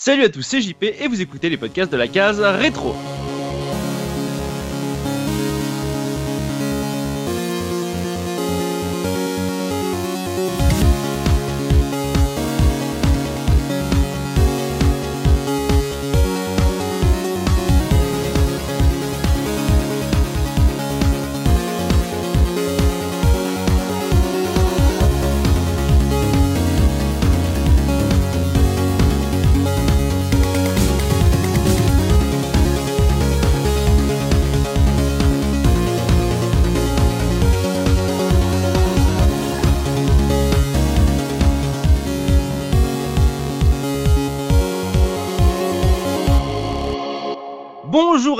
Salut à tous, c'est JP et vous écoutez les podcasts de la case rétro.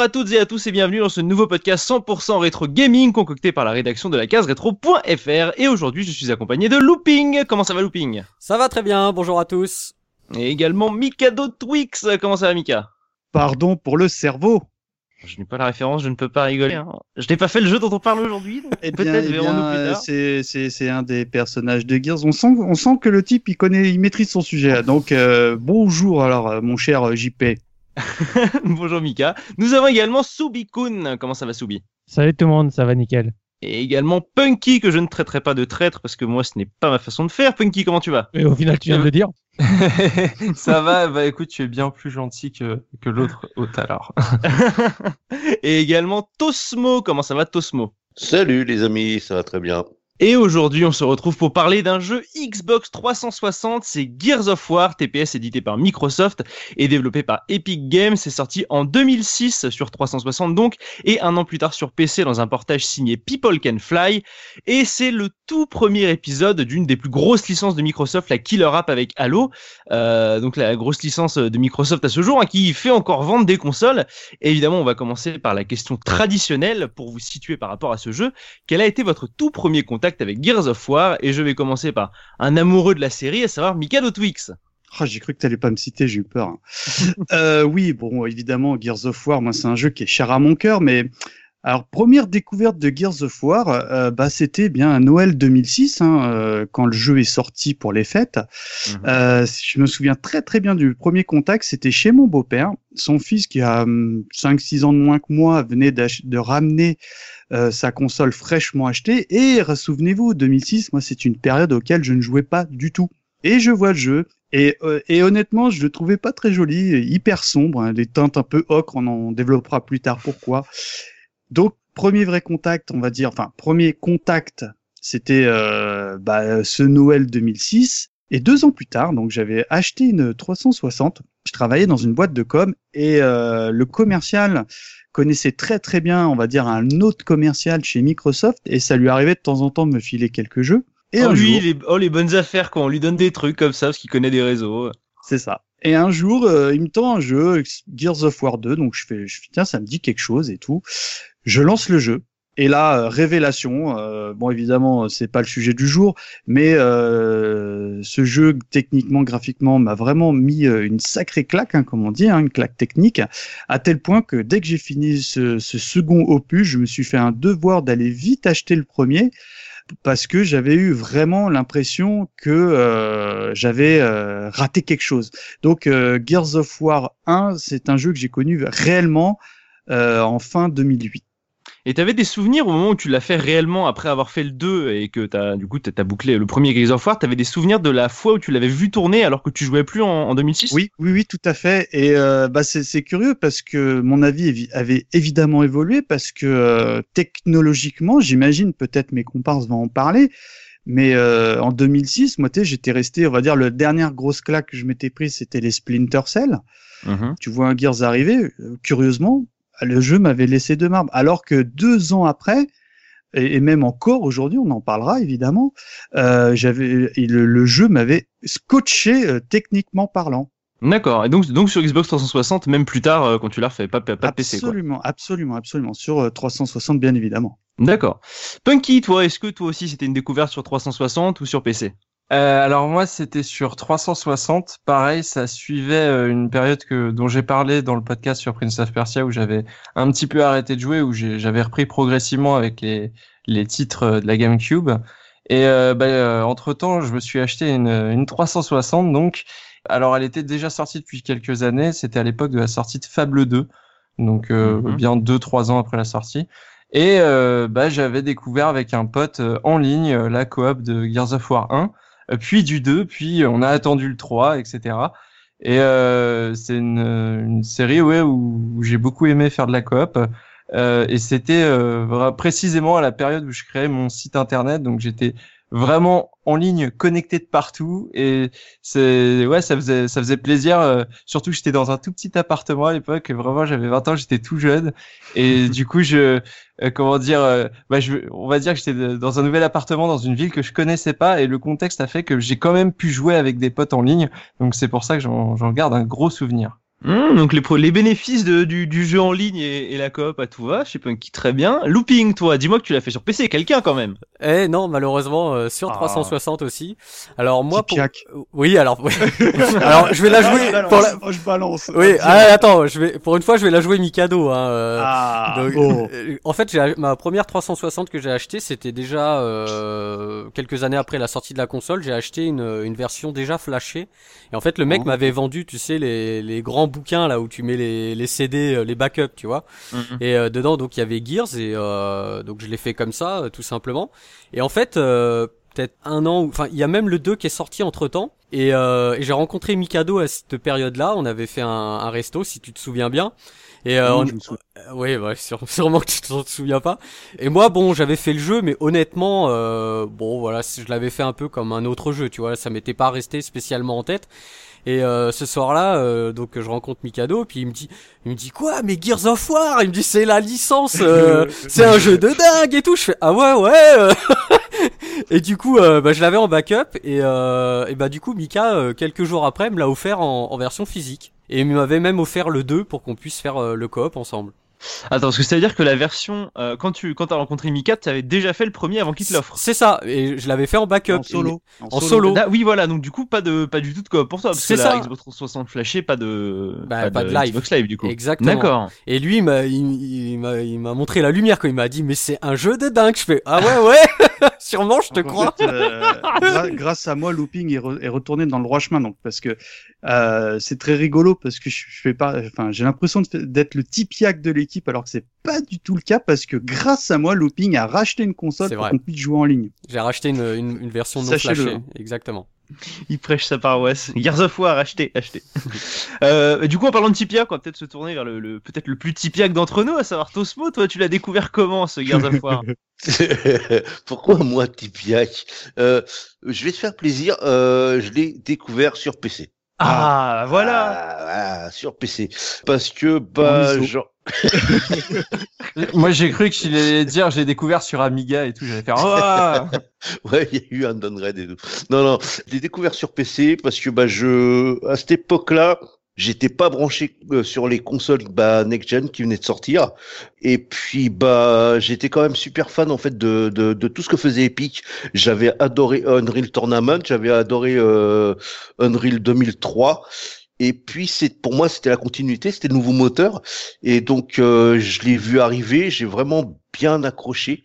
À toutes et à tous et bienvenue dans ce nouveau podcast 100% rétro gaming concocté par la rédaction de la case rétro.fr et aujourd'hui je suis accompagné de Looping. Comment ça va Looping? Ça va très bien, bonjour à tous. Et également Mikado Twix. Comment ça va Mika? Pardon pour le cerveau. Je n'ai pas la référence, je ne peux pas rigoler. Hein. Je n'ai pas fait le jeu dont on parle aujourd'hui. Eh peut-être verrons-nous plus tard. C'est, un des personnages de Gears. On sent, on sent que le type il connaît, il maîtrise son sujet. Donc euh, bonjour alors euh, mon cher JP. Bonjour Mika. Nous avons également Subi-kun. Comment ça va Subi Salut tout le monde, ça va nickel. Et également Punky, que je ne traiterai pas de traître parce que moi ce n'est pas ma façon de faire. Punky, comment tu vas? Et au final, tu viens de le dire. ça va, bah écoute, tu es bien plus gentil que, que l'autre hôte alors. Et également Tosmo. Comment ça va Tosmo? Salut les amis, ça va très bien. Et aujourd'hui, on se retrouve pour parler d'un jeu Xbox 360, c'est Gears of War, TPS édité par Microsoft et développé par Epic Games. C'est sorti en 2006 sur 360 donc, et un an plus tard sur PC dans un portage signé People Can Fly. Et c'est le tout premier épisode d'une des plus grosses licences de Microsoft, la Killer App avec Halo. Euh, donc la grosse licence de Microsoft à ce jour, hein, qui fait encore vendre des consoles. Évidemment, on va commencer par la question traditionnelle pour vous situer par rapport à ce jeu. Quel a été votre tout premier contact avec Gears of War et je vais commencer par un amoureux de la série, à savoir Mikado Twix. Oh, j'ai cru que t'allais pas me citer, j'ai eu peur. Euh, oui, bon, évidemment, Gears of War, moi, c'est un jeu qui est cher à mon cœur, mais alors première découverte de Gears of War, euh, bah c'était bien à Noël 2006, hein, euh, quand le jeu est sorti pour les fêtes. Mhm. Euh, je me souviens très très bien du premier contact, c'était chez mon beau-père. Son fils qui a 5-6 hum, ans de moins que moi venait de ramener euh, sa console fraîchement achetée. Et souvenez-vous, 2006, moi, c'est une période auquel je ne jouais pas du tout. Et je vois le jeu. Et, euh, et honnêtement, je le trouvais pas très joli, hyper sombre, hein, des teintes un peu ocre, on en développera plus tard pourquoi. Donc, premier vrai contact, on va dire, enfin, premier contact, c'était euh, bah, ce Noël 2006. Et deux ans plus tard, donc j'avais acheté une 360. Je travaillais dans une boîte de com et euh, le commercial connaissait très très bien, on va dire, un autre commercial chez Microsoft et ça lui arrivait de temps en temps de me filer quelques jeux. Et oh, lui, les, oh, les bonnes affaires quand on lui donne des trucs comme ça parce qu'il connaît des réseaux. C'est ça. Et un jour, euh, il me tend un jeu, Gears of War 2, donc je fais, je fais, tiens, ça me dit quelque chose et tout. Je lance le jeu. Et là, euh, révélation. Euh, bon, évidemment, c'est pas le sujet du jour, mais euh, ce jeu techniquement, graphiquement, m'a vraiment mis une sacrée claque, hein, comme on dit, hein, une claque technique, à tel point que dès que j'ai fini ce, ce, second opus, je me suis fait un devoir d'aller vite acheter le premier parce que j'avais eu vraiment l'impression que j'avais raté quelque chose. Donc Gears of War 1, c'est un jeu que j'ai connu réellement en fin 2008. Et tu avais des souvenirs au moment où tu l'as fait réellement après avoir fait le 2 et que t'as, du coup, t'as bouclé le premier Gears of War, t'avais des souvenirs de la fois où tu l'avais vu tourner alors que tu jouais plus en, 2006? Oui, oui, oui, tout à fait. Et, euh, bah, c'est, curieux parce que mon avis avait évidemment évolué parce que euh, technologiquement, j'imagine, peut-être mes comparses vont en parler, mais euh, en 2006, moi, j'étais resté, on va dire, le dernière grosse claque que je m'étais prise, c'était les Splinter Cell. Mm-hmm. Tu vois un Gears arriver, curieusement, le jeu m'avait laissé de marbre. Alors que deux ans après, et, même encore aujourd'hui, on en parlera évidemment, euh, j'avais le, jeu m'avait scotché euh, techniquement parlant. D'accord. Et donc, donc sur Xbox 360, même plus tard, euh, quand tu l'as refait, pas, pas PC. Absolument, absolument, absolument. Sur 360, bien évidemment. D'accord. Punky, toi, est-ce que toi aussi c'était une découverte sur 360 ou sur PC euh, alors moi c'était sur 360, pareil, ça suivait euh, une période que dont j'ai parlé dans le podcast sur Prince of Persia où j'avais un petit peu arrêté de jouer, où j'avais repris progressivement avec les les titres euh, de la GameCube. Et bah, entre temps, je me suis acheté une, une 360 donc Alors, elle était déjà sortie depuis quelques années. C'était à l'époque de la sortie de Fable 2, donc euh, Mhm. bien deux trois ans après la sortie. Et euh, bah, j'avais découvert avec un pote euh, en ligne euh, la coop de Gears of War 1, euh, puis du 2, puis on a attendu le 3, etc. Et euh, c'est une, une série où, j'ai beaucoup aimé faire de la coop. Euh, et c'était euh, précisément à la période où je créais mon site internet, donc j'étais vraiment en ligne, connecté de partout, et c'est ouais, ça faisait ça faisait plaisir. euh, surtout, que j'étais dans un tout petit appartement à l'époque. Vraiment, j'avais 20 ans, j'étais tout jeune, et du coup, je euh, comment dire, euh, bah, je, on va dire que j'étais dans un nouvel appartement dans une ville que je connaissais pas, et le contexte a fait que j'ai quand même pu jouer avec des potes en ligne. Donc c'est pour ça que j'en j'en garde un gros souvenir. Hum, donc les, pro- les bénéfices de- du, du jeu en ligne et, et la coop à tout va, chez Punky très bien. Looping, toi, dis-moi que tu l'as fait sur PC, quelqu'un quand même. Eh non, malheureusement euh, sur Ah. 360 aussi. Alors moi pour oui, alors oui. alors je vais la jouer pour la Oh, je balance. Oui, Oh, ah, attends, je vais pour une fois je vais la jouer Mikado hein. euh, Ah, donc, bon. euh, en fait, j'ai ma première 360 que j'ai acheté, c'était déjà euh, quelques années après la sortie de la console. J'ai acheté une, une version déjà flashée. Et en fait, le mec Oh. m'avait vendu, tu sais, les, les grands bouquins là où tu mets les, les CD, euh, les backups, tu vois. Et euh, dedans, donc il y avait Gears et euh, donc je l'ai fait comme ça, euh, tout simplement. Et en fait, euh, peut-être un an, enfin il y a même le 2 qui est sorti entre temps. Et, euh, et j'ai rencontré Mikado à cette période-là. On avait fait un, un resto, si tu te souviens bien. Et euh, Oui, on- ouais, sûre- sûrement que tu t'en souviens pas. Et moi, bon, j'avais fait le jeu, mais honnêtement, euh, bon, voilà, je l'avais fait un peu comme un autre jeu, tu vois. Ça m'était pas resté spécialement en tête. Et euh, ce soir-là, euh, donc je rencontre Mikado, puis il me dit, il me dit quoi Mais Gears of War? Il me dit c'est la licence, euh, c'est un jeu de dingue et tout. Je fais ah ouais ouais. euh. et du coup, euh, bah, je l'avais en backup et, euh, et bah du coup Mika quelques jours après me l'a offert en, en version physique. Et il m'avait même offert le 2 pour qu'on puisse faire le coop ensemble. Attends, parce que c'est à dire que la version, euh, quand tu quand as rencontré Mika, tu avais déjà fait le premier avant qu'il te l'offre. C'est ça, et je l'avais fait en backup. En solo. En solo. Ah, oui, voilà, donc du coup, pas de pas du tout de coop pour toi, C'est ça. la Xbox 360 flashée, pas de Bah, pas de live. Xbox Live du coup. Exactement. D'accord. Et lui, il m'a, il, m'a, il m'a montré la lumière quand il m'a dit, mais c'est un jeu de dingue. Je fais, ah ouais, ouais, sûrement, je te en crois. fait, euh, grâce à moi, Looping est, re- est retourné dans le droit chemin, donc parce que euh, c'est très rigolo parce que je, je fais pas, enfin, j'ai l'impression d'être le tipiac de l'équipe alors que c'est pas du tout le cas parce que grâce à moi, Looping a racheté une console pour qu'on puisse jouer en ligne. J'ai racheté une, une, une version non Sachez-le. flashée. Exactement. Il prêche sa paroisse. Gears of War, acheté, acheté. euh, du coup, en parlant de Tipiak, on va peut-être se tourner vers le, le- peut-être le plus Tipiak d'entre nous, à savoir Tosmo. Toi, tu l'as découvert comment, ce Gears of War? Pourquoi moi, Tipiak euh, Je vais te faire plaisir. Euh, je l'ai découvert sur PC. Ah, voilà. Ah, voilà, sur PC. Parce que bah, genre, Moi, j'ai cru qu'il allait dire, j'ai découvert sur Amiga et tout. J'allais faire, oh ouais, il y a eu un downgrade et tout. Non, non, je l'ai découvert sur PC parce que bah je, à cette époque-là, j'étais pas branché euh, sur les consoles bah, next gen qui venaient de sortir. Et puis bah j'étais quand même super fan en fait de de, de tout ce que faisait Epic. J'avais adoré Unreal Tournament, j'avais adoré euh, Unreal 2003. Et puis c'est pour moi c'était la continuité, c'était le nouveau moteur et donc euh, je l'ai vu arriver, j'ai vraiment bien accroché,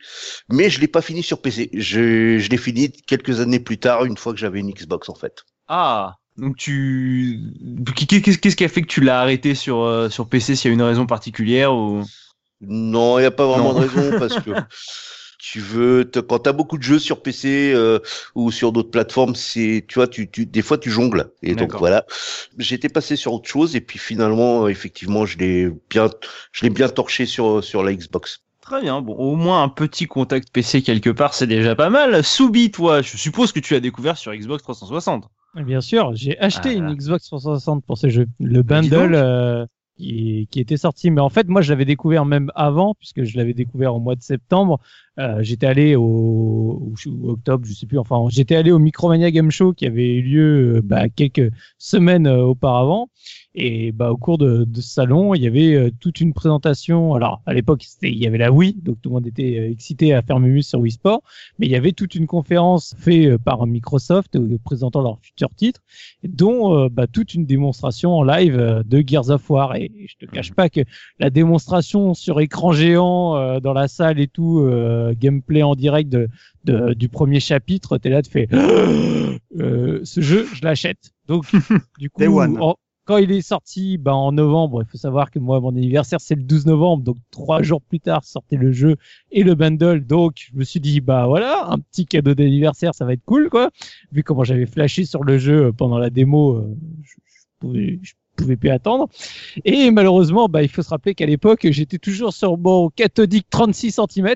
mais je l'ai pas fini sur PC. Je, je l'ai fini quelques années plus tard, une fois que j'avais une Xbox en fait. Ah. Donc tu, qu'est-ce qui a fait que tu l'as arrêté sur euh, sur PC S'il y a une raison particulière ou? Non, il n'y a pas vraiment Non. de raison parce que tu veux, te- quand tu as beaucoup de jeux sur PC euh, ou sur d'autres plateformes, c'est, tu vois, tu, tu, des fois tu jongles. Et donc voilà, j'étais passé sur autre chose et puis finalement, effectivement, je l'ai bien, je l'ai bien torché sur sur la Xbox. Très bien. Bon, au moins un petit contact PC quelque part, c'est déjà pas mal. Soubi, toi, je suppose que tu l'as découvert sur Xbox 360. Bien sûr, j'ai acheté Ah. une Xbox 360 pour ce jeu. Le bundle euh, qui, qui était sorti. Mais en fait, moi, je l'avais découvert même avant, puisque je l'avais découvert au mois de septembre. Euh, j'étais allé au, octobre, je sais plus. Enfin, j'étais allé au Micromania Game Show qui avait eu lieu euh, bah, quelques semaines euh, auparavant. Et bah, au cours de, de ce salon, il y avait euh, toute une présentation. Alors, à l'époque, il y avait la Wii, donc tout le monde était euh, excité à faire Mumus sur Wii Sport. Mais il y avait toute une conférence faite euh, par Microsoft euh, présentant leurs futurs titres, dont euh, bah, toute une démonstration en live euh, de Gears of War. Et je te cache pas que la démonstration sur écran géant euh, dans la salle et tout, gameplay en direct de, de- du premier chapitre, t'es là, tu fais euh, ce jeu, je l'achète. Donc, du coup, en- quand il est sorti bah, en novembre, il faut savoir que moi, mon anniversaire, c'est le 12 novembre. Donc, trois jours plus tard, sortait le jeu et le bundle. Donc, je me suis dit, bah voilà, un petit cadeau d'anniversaire, ça va être cool, quoi. Vu comment j'avais flashé sur le jeu euh, pendant la démo, euh, je, je pouvais, pouvais plus attendre. Et malheureusement, bah, il faut se rappeler qu'à l'époque, j'étais toujours sur mon cathodique 36 cm.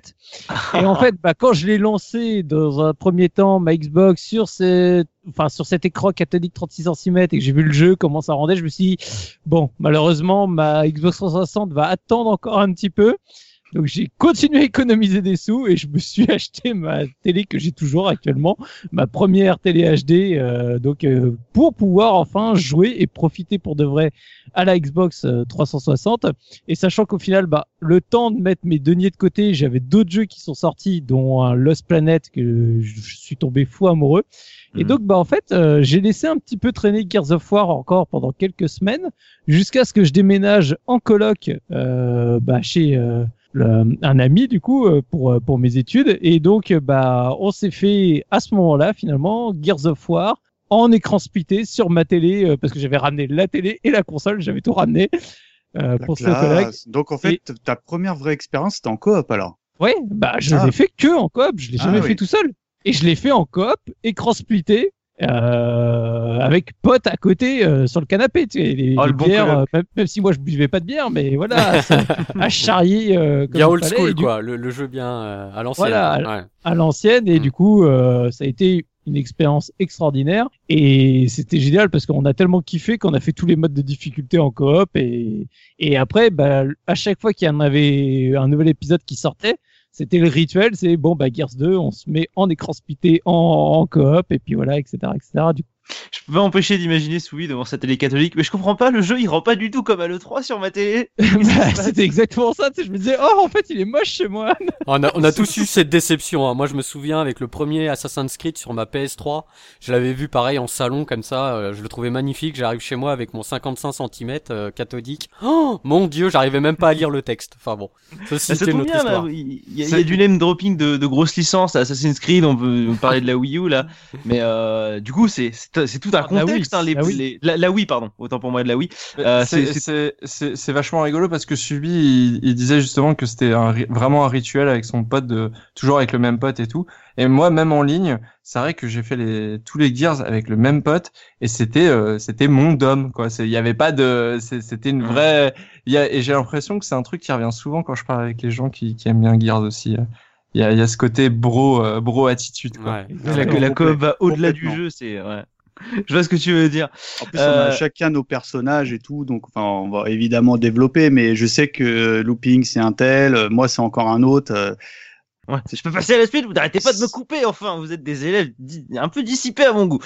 Et en fait, bah, quand je l'ai lancé dans un premier temps, ma Xbox sur cette, enfin, sur cet écran cathodique 36 cm et que j'ai vu le jeu, comment ça rendait, je me suis dit, bon, malheureusement, ma Xbox 360 va attendre encore un petit peu. Donc j'ai continué à économiser des sous et je me suis acheté ma télé que j'ai toujours actuellement, ma première télé HD, euh, donc euh, pour pouvoir enfin jouer et profiter pour de vrai à la Xbox euh, 360. Et sachant qu'au final, bah, le temps de mettre mes deniers de côté, j'avais d'autres jeux qui sont sortis, dont un Lost Planet que je je suis tombé fou amoureux. Et Mhm. donc, bah, en fait, euh, j'ai laissé un petit peu traîner Gears of War encore pendant quelques semaines, jusqu'à ce que je déménage en coloc euh, bah, chez euh, le- un ami, du coup, euh, pour, euh, pour mes études. Et donc, euh, bah, on s'est fait à ce moment-là, finalement, Gears of War en écran splitté sur ma télé, euh, parce que j'avais ramené la télé et la console, j'avais tout ramené. Euh, pour ce. Donc en fait, ta première vraie expérience, c'était en coop alors? Ouais, bah je Ah. l'ai fait que en coop, je l'ai Ah jamais oui. fait tout seul. Et je l'ai fait en coop, écran splitté, euh, avec potes à côté euh, sur le canapé, tu sais, les, Oh, les le bon bières, euh, même, même si moi je buvais pas de bière, mais voilà, à charrier euh, comme Bien old fallait, school, du- quoi. Le, le jeu bien euh, à l'ancienne. Voilà, Ouais. à l'ancienne et Mm. du coup euh, ça a été une expérience extraordinaire et c'était génial parce qu'on a tellement kiffé qu'on a fait tous les modes de difficulté en coop et et après bah à chaque fois qu'il y en avait un nouvel épisode qui sortait c'était le rituel c'est bon bah Gears 2 on se met en écran splitté en, en coop et puis voilà etc etc du coup Je peux pas m'empêcher d'imaginer Soubi devant sa télé catholique, mais je comprends pas, le jeu il rend pas du tout comme à l'E3 sur ma télé. Bah, c'était exactement ça tu sais, je me disais oh en fait il est moche chez moi On a, on a tous eu cette déception. hein. Moi, je me souviens avec le premier Assassin's Creed sur ma PS3, je l'avais vu pareil en salon comme ça. euh, je le trouvais magnifique. J'arrive chez moi avec mon 55 cm cathodique. Oh mon dieu, j'arrivais même pas à lire le texte. Enfin bon, ceci Ah, ça c'était tombe notre bien, là. histoire. Il y, a, y du name dropping de, de grosses licences à Assassin's Creed, on peut parler de la Wii U là. Mais euh, du coup, c'est c'est tout un Ah, de la contexte. Wii, hein, les, la Wii. les- la, la Wii, pardon. Autant pour moi de la Wii. Euh, c'est- vachement rigolo parce que Subi, il, il disait justement que c'était vraiment un rituel avec son pote, de toujours avec le même pote et tout. Et moi, même en ligne, c'est vrai que j'ai fait les, tous les Gears avec le même pote et c'était euh, c'était mon dom quoi. Il y avait pas de, c'était une Mhm. vraie. il Y a, et j'ai l'impression que c'est un truc qui revient souvent quand je parle avec les gens qui, qui aiment bien Gears aussi. Il y a, il y a ce côté bro, euh, bro attitude quoi. Ouais. la, la coop va au-delà du jeu, c'est. Ouais. Je vois ce que tu veux dire. En plus, on Euh, a chacun nos personnages et tout, donc enfin, on va évidemment développer, mais je sais que euh, Looping c'est un tel, euh, moi c'est encore un autre. euh, Ouais, je peux passer à la suite, vous n'arrêtez pas de me couper, enfin, vous êtes des élèves un peu dissipés à mon goût.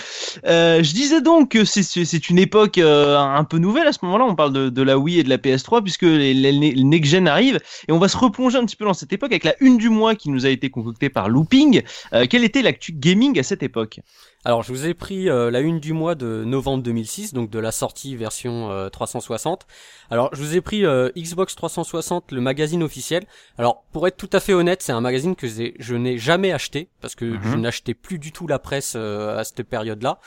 Euh, je disais donc que c'est- une époque euh, un peu nouvelle à ce moment-là, on parle de, de la Wii et de la PS3, puisque les, les, les next-gen arrivent, et on va se replonger un petit peu dans cette époque avec la une du mois qui nous a été concoctée par Looping. Euh, quelle était l'actu gaming à cette époque? Alors, je vous ai pris euh, la une du mois de novembre 2006, donc de la sortie version euh, 360. Alors, je vous ai pris euh, Xbox 360, le magazine officiel. Alors, pour être tout à fait honnête, c'est un magazine que je n'ai jamais acheté parce que Mhm. je n'achetais plus du tout la presse euh, à cette période-là.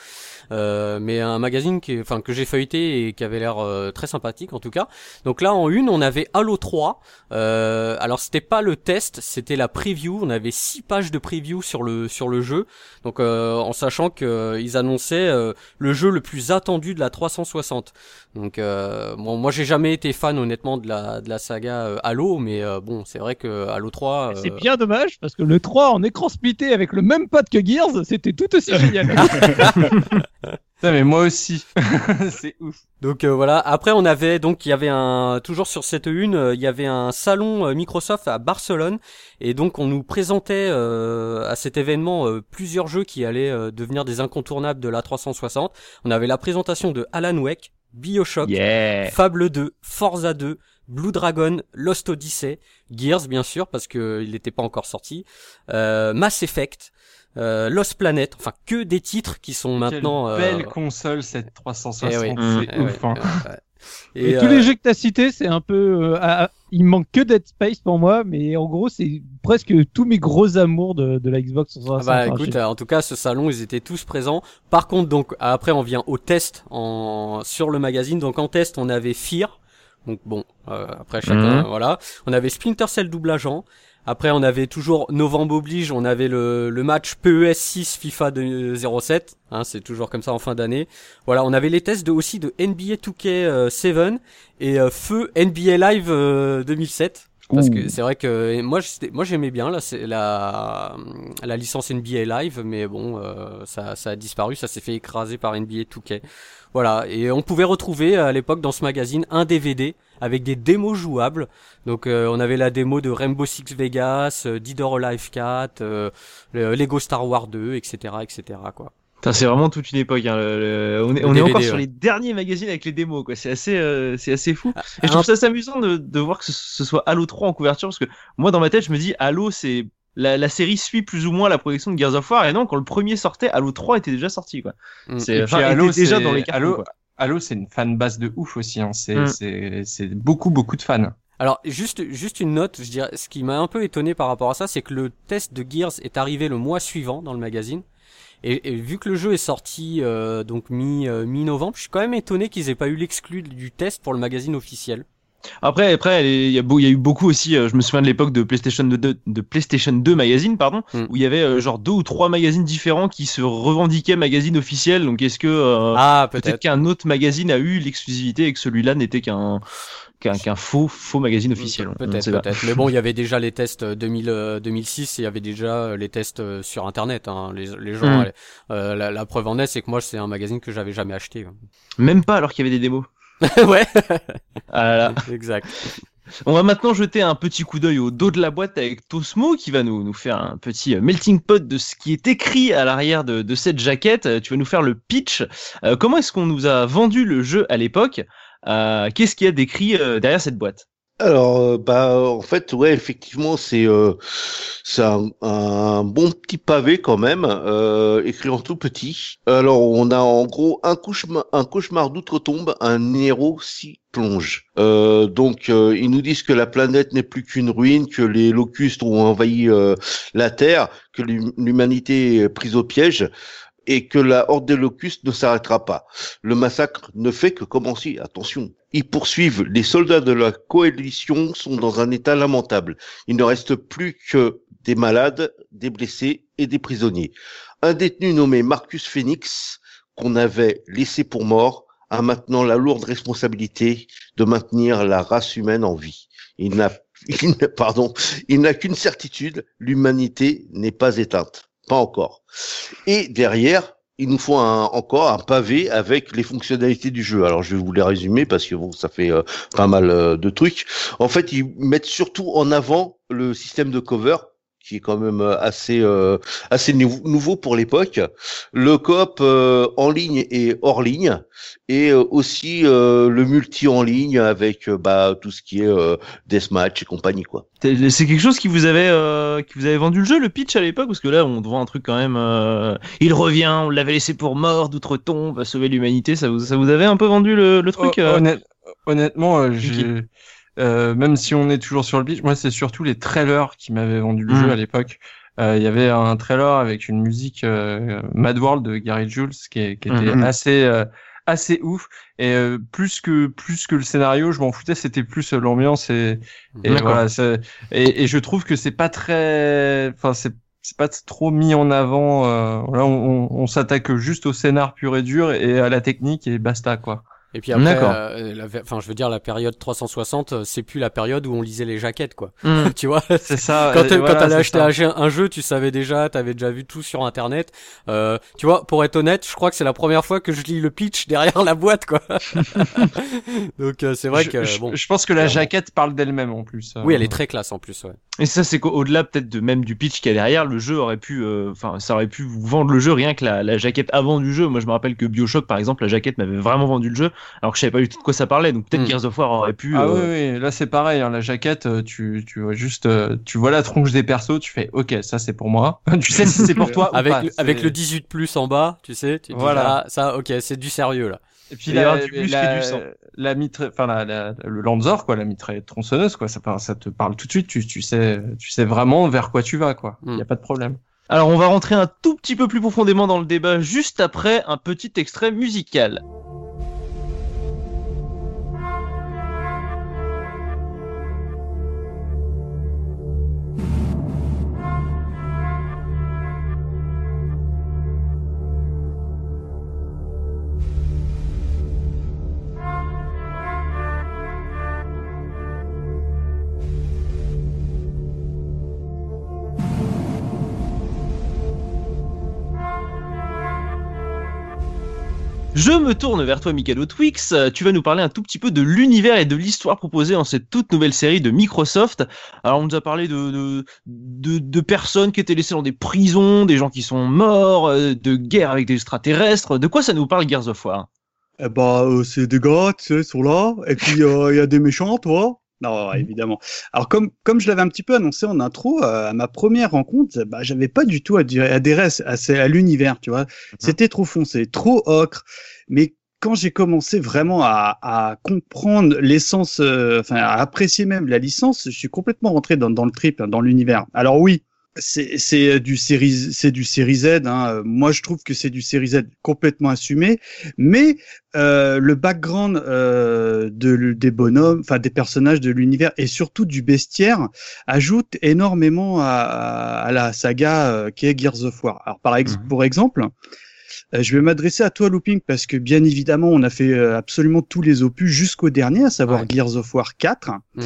Euh, mais un magazine qui, est- enfin, que j'ai feuilleté et qui avait l'air euh, très sympathique en tout cas. Donc là, en une, on avait Halo 3. Euh, alors, c'était pas le test, c'était la preview. On avait six pages de preview sur le sur le jeu. Donc, euh, en sachant que euh, ils annonçaient euh, le jeu le plus attendu de la 360. Donc, euh, bon, moi, j'ai jamais été fan honnêtement de la de la saga euh, Halo, mais euh, bon, c'est vrai que Halo 3. c'est euh, bien dommage parce que le 3 en écran splitté avec le même pote que Gears c'était tout aussi génial Putain, mais moi aussi, c'est ouf. Donc euh, voilà. Après, on avait donc il y avait un toujours sur cette une, euh, il y avait un salon euh, Microsoft à Barcelone et donc on nous présentait euh, à cet événement plusieurs jeux qui allaient devenir des incontournables de la 360. On avait la présentation de Alan Wake, BioShock, Yeah Fable 2, Forza 2, Blue Dragon, Lost Odyssey, Gears bien sûr parce que il n'était pas encore sorti, euh, Mass Effect, euh, Lost Planet, enfin que des titres qui sont maintenant. Quelle euh, belle console cette 360, eh oui. c'est ouf. hein. Et, Et, tous euh, les jeux que t'as cités, c'est un peu euh, à, il manque que Dead Space pour moi, mais en gros, c'est presque tous mes gros amours de, de la Xbox 360. Ah bah écoute, en tout cas, ce salon, ils étaient tous présents. Par contre, donc après, on vient au test en sur le magazine. Donc en test, on avait Fear. Donc bon, euh, après chacun, Mhm. voilà. On avait Splinter Cell double agent. Après, on avait toujours novembre oblige. On avait le, le match PES 6 FIFA de 07. Hein, c'est toujours comme ça en fin d'année. Voilà, on avait les tests de, aussi de NBA 2K 7 et euh, feu NBA Live euh, 2007. Parce que c'est vrai que moi j'aimais bien là c'est la la licence NBA Live mais bon euh, ça ça a disparu ça s'est fait écraser par NBA 2K. Voilà et on pouvait retrouver à l'époque dans ce magazine un DVD avec des démos jouables. Donc euh, on avait la démo de Rainbow Six Vegas, euh, Dead or Alive 4, euh, le Lego Star Wars 2, etc. etc. quoi. C'est vraiment toute une époque. Hein. le- le- on est, on est encore sur les derniers magazines avec les démos, quoi. C'est assez, euh, c'est assez fou. Ah, Et je trouve ça assez amusant de, de voir que ce, ce soit Halo 3 en couverture, parce que moi, dans ma tête, je me dis, Halo, c'est la, la série suit plus ou moins la production de Gears of War, et non, quand le premier sortait, Halo 3 était déjà sorti, quoi. Mm. C'est, Et enfin, puis Halo, était déjà dans les cartons, Halo, quoi. Halo, c'est une fan base de ouf aussi. Hein. C'est, Mm. c'est, c'est beaucoup, beaucoup de fans. Alors juste juste une note, je dirais, ce qui m'a un peu étonné par rapport à ça, c'est que le test de Gears est arrivé le mois suivant dans le magazine. Et, et vu que le jeu est sorti euh, donc mi euh, mi novembre, je suis quand même étonné qu'ils aient pas eu l'exclu du test pour le magazine officiel. Après, après, il y a, beau- il y a eu beaucoup aussi. euh, je me souviens de l'époque de PlayStation 2, de PlayStation 2 magazine, pardon, Mm. où il y avait euh, genre deux ou trois magazines différents qui se revendiquaient magazine officiel. Donc, est-ce que euh, ah peut-être qu'un autre magazine a eu l'exclusivité et que celui-là n'était qu'un qu'un faux faux magazine officiel? On ne Peut-être, peut-être. Mais bon, il y avait déjà les tests euh, 2000, euh, 2006 et il y avait déjà les tests sur Internet. Hein. Les, les gens, Mm. euh, la, la preuve en est, c'est que moi, c'est un magazine que j'avais jamais acheté. quoi. Même pas alors qu'il y avait des démos. ouais, Ah là là. exact. On va maintenant jeter un petit coup d'œil au dos de la boîte avec Tosmo qui va nous, nous faire un petit euh, melting pot de ce qui est écrit à l'arrière de, de cette jaquette. Euh, Tu vas nous faire le pitch. Euh, comment est-ce qu'on nous a vendu le jeu à l'époque? Euh, Qu'est-ce qu'il y a d'écrit derrière cette boîte? Alors, euh, bah, en fait, ouais, effectivement, c'est euh, un, bon petit pavé quand même, euh, écrit en tout petit. Alors, on a en gros un cauchemar, un cauchemar d'outre-tombe, un héros s'y plonge. Donc, ils nous disent que la planète n'est plus qu'une ruine, que les locustes ont envahi la Terre, que l'hum- l'humanité est prise au piège. Et que la horde des locustes ne s'arrêtera pas. Le massacre ne fait que commencer. Attention. Ils poursuivent. Les soldats de la coalition sont dans un état lamentable. Il ne reste plus que des malades, des blessés et des prisonniers. Un détenu nommé Marcus Phoenix, qu'on avait laissé pour mort, a maintenant la lourde responsabilité de maintenir la race humaine en vie. Il n'a, pardon, il n'a qu'une certitude, l'humanité n'est pas éteinte. Pas encore. Et derrière, il nous faut encore un pavé avec les fonctionnalités du jeu. Alors je vais vous les résumer parce que bon, ça fait euh, pas mal euh, de trucs. En fait, ils mettent surtout en avant le système de cover qui est quand même euh, assez euh, assez nou- nouveau pour l'époque. Le coop euh, en ligne et hors ligne et euh, aussi euh, le multi en ligne avec euh, bah tout ce qui est euh, deathmatch et compagnie quoi. C'est quelque chose qui vous avait euh, qui vous avait vendu le jeu, le pitch à l'époque, parce que là on vend un truc quand même. euh, il revient, on l'avait laissé pour mort, d'outre-tombe, va sauver l'humanité. Ça vous ça vous avait un peu vendu le, le truc Hon- euh? honnête- honnêtement, euh, j'ai- euh, même si on est toujours sur le pitch, moi c'est surtout les trailers qui m'avaient vendu le Mm. jeu à l'époque. Euh, Il y avait un trailer avec une musique euh, Mad World de Gary Jules qui, est- qui était Mhm. assez euh, assez ouf et euh, plus que plus que le scénario, je m'en foutais, c'était plus l'ambiance et, et voilà. Et, et je trouve que c'est pas très, enfin c'est c'est pas trop mis en avant. Euh, voilà, on, on, on s'attaque juste au scénar pur et dur et à la technique et basta quoi. Et puis après, euh, la- enfin, je veux dire, la période 360, euh, c'est plus la période où on lisait les jaquettes, quoi. Hmm. tu vois? C'est ça. quand voilà, quand t'allais c'est acheter ça. un jeu, tu savais déjà, t'avais déjà vu tout sur internet. Euh, tu vois, pour être honnête, je crois que c'est la première fois que je lis le pitch derrière la boîte, quoi. Donc euh, c'est vrai je, que je- bon. je pense que la jaquette parle d'elle-même en plus. euh. Oui, elle est très classe en plus, ouais. Et ça, c'est qu'au-delà peut-être de même du pitch qu'il y a derrière, le jeu aurait pu, euh, enfin, ça aurait pu vendre le jeu rien que la, la jaquette avant du jeu. Moi, je me rappelle que Bioshock, par exemple, la jaquette m'avait vraiment vendu le jeu, alors que je savais pas du tout de quoi ça parlait. Donc peut-être Hmm. Gears of War aurait pu. Ah euh, oui, oui, là c'est pareil. Hein, la jaquette, euh, tu, tu vois juste, euh, tu vois la tronche des persos, tu fais, ok, ça c'est pour moi. tu sais si c'est pour toi ou Avec pas. le, avec le 18 plus en bas, tu sais, tu Voilà. dis, ah, ça, ok, c'est du sérieux là. Et puis y la, du muscle la, et du sang. la mitre, enfin la, la- le Lanzor quoi, la mitraillette tronçonneuse quoi, ça, te parle tout de suite. Tu, tu sais, tu sais vraiment vers quoi tu vas quoi. Il Mm. y a pas de problème. Alors on va rentrer un tout petit peu plus profondément dans le débat juste après un petit extrait musical. Je me tourne vers toi, Mikado Twix. Tu vas nous parler un tout petit peu de l'univers et de l'histoire proposée dans cette toute nouvelle série de Microsoft. Alors, on nous a parlé de, de, de, de personnes qui étaient laissées dans des prisons, des gens qui sont morts, euh, de guerre avec des extraterrestres. De quoi ça nous parle Gears of War? Eh bah, euh, c'est des gars, tu sais, sont là. Et puis, euh, il y a des méchants, toi. Non, ouais, évidemment. Alors, comme, comme je l'avais un petit peu annoncé en intro, euh, à ma première rencontre, bah, j'avais pas du tout adhéré à, à, à l'univers, tu vois. C'était trop foncé, trop ocre. Mais quand j'ai commencé vraiment à, à comprendre l'essence, euh, enfin, à apprécier même la licence, je suis complètement rentré dans, dans le trip, hein, dans l'univers. Alors oui, c'est du série c'est du série Z hein. moi je trouve que c'est du série Z complètement assumé mais euh, le background euh, de des bonhommes enfin des personnages de l'univers et surtout du bestiaire ajoute énormément à, à la saga euh, qui est Gears of War alors par ex Mhm. pour exemple euh, je vais m'adresser à toi, Looping, parce que bien évidemment, on a fait euh, absolument tous les opus jusqu'au dernier, à savoir Ouais. Gears of War 4. Mm.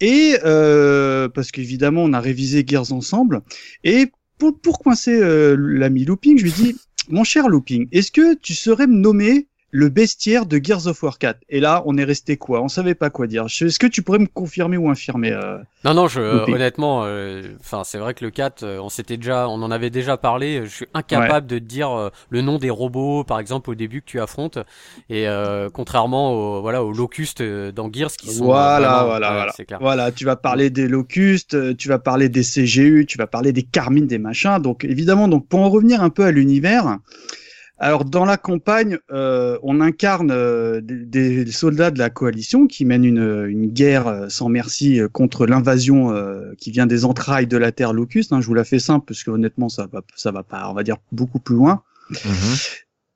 Et euh, parce qu'évidemment, on a révisé Gears ensemble. Et pour, pour coincer euh, l'ami Looping, je lui dis, mon cher Looping, est-ce que tu saurais me nommer le bestiaire de Gears of War 4 Et là, on est resté quoi? On savait pas quoi dire. Est-ce que tu pourrais me confirmer ou infirmer euh, Non, non, je, Looping. honnêtement, euh, enfin, c'est vrai que le 4, euh, on s'était déjà, on en avait déjà parlé. Je suis incapable de te dire euh, le nom des robots, par exemple, au début que tu affrontes. Et euh, contrairement au, voilà, aux locustes euh, dans Gears qui sont. euh, Voilà, vraiment- voilà, voilà. Clair. Voilà, tu vas parler des locustes, euh, tu vas parler des CGU, tu vas parler des carmines, des machins. Donc évidemment, donc pour en revenir un peu à l'univers, alors dans la campagne, euh, on incarne euh, des, des soldats de la coalition qui mènent une, une guerre euh, sans merci euh, contre l'invasion euh, qui vient des entrailles de la Terre locuste. Hein, je vous la fais simple parce que honnêtement, ça va, ça va pas, on va dire beaucoup plus loin.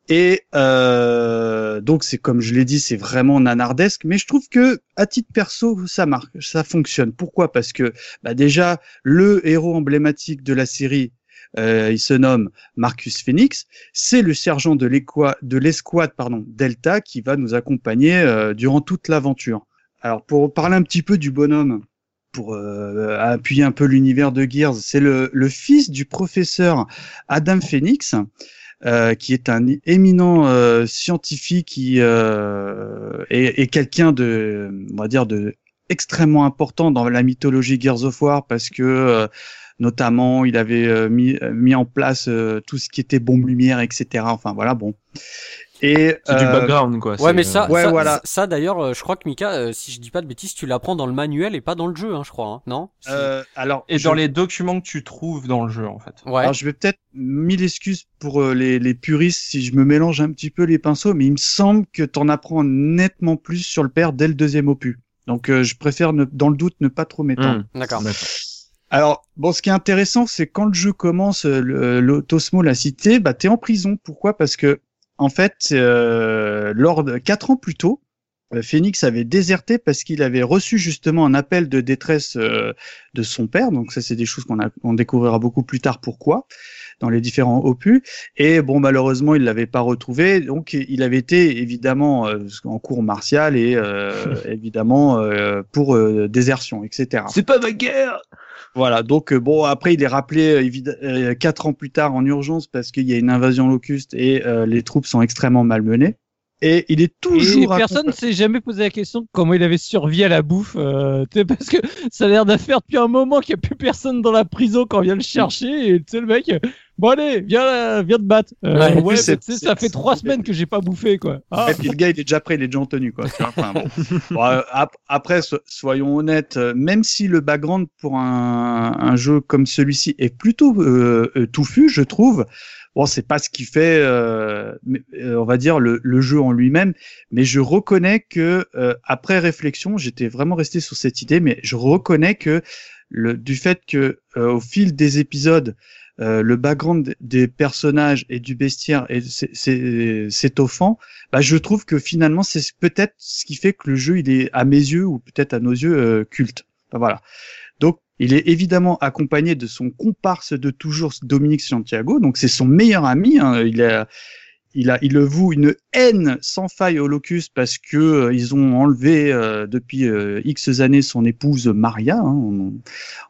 Et euh, donc c'est comme je l'ai dit, c'est vraiment nanardesque, mais je trouve que à titre perso, ça marque, ça fonctionne. Pourquoi? Parce que bah déjà le héros emblématique de la série, euh, il se nomme Marcus Phoenix, c'est le sergent de l'escouade pardon Delta qui va nous accompagner euh, durant toute l'aventure. Alors pour parler un petit peu du bonhomme, pour euh, appuyer un peu l'univers de Gears, c'est le, le fils du professeur Adam Phoenix euh, qui est un éminent euh, scientifique qui euh, est, est quelqu'un de, on va dire de extrêmement important dans la mythologie Gears of War parce que euh, notamment il avait euh, mis, mis en place euh, tout ce qui était bombe lumière, etc. Enfin voilà, bon. Et C'est du euh, background, quoi. Ouais, mais ça, euh, Ouais, ça, voilà. ça, d'ailleurs, euh, je crois que Mika, euh, si je dis pas de bêtises, tu l'apprends dans le manuel et pas dans le jeu, hein, je crois, hein, non? Euh, alors Et je- dans les documents que tu trouves dans le jeu en fait. Ouais. Alors je vais peut-être mille excuses pour euh, les, les puristes si je me mélange un petit peu les pinceaux, mais il me semble que t'en apprends nettement plus sur le père dès le deuxième opus. Donc euh, je préfère ne- dans le doute ne pas trop m'étendre. hmm. D'accord. Alors bon, ce qui est intéressant, c'est quand le jeu commence, euh, le- l'Autosmo l'a cité, bah t'es en prison. Pourquoi? Parce que en fait, euh, lors de quatre ans plus tôt, euh, Phoenix avait déserté parce qu'il avait reçu justement un appel de détresse euh, de son père. Donc ça, c'est des choses qu'on on découvrira beaucoup plus tard. Pourquoi dans les différents opus. Et bon, malheureusement, il l'avait pas retrouvé. Donc, il avait été évidemment euh, en cours martial et euh, évidemment euh, pour euh, désertion, etc. C'est pas ma guerre Voilà, donc euh, bon, après il est rappelé euh, euh, quatre ans plus tard en urgence parce qu'il y a une invasion locuste et euh, les troupes sont extrêmement malmenées. Et il est Et toujours personne ne s'est jamais posé la question de comment il avait survécu à la bouffe. euh, tu sais, parce que ça a l'air d'affaire depuis un moment qu'il n'y a plus personne dans la prison quand on vient le chercher. Et tu sais, le mec, bon allez, viens, viens te battre. Euh, Ouais, ouais, ça fait trois semaines que j'ai pas bouffé, quoi. Ah. Et puis le gars, il est déjà prêt, il est déjà en tenue, quoi. tu vois, enfin, bon. Bon, euh, ap- après, so- soyons honnêtes, euh, même si le background pour un, un jeu comme celui-ci est plutôt euh, touffu, je trouve. Bon, c'est pas ce qui fait, on va dire, le, le jeu en lui-même, mais je reconnais que après réflexion, j'étais vraiment resté sur cette idée, mais je reconnais que le, du fait que au fil des épisodes, le background des personnages et du bestiaire s'étoffant, bah, je trouve que finalement c'est peut-être ce qui fait que le jeu il est à mes yeux ou peut-être à nos yeux culte. voilà. Donc il est évidemment accompagné de son comparse de toujours, Dominique Santiago. Donc c'est son meilleur ami. Hein. Il a, il a, il le voue une haine sans faille au Locus parce que euh, ils ont enlevé euh, depuis euh, X années son épouse Maria. Hein,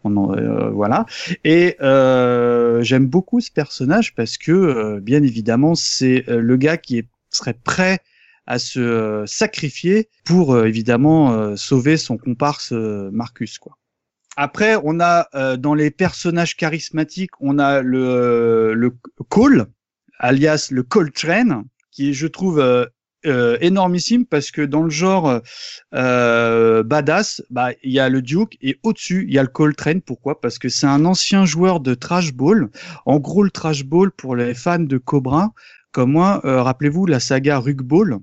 on, voilà. Et j'aime beaucoup ce personnage parce que bien évidemment c'est le gars qui est, serait prêt à se sacrifier pour évidemment sauver son comparse Marcus quoi. Après, on a euh, dans les personnages charismatiques, on a le, euh, le Cole, alias le Coltrane, qui je trouve euh, euh, énormissime parce que dans le genre euh, badass, bah il y a le Duke et au-dessus il y a le Coltrane. Pourquoi? Parce que c'est un ancien joueur de trash ball. En gros, le trash ball pour les fans de Cobra, comme moi, rappelez-vous la saga Rug Ball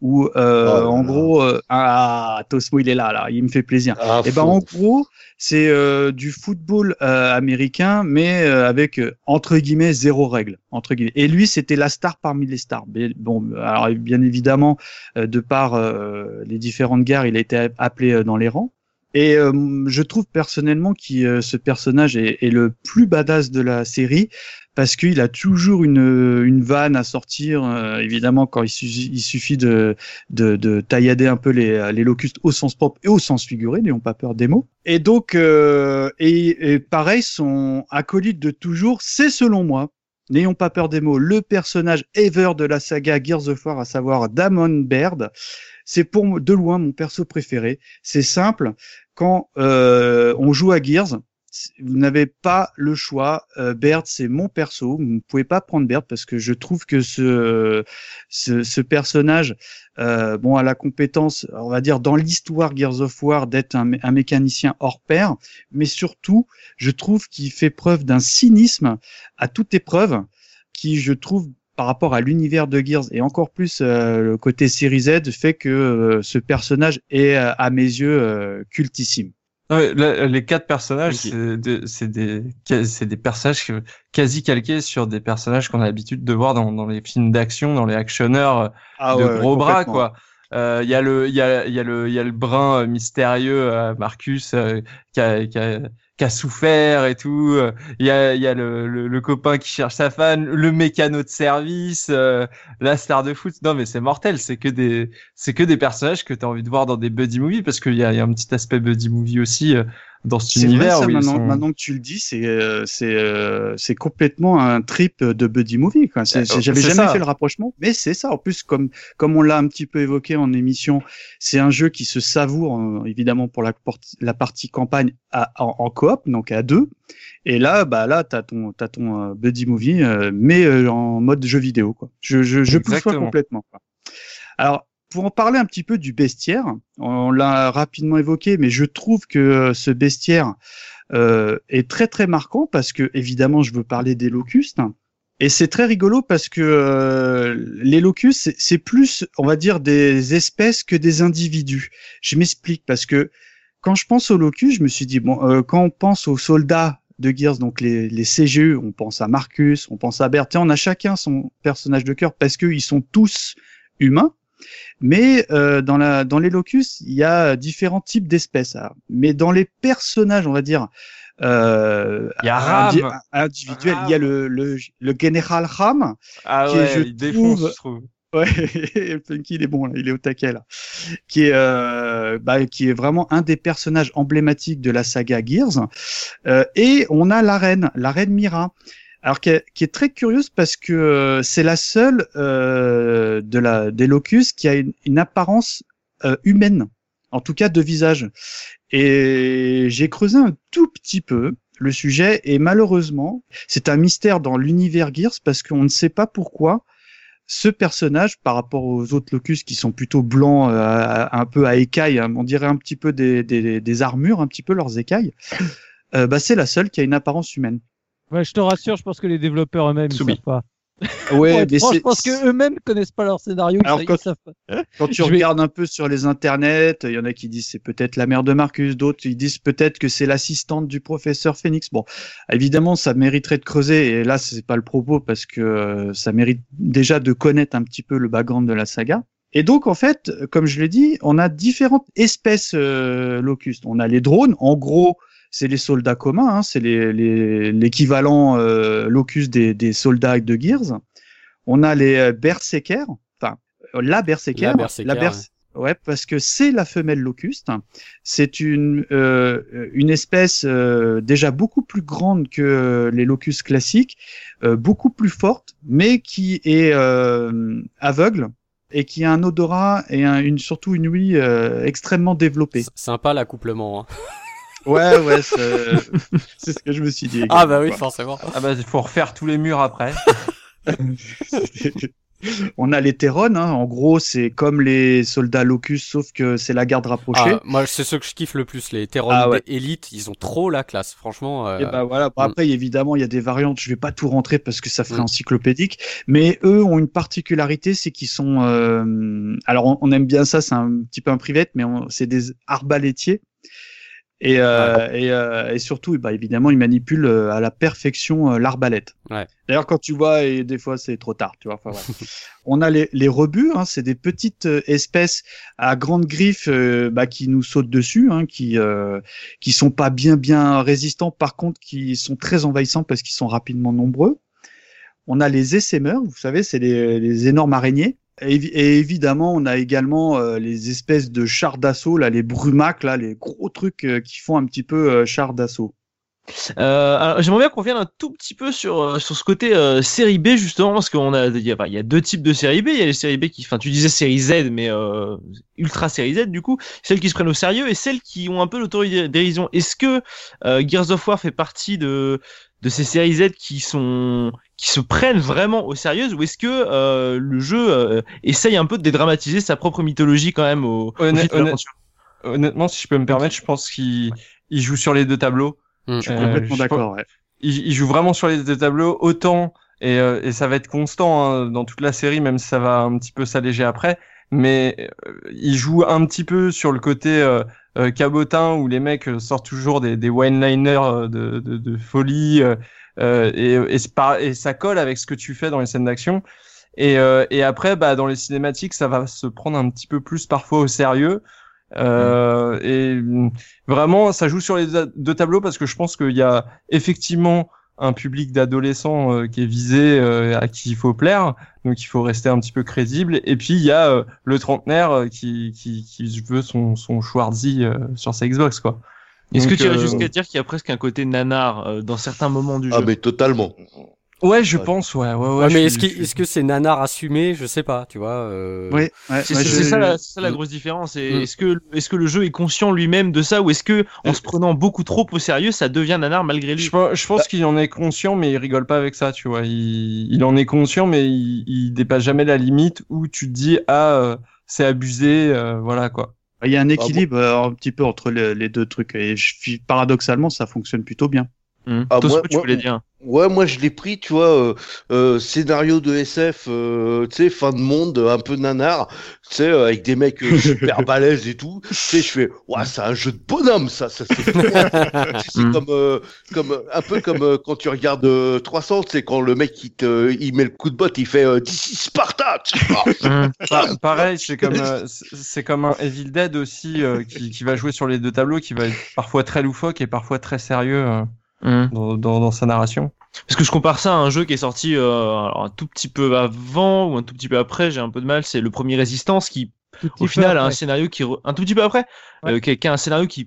où euh, oh en gros euh, ah Tosmo il est là là il me fait plaisir. Ah, et eh ben en gros c'est euh, du football euh, américain mais euh, avec entre guillemets zéro règle entre guillemets. Et lui c'était la star parmi les stars. Mais, bon alors bien évidemment de par les différentes guerres il a été appelé dans les rangs et je trouve personnellement que ce personnage est, est, le plus badass de la série parce qu'il a toujours une, une vanne à sortir, euh, évidemment, quand il, il suffit de, de, de, taillader un peu les, les locustes au sens propre et au sens figuré, n'ayons pas peur des mots. Et donc, euh, et, et, pareil, son acolyte de toujours, c'est selon moi, n'ayons pas peur des mots, le personnage ever de la saga Gears of War, à savoir Damon Baird. C'est pour de loin mon perso préféré. C'est simple, quand euh, on joue à Gears, vous n'avez pas le choix. Euh, Baird, c'est mon perso. Vous ne pouvez pas prendre Baird parce que je trouve que ce ce, ce personnage, euh, bon, a la compétence, on va dire, dans l'histoire Gears of War, d'être un, un, mécanicien hors pair, mais surtout, je trouve qu'il fait preuve d'un cynisme à toute épreuve, qui, je trouve, par rapport à l'univers de Gears. Et encore plus euh, le côté série Z, fait que euh, ce personnage est, à mes yeux, euh, cultissime. Les quatre personnages, c'est des, c'est des personnages quasi calqués sur des personnages qu'on a l'habitude de voir dans, dans les films d'action, dans les actionneurs ah de gros bras, quoi. Euh, il y a le, il y a, il y a le, il y a le brun mystérieux euh, Marcus euh, qui a, qui a qui a souffert et tout. Il y a, il y a le, le, copain qui cherche sa fan, le mécano de service, euh, la star de foot. Non, mais c'est mortel. C'est que des, c'est que des personnages que tu as envie de voir dans des buddy movies parce qu'il y a, y a un petit aspect buddy movie aussi. Dans cet univers. Vrai, ça, maintenant, que tu le dis, c'est euh, c'est euh, c'est complètement un trip de buddy movie. Quoi. Euh, j'avais jamais fait le rapprochement, mais c'est ça. En plus, comme comme on l'a un petit peu évoqué en émission, c'est un jeu qui se savoure évidemment pour la, la partie campagne à, en, coop, donc à deux. Et là, bah là, t'as ton t'as ton buddy movie, mais en mode jeu vidéo. Quoi. Je je, je complètement. Quoi. Alors pour en parler un petit peu du bestiaire, on l'a rapidement évoqué, mais je trouve que euh, ce bestiaire euh, est très très marquant parce que évidemment je veux parler des locustes. Et c'est très rigolo parce que euh, les locustes, c'est plus, on va dire, des espèces que des individus. Je m'explique parce que quand je pense aux locustes, je me suis dit, bon, quand on pense aux soldats de Gears, donc les, les CGE, on pense à Marcus, on pense à Berthe, on a chacun son personnage de cœur parce qu'ils sont tous humains. Mais euh, dans, la, dans les locus, il y a différents types d'espèces. Mais dans les personnages, on va dire, euh, il y a Ram. individuel, il y a le, le, le général Ram. Ah qui ouais, je il défonce, je trouve. Ouais, Funky, il est bon, là, il est au taquet là. Qui est, euh, bah, qui est vraiment un des personnages emblématiques de la saga Gears. Euh, et on a la reine, la reine Mira, alors qui est, très curieuse parce que euh, c'est la seule euh, de la des locus qui a une, apparence euh, humaine, en tout cas de visage. Et j'ai creusé un tout petit peu le sujet et malheureusement, c'est un mystère dans l'univers Gears parce qu'on ne sait pas pourquoi ce personnage, par rapport aux autres locus qui sont plutôt blancs, un peu à écailles, hein, on dirait un petit peu des, des, des armures, un petit peu leurs écailles, bah, c'est la seule qui a une apparence humaine. Ouais, je te rassure, je pense que les développeurs eux-mêmes ne savent pas. Ouais, mais c'est- je pense qu'eux-mêmes connaissent pas leur scénario. Alors, ils quand- savent pas. Quand tu Je vais- regardes un peu sur les internets, il y en a qui disent c'est peut-être la mère de Marcus, d'autres ils disent peut-être que c'est l'assistante du professeur Phoenix. Bon, évidemment, ça mériterait de creuser et là c'est pas le propos parce que euh, ça mérite déjà de connaître un petit peu le background de la saga. Et donc en fait, comme je l'ai dit, on a différentes espèces euh, locustes. On a les drones, en gros, c'est les soldats communs, hein, c'est les- les- l'équivalent euh, locus des, des soldats de Gears. On a les euh, berserkers, enfin euh, la berserker, La berserker, ouais, parce que c'est la femelle locuste. C'est une euh, une espèce euh, déjà beaucoup plus grande que les locustes classiques, euh, beaucoup plus forte, mais qui est euh, aveugle et qui a un odorat et un- une surtout une ouïe euh, extrêmement développée. Sympa l'accouplement. hein. Ouais, ouais, c'est c'est ce que je me suis dit. Ah bah oui, forcément. Ah bah il faut refaire tous les murs après. On a les Terrones, hein. en gros, c'est comme les soldats locus, sauf que c'est la garde rapprochée. Ah, moi, c'est ceux que je kiffe le plus, les Terran Ah ouais. Elite, ils ont trop la classe, franchement. euh, Et bah voilà. Mm. après, évidemment, il y a des variantes. Je vais pas tout rentrer parce que ça ferait Mm. encyclopédique. Mais eux ont une particularité, c'est qu'ils sont. euh, Alors, on, aime bien ça. C'est un petit peu un private, mais on- c'est des arbalétiers. Et, euh, et, euh, et surtout, bah, évidemment, ils manipulent euh, à la perfection euh, l'arbalète. Ouais. D'ailleurs, quand tu vois, et des fois, c'est trop tard, tu vois. Enfin, voilà. On a les, les rebuts, hein, c'est des petites euh, espèces à grandes griffes euh, bah, qui nous sautent dessus, hein, qui euh, qui sont pas bien bien résistants, par contre, qui sont très envahissants parce qu'ils sont rapidement nombreux. On a les essaimeurs, vous savez, c'est les, les énormes araignées. Et, évi- et évidemment, on a également euh, les espèces de chars d'assaut, là, les brumacs, là, les gros trucs euh, qui font un petit peu euh, chars d'assaut. J'aimerais bien qu'on revienne un tout petit peu sur sur ce côté série B justement parce qu'on a il y a, deux types de série B. Il y a les séries B qui, enfin, tu disais série Z, mais ultra série Z du coup, celles qui se prennent au sérieux et celles qui ont un peu l'autodérision. Est-ce que Gears of War fait partie de de ces séries Z qui sont qui se prennent vraiment au sérieux ou est-ce que euh, le jeu euh, essaye un peu de dédramatiser sa propre mythologie quand même au, au Honnête- fil de honnête- l'aventure? Honnêtement, si je peux me permettre, je pense qu'il il joue sur les deux tableaux. Mm. Je suis Euh, complètement d'accord. Ouais. il, il joue vraiment sur les deux tableaux autant et, euh, et ça va être constant hein, dans toute la série même si ça va un petit peu s'alléger après mais euh, il joue un petit peu sur le côté euh, cabotin où les mecs euh, sortent toujours des, des one-liners euh, de, de, de folie euh, euh, et, et, et ça colle avec ce que tu fais dans les scènes d'action. Et, euh, et après bah dans les cinématiques ça va se prendre un petit peu plus parfois au sérieux. Euh, et mm, vraiment ça joue sur les deux tableaux parce que je pense qu'il y a effectivement un public d'adolescents euh, qui est visé, euh, à qui il faut plaire, donc il faut rester un petit peu crédible. Et puis il y a euh, le trentenaire euh, qui, qui, qui veut son, son Schwarzy euh, sur sa Xbox, quoi. Est-ce que tu irais jusqu'à dire qu'il y a presque un côté nanar euh, dans certains moments du Ah jeu? mais totalement. Ouais, je pense, ouais, ouais, ouais. Ouais, mais suis- est-ce que est-ce que c'est nanar assumé? Je sais pas, tu vois. euh, Ouais, ouais, C'est je- ça, la, c'est ça la Mm. grosse différence. Et Mm. Est-ce que, est-ce que le jeu est conscient lui-même de ça ou est-ce que en se prenant beaucoup trop au sérieux, ça devient nanar malgré lui? Je pense, je pense qu'il en est conscient, mais il rigole pas avec ça, tu vois. Il, il en est conscient, mais il, il dépasse jamais la limite où tu te dis ah euh, c'est abusé, euh, voilà quoi. Il y a un équilibre euh, un petit peu entre le- les deux trucs et je, suis- paradoxalement ça fonctionne plutôt bien. Mm. Ah, moi- tu moi- voulais dire Ouais, moi je l'ai pris, tu vois, euh, euh, scénario de SF, euh, tu sais, fin de monde, un peu nanar, tu sais, euh, avec des mecs euh, super balèzes et tout. Tu sais, je fais, ouais, c'est un jeu de bonhomme, ça, ça c'est. Tu sais, c'est Mm. comme, euh, comme un peu comme euh, quand tu regardes euh, 300, c'est quand le mec il te, il met le coup de botte, il fait euh, d'ici Sparta. tu. Mm. Pa- pareil, c'est comme euh, c'est comme un Evil Dead aussi euh, qui, qui va jouer sur les deux tableaux, qui va être parfois très loufoque et parfois très sérieux euh, Mm. dans, dans, dans sa narration. Parce que je compare ça à un jeu qui est sorti euh, alors un tout petit peu avant ou un tout petit peu après, j'ai un peu de mal, c'est le premier Résistance qui au final a un scénario qui re- un tout petit peu après Ouais. euh, qui, a- qui a un scénario qui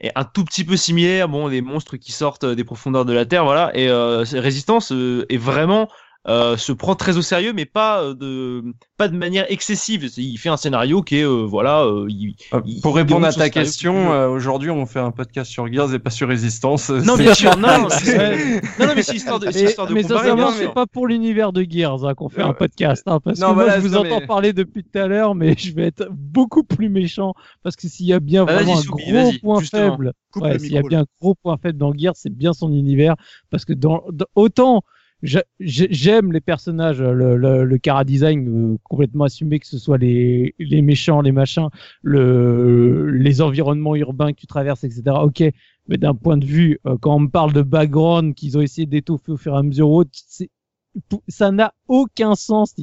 est un tout petit peu similaire bon des monstres qui sortent des profondeurs de la terre voilà et euh, Résistance euh, est vraiment euh, se prend très au sérieux mais pas euh, de pas de manière excessive. Il fait un scénario qui est euh, voilà euh, il- Euh, Il- Pour il répondre à ta question, euh, aujourd'hui on fait un podcast sur Gears et pas sur Résistance. non bien sûr non non non mais c'est histoire de c'est Mais, histoire de mais comparer c'est pas pour l'univers de Gears hein, qu'on fait Euh, un podcast, hein, parce non, que voilà, moi je vous non, entends mais- parler depuis tout à l'heure, mais je vais être beaucoup plus méchant parce que s'il y a bien Bah, vraiment un Soubi, gros point justement. faible, ouais, s'il y a bien un gros point faible dans Gears, c'est bien son univers, parce que dans, dans- autant j'aime les personnages, le, le, le cara design euh, complètement assumé, que ce soit les, les méchants, les machins, le, les environnements urbains que tu traverses, etc. Ok, mais d'un point de vue, euh, quand on me parle de background qu'ils ont essayé d'étoffer au fur et à mesure, ça n'a aucun sens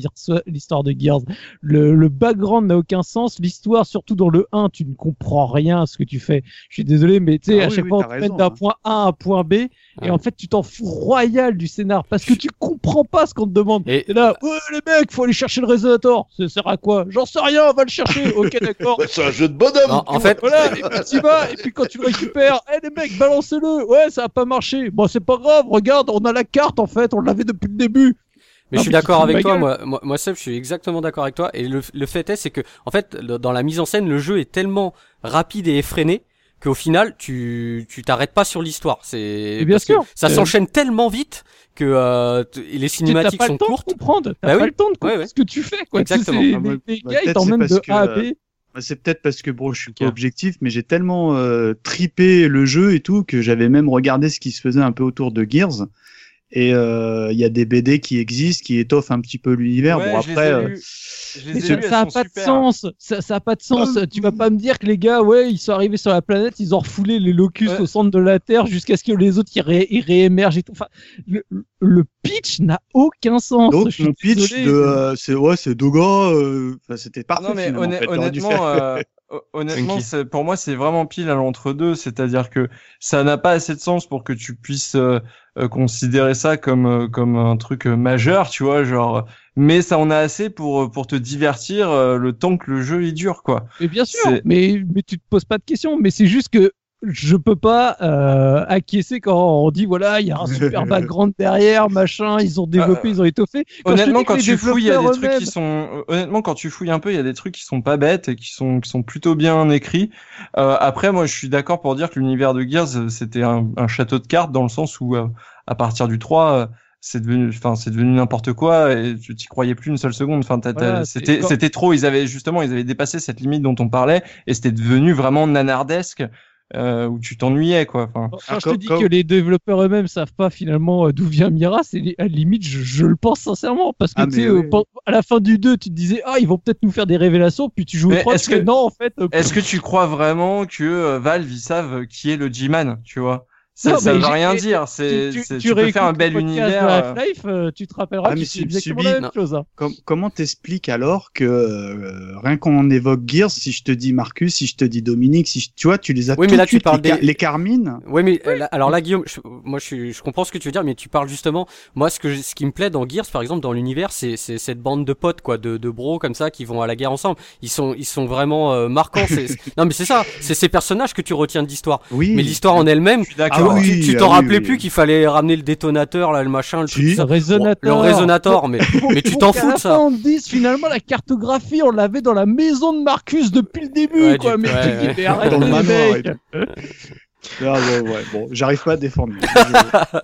l'histoire de Gears. Le, le background n'a aucun sens. L'histoire, surtout dans le 1, tu ne comprends rien à ce que tu fais. Je suis désolé, mais tu sais, Ah à oui, chaque oui, fois, on te raison, mène d'un hein. point A à un point B, et en fait, tu t'en fous royal du scénar parce que tu comprends pas ce qu'on te demande. Et là, ouais, les mecs, faut aller chercher le résonateur. Ça sert à quoi? J'en sais rien, va le chercher. Ok, d'accord. Bah, c'est un jeu de bonhomme. Non, en fait, Voilà, et puis tu y vas, et puis quand tu le récupères, eh les mecs, balancez-le. Ouais, ça a pas marché. Bon, c'est pas grave, regarde, on a la carte en fait, on l'avait depuis le début. Mais Non, je suis tu te d'accord avec toi, moi, moi, moi Seb, je suis exactement d'accord avec toi. Et le, le fait est, c'est que, en fait, dans la mise en scène, le jeu est tellement rapide et effréné qu'au final, tu, tu t'arrêtes pas sur l'histoire. C'est Et bien parce que sûr. ça Euh, s'enchaîne tellement vite que euh, t- et les Tu- T'as cinématiques pas sont le temps courtes. de comprendre. T'as Bah pas oui. le temps de comprendre Ouais, ouais. ce que tu fais, quoi. Exactement. Tu sais, Ah, les, bah, les bah, gars, ils peut-être t'emmènent c'est de parce A à que, B. C'est peut-être parce que bon, je suis pas objectif, mais j'ai tellement euh, tripé le jeu et tout que j'avais même regardé ce qui se faisait un peu autour de Gears. Et euh, il y a des BD qui existent, qui étoffent un petit peu l'univers. Ouais, bon après, euh, Mais ai ça, lus, ça elles a sont pas de sens. Ça, ça a pas de sens. Euh, tu vas pas me dire que les gars, ouais, ils sont arrivés sur la planète, ils ont refoulé les locustes Ouais. au centre de la Terre jusqu'à ce que les autres ils, ré- ils réémergent et tout. Enfin, le, le pitch n'a aucun sens. donc mon pitch désolé. de euh, c'est ouais c'est euh, enfin, c'était parfait. Non mais finalement, en honn- fait. Honnêtement, euh, honnêtement, pour moi c'est vraiment pile à l'entre-deux, c'est-à-dire que ça n'a pas assez de sens pour que tu puisses euh, euh, considérer ça comme euh, comme un truc euh, majeur, tu vois, genre. Mais ça en a assez pour pour te divertir euh, le temps que le jeu il dure, quoi. Mais bien sûr, mais, mais tu te poses pas de questions. Mais c'est juste que je peux pas euh, acquiescer quand on dit voilà, il y a un super background derrière, machin, ils ont développé, ils ont étoffé. Quand Honnêtement, quand tu fouilles, il y a des trucs qui sont. Honnêtement, quand tu fouilles un peu, il y a des trucs qui sont pas bêtes et qui sont qui sont plutôt bien écrits. Euh, après, moi, je suis d'accord pour dire que l'univers de Gears, c'était un, un château de cartes dans le sens où, euh, à partir du 3, euh, c'est devenu, enfin, c'est devenu n'importe quoi et tu t'y croyais plus une seule seconde. Enfin, t'as- t'as- Voilà, c'était quand- c'était trop. Ils avaient justement, ils avaient dépassé cette limite dont on parlait et c'était devenu vraiment nanardesque euh, où tu t'ennuyais, quoi. Enfin. Quand Alors, je te dis que les développeurs eux-mêmes savent pas finalement euh, d'où vient Mira, c'est à la limite, je, je le pense sincèrement. Parce que Ah, tu sais, oui. euh, à la fin du 2, tu te disais, ah, ils vont peut-être nous faire des révélations, puis tu joues au Mais 3, est-ce que- non, en fait. euh, Est-ce que tu crois vraiment que euh, Valve ils savent qui est le G-Man, tu vois? Ça, Non, ça veut rien dire. C'est, tu, c'est- tu tu peux faire un bel univers. de euh, euh, tu te rappelleras Ah, que mais c'est Sub- exactement Subi- la même chose. hein. Com- comment t'expliques alors que euh, rien qu'on évoque Gears, si je te dis Marcus, si je te dis Dominique, si je- tu vois, tu les as Oui, tout mais de là, tu parles les, des- les Carmine. Ouais, mais euh, là- alors là, Guillaume, je- moi, je, je comprends ce que tu veux dire, mais tu parles justement. Moi, ce que je- ce qui me plaît dans Gears, par exemple, dans l'univers, c'est c'est cette bande de potes, quoi, de, de bros comme ça, qui vont à la guerre ensemble. Ils sont ils sont vraiment euh, marquants. c'est- c'est- non, mais c'est ça. C'est ces personnages que tu retiens de l'histoire. Oui. Mais l'histoire en elle-même, Ah oui, tu- tu ah t'en oui, rappelais oui. plus qu'il fallait ramener le détonateur, là, le machin, le Si. truc. Ça. résonateur. Le résonateur, mais mais tu t'en fous de ça. finalement, la cartographie, on l'avait dans la maison de Marcus depuis le début, Ouais, quoi. du- mais ouais, ouais. mais arrêtez, Dans le les manoir mecs. Ah, ouais, ouais, bon, j'arrive pas à défendre.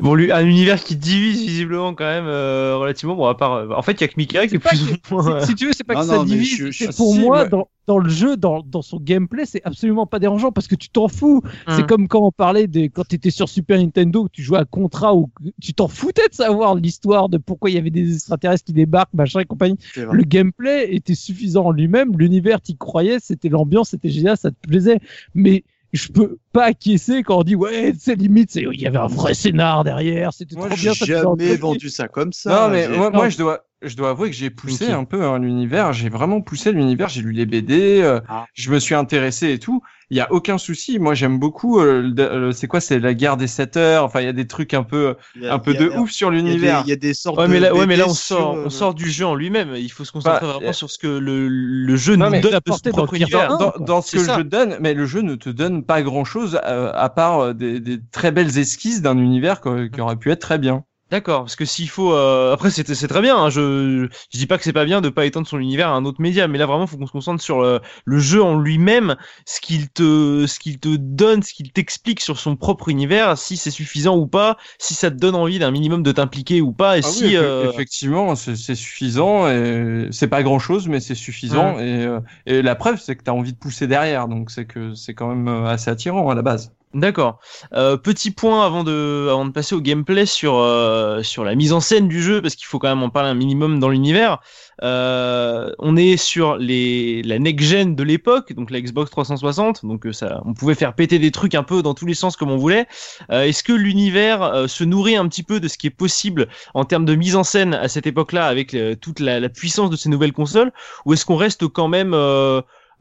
Bon, lui, un univers qui divise visiblement quand même euh, relativement. Bon, à part, euh, en fait, il y a que Mika qui est plus que- ou moins. si, si tu veux, c'est pas Non, que ça non, divise. je- je- c'est pour si, moi, ouais. dans, dans le jeu, dans, dans son gameplay, c'est absolument pas dérangeant parce que tu t'en fous. C'est Hum. comme quand on parlait des, quand t'étais sur Super Nintendo, que tu jouais à Contra ou tu t'en foutais de savoir l'histoire de pourquoi il y avait des extraterrestres qui débarquent, machin et compagnie. Le gameplay était suffisant en lui-même, l'univers, t'y croyais, c'était l'ambiance, c'était génial, ça te plaisait. Mais je peux pas acquiescer quand on dit ouais, c'est limite, c'est, il y avait un vrai scénar derrière, c'était trop J'ai bien. faisait jamais vendu ça comme ça. Non, mais J'ai- moi, je dois, je dois avouer que j'ai poussé un peu hein, l'univers. J'ai vraiment poussé l'univers. J'ai lu les BD. euh, Ah. Je me suis intéressé et tout. Il y a aucun souci. Moi, j'aime beaucoup. euh, le- le- c'est quoi C'est la guerre des 7 heures. Enfin, il y a des trucs un peu, a- un peu a- de ouf sur l'univers. il y a des sortes Ouais, mais de là, ouais, mais là, on sort, euh, on sort du jeu en lui-même. Il faut se concentrer Bah, vraiment euh, sur ce que le, le jeu Non, nous mais donne de son dans dans, dans ce que ça. je donne, mais le jeu ne te donne pas grand chose à part euh, des, très belles esquisses d'un univers qui aurait pu être très bien. D'accord, parce que s'il faut, euh, après c'est très bien. Hein, je je dis pas que c'est pas bien de pas étendre son univers à un autre média, mais là vraiment faut qu'on se concentre sur le, le jeu en lui-même, ce qu'il te ce qu'il te donne, ce qu'il t'explique sur son propre univers, si c'est suffisant ou pas, si ça te donne envie d'un minimum de t'impliquer ou pas, et Ah si oui, euh, effectivement, c'est c'est suffisant et c'est pas grand chose, mais c'est suffisant et, euh, et la preuve c'est que tu as envie de pousser derrière, donc c'est que c'est quand même euh, assez attirant à la base. D'accord. Euh, petit point avant de, passer au gameplay sur, euh, sur la mise en scène du jeu, parce qu'il faut quand même en parler un minimum dans l'univers. Euh, on est sur les, la next-gen de l'époque, donc la Xbox 360, donc euh, ça, on pouvait faire péter des trucs un peu dans tous les sens comme on voulait. Est-ce que l'univers se nourrit un petit peu de ce qui est possible en termes de mise en scène à cette époque-là, avec toute la, la puissance de ces nouvelles consoles, ou est-ce qu'on reste quand même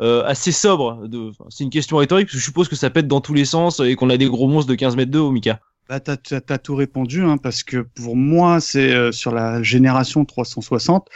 euh, assez sobre de... enfin, C'est une question rhétorique, parce que je suppose que ça pète dans tous les sens et qu'on a des gros monstres de 15 mètres de haut, Mika. Bah, t'as, t'as, t'as tout répondu, hein, parce que pour moi, c'est euh, sur la génération 360,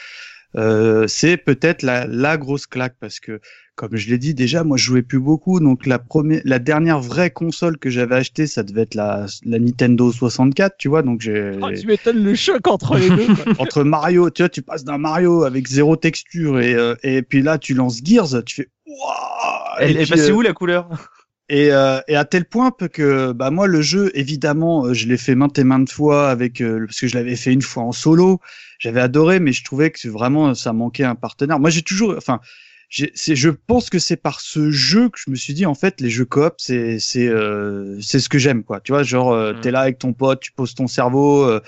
euh, c'est peut-être la, la grosse claque, parce que, comme je l'ai dit déjà, moi, je jouais plus beaucoup, donc la première, la dernière vraie console que j'avais achetée, ça devait être la, la Nintendo 64, tu vois, donc j'ai Oh, tu m'étonnes le choc entre les deux. quoi. entre Mario, tu vois, tu passes d'un Mario avec zéro texture et euh, et puis là, tu lances Gears, tu fais waouh. Elle Et est passée euh, où la couleur? et, euh, et à tel point que bah moi le jeu évidemment euh, je l'ai fait maintes et maintes fois avec euh, parce que je l'avais fait une fois en solo j'avais adoré mais je trouvais que vraiment ça manquait un partenaire moi j'ai toujours enfin je pense que c'est par ce jeu que je me suis dit en fait les jeux coop c'est c'est euh, c'est ce que j'aime quoi tu vois genre euh, Mm. t'es là avec ton pote tu poses ton cerveau euh,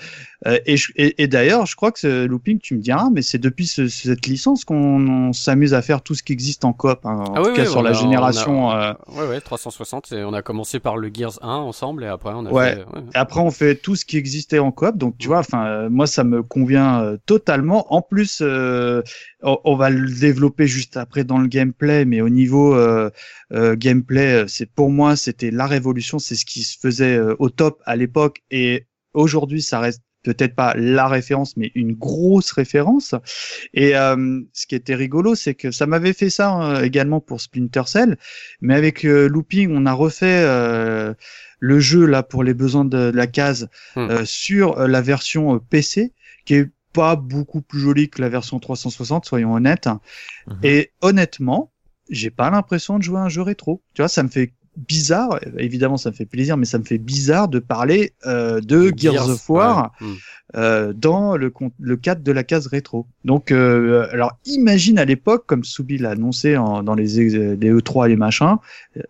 euh, et, je- et, et d'ailleurs je crois que ce looping tu me diras mais c'est depuis ce- cette licence qu'on on s'amuse à faire tout ce qui existe en coop hein, en Ah tout oui, cas oui, sur la a- on a- génération euh, Ouais, ouais, 360. Et on a commencé par le Gears 1 ensemble et après on a Ouais. fait. ouais. Et après, on fait tout ce qui existait en coop. Donc, tu vois, enfin, euh, moi, ça me convient totalement. En plus, euh, on, on va le développer juste après dans le gameplay, mais au niveau euh, euh, gameplay, euh, c'est pour moi, c'était la révolution. C'est ce qui se faisait euh, au top à l'époque. Et aujourd'hui, ça reste peut-être pas la référence, mais une grosse référence. Et euh, ce qui était rigolo, c'est que ça m'avait fait ça euh, également pour Splinter Cell, mais avec euh, Looping, on a refait euh, le jeu là pour les besoins de, de la case Hmm. euh, sur la version PC, qui est pas beaucoup plus jolie que la version 360, soyons honnêtes. Mhm. Et honnêtement, j'ai pas l'impression de jouer à un jeu rétro. Tu vois, ça me fait bizarre. Évidemment, ça me fait plaisir, mais ça me fait bizarre de parler euh, de Gears, of War ouais. Mm. euh, dans le, cadre de la case rétro. Donc, euh, alors imagine à l'époque, comme Soubi l'a annoncé en, dans les, ex- les E3 et les machins,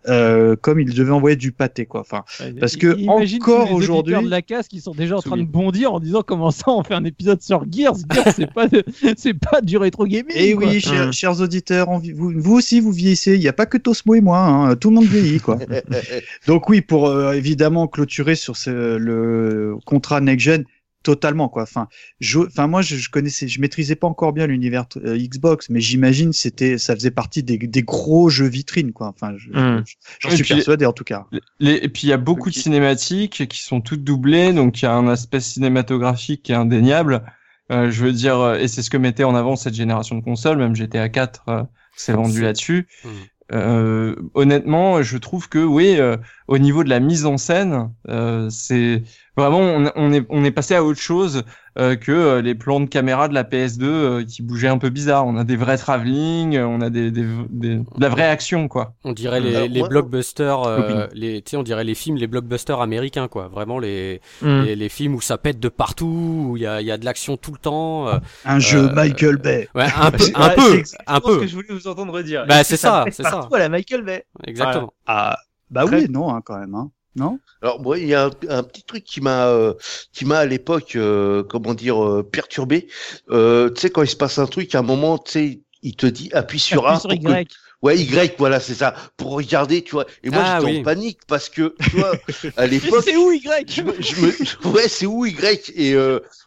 euh, comme il devait envoyer du pâté, quoi. Enfin, Parce que encore aujourd'hui- de la casse qui sont déjà en train de bondir en disant comment ça on fait un épisode sur Gears. Gears c'est pas de- c'est pas du rétro gaming. Et quoi. Eh oui, chers, Mm. chers auditeurs, on vi- vous, vous aussi vous vieillissez. Il n'y a pas que Tosmo et moi, hein, tout le monde vieillit, quoi. Donc oui, pour euh, évidemment clôturer sur ce, le contrat next gen, totalement quoi. Enfin, je, enfin moi je, je connaissais, je maîtrisais pas encore bien l'univers euh, Xbox, mais j'imagine c'était, ça faisait partie des, des gros jeux vitrines quoi. Enfin, je- Mm. je- j'en Et suis puis- persuadé en tout cas. Les- et puis il y a beaucoup de cinématiques qui sont toutes doublées, donc il y a un aspect cinématographique qui est indéniable. Euh, je veux dire, euh, et c'est ce que mettait en avant cette génération de consoles, même GTA 4 euh, s'est vendu C'est- là-dessus. Mm. Euh, honnêtement, je trouve que oui, euh, au niveau de la mise en scène, euh, c'est vraiment on, on est on est passé à autre chose euh, que euh, les plans de caméra de la PS2 euh, qui bougeaient un peu bizarre. On a des vrais travelling, euh, on a des, des, des- de la vraie action quoi. On dirait les, Alors, les blockbusters, euh, les, tu sais, on dirait les films, les blockbusters américains, quoi. Vraiment les, Mm. les, les films où ça pète de partout, où il y a, il y a de l'action tout le temps. euh, Un jeu Michael Bay. ouais, un peu, C'est- un peu, un ce que je voulais vous entendre dire. Bah, c'est ça, pète c'est ça. partout à la Michael Bay. Exactement. Ah, bah Très- oui, non, hein, quand même, hein. Non? Alors moi, il y a un, un petit truc qui m'a, euh, qui m'a à l'époque, euh, comment dire, euh, perturbé. Tu sais, quand il se passe un truc, à un moment, tu sais, il te dit appuie sur A. Appuie sur que- Y. Ouais, Y, voilà, c'est ça. Pour regarder, tu vois. Et moi, Ah, j'étais oui. en panique parce que, tu vois, à l'époque, c'est où Y? je je me- ouais, c'est où Y? Et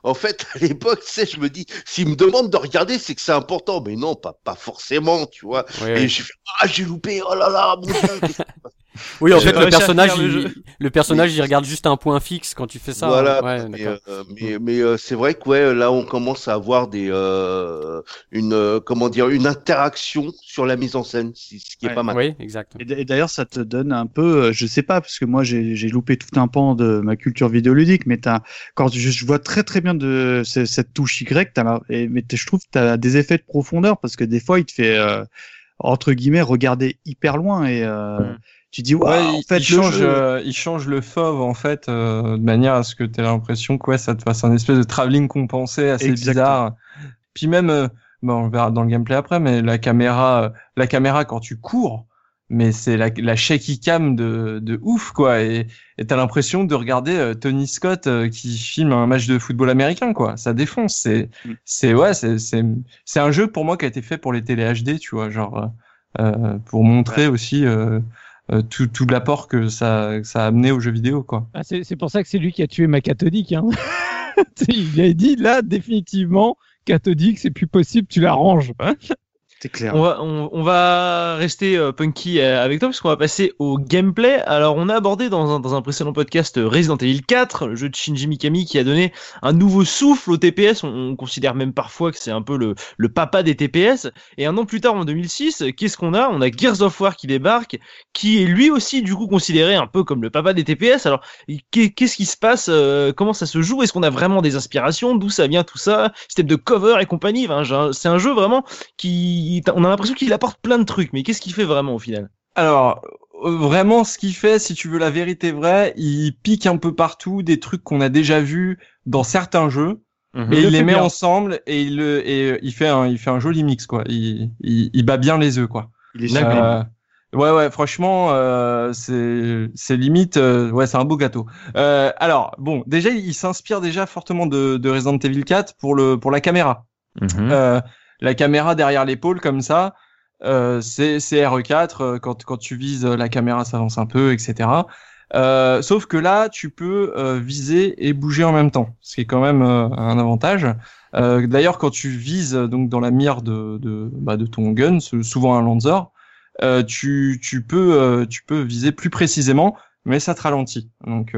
en fait, à l'époque, tu sais, je me dis, s'il me demande de regarder, c'est que c'est important. Mais non, pas, pas forcément, tu vois. Et j'ai fait, ah, j'ai loupé, oh là là, mon Dieu. Oui, en fait, le personnage, le il, le personnage, il regarde juste un point fixe quand tu fais ça. voilà. Ouais, mais euh, mais, mais, euh, c'est vrai que ouais, là, on commence à avoir des, euh, une, euh, comment dire, une interaction sur la mise en scène, ce qui est Ouais. pas mal. Oui, exact. Et d'ailleurs, ça te donne un peu, euh, je sais pas, parce que moi j'ai j'ai loupé tout un pan de ma culture vidéoludique, mais t'as, quand je, je vois très très bien de ce- cette touche Y, t'as la- et, mais je trouve que t'as des effets de profondeur parce que des fois il te fait euh, entre guillemets regarder hyper loin et euh, Mm. Tu dis Ouais, en il, fait il le change, jeu- euh, il change le fauve en fait euh, de manière à ce que tu aies l'impression que ouais, ça te fasse un espèce de travelling compensé assez Exactement. bizarre. Puis même, euh, bon, on verra dans le gameplay après, mais la caméra, euh, la caméra quand tu cours, mais c'est la, la shaky cam de, de ouf quoi et t'as l'impression de regarder euh, Tony Scott qui filme un match de football américain quoi ça défonce c'est Mm. c'est ouais c'est c'est c'est un jeu pour moi qui a été fait pour les télé HD tu vois genre euh, pour montrer aussi euh, euh, tout tout l'apport que ça a amené aux jeux vidéo quoi Ah, c'est pour ça que c'est lui qui a tué ma cathodique. Hein. il a dit là définitivement cathodique c'est plus possible tu la ranges. On va, rester euh, punky euh, avec toi parce qu'on va passer au gameplay. Alors, on a abordé dans un, précédent podcast euh, Resident Evil 4, le jeu de Shinji Mikami qui a donné un nouveau souffle au TPS. On, on considère même parfois que c'est un peu le, papa des TPS. Et un an plus tard, en 2006, qu'est-ce qu'on a? On a Gears of War qui débarque, qui est lui aussi du coup considéré un peu comme le papa des TPS. Alors, qu'est- qu'est-ce qui se passe Comment ça se joue? Est-ce qu'on a vraiment des inspirations? D'où ça vient tout ça? Système de cover et compagnie. C'est un jeu vraiment qui, on a l'impression qu'il apporte plein de trucs, mais qu'est-ce qu'il fait vraiment au final? Alors, euh, vraiment, ce qu'il fait, si tu veux la vérité vraie, il pique un peu partout des trucs qu'on a déjà vus dans certains jeux, et le il les met bien. ensemble et il et euh, il fait un il fait un joli mix quoi. Il il, il bat bien les œufs quoi. Il est. Euh, ouais ouais, franchement, euh, c'est c'est limite euh, ouais, c'est un beau gâteau. Euh, alors bon, déjà il s'inspire déjà fortement de, de Resident Evil 4 pour le pour la caméra. Euh, la caméra derrière l'épaule comme ça, euh, c'est c'est RE4 euh, quand quand tu vises euh, la caméra s'avance un peu etc. Euh, sauf que là tu peux euh, viser et bouger en même temps, ce qui est quand même euh, un avantage. Euh, D'ailleurs quand tu vises donc dans la mire de de, bah, de ton gun, souvent un Lancer, euh, tu tu peux euh, tu peux viser plus précisément, mais ça te ralentit. Donc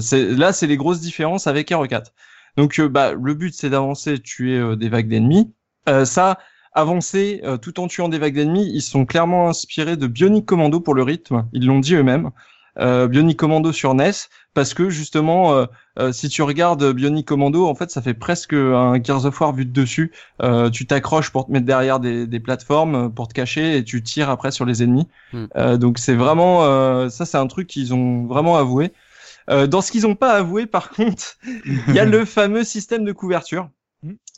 c'est là, c'est les grosses différences avec RE4. Donc, bah, le but c'est d'avancer, tuer euh, des vagues d'ennemis. Euh, ça, avancer euh, tout en tuant des vagues d'ennemis, ils sont clairement inspirés de Bionic Commando pour le rythme. Ils l'ont dit eux-mêmes. Euh, Bionic Commando sur NES, parce que justement, euh, euh, si tu regardes Bionic Commando, en fait, ça fait presque un Gears of War vu de dessus. Euh, tu t'accroches pour te mettre derrière des, des plateformes, pour te cacher, et tu tires après sur les ennemis. Hmm. Euh, donc c'est vraiment, euh, ça c'est un truc qu'ils ont vraiment avoué. Euh, dans ce qu'ils n'ont pas avoué, par contre, il y a le fameux système de couverture.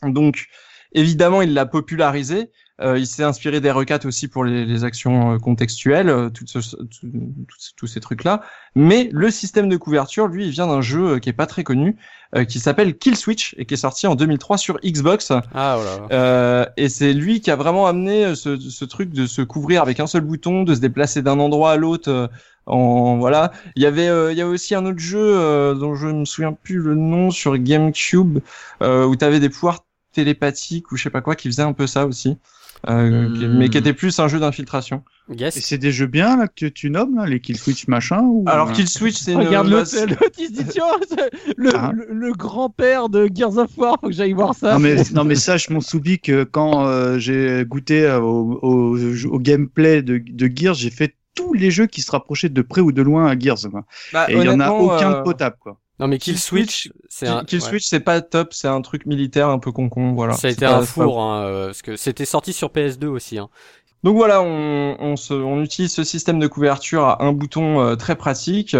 Donc, évidemment, il l'a popularisé. Euh, il s'est inspiré des RE4 aussi pour les, les actions euh, contextuelles, euh, ce- tous ces trucs-là. Mais le système de couverture, lui, il vient d'un jeu euh, qui est pas très connu, euh, qui s'appelle Kill Switch et qui est sorti en 2003 sur Xbox. Ah voilà. Euh, et c'est lui qui a vraiment amené ce, ce truc de se couvrir avec un seul bouton, de se déplacer d'un endroit à l'autre. en voilà. Il y avait, euh, il y avait aussi un autre jeu euh, dont je me souviens plus le nom sur GameCube euh, où tu avais des pouvoirs télépathiques ou je sais pas quoi qui faisait un peu ça aussi, euh, Hmm. mais qui était plus un jeu d'infiltration. Yes. Et c'est des jeux bien là que tu, nommes là, les Kill Switch machin ou Alors euh, Kill Switch, c'est une Regarde l'autre, c'est- l'autre, il se dit tiens, c'est le, Ah. le, le grand-père de Gears of War, faut que j'aille voir ça. Non mais, non mais sache mon soubi que quand euh, j'ai goûté euh, au, au, au gameplay de, de Gears, j'ai fait tous les jeux qui se rapprochaient de près ou de loin à Gears quoi. bah, Et il y en a aucun euh, de potable quoi. Non mais Kill Switch, c'est un. Kill ouais. Switch, c'est pas top, c'est un truc militaire un peu concon, voilà. Ça a été pas- un pas four, hein, euh, parce que c'était sorti sur PS2 aussi. Hein. Donc voilà, on, on, se, on utilise ce système de couverture à un bouton euh, très pratique,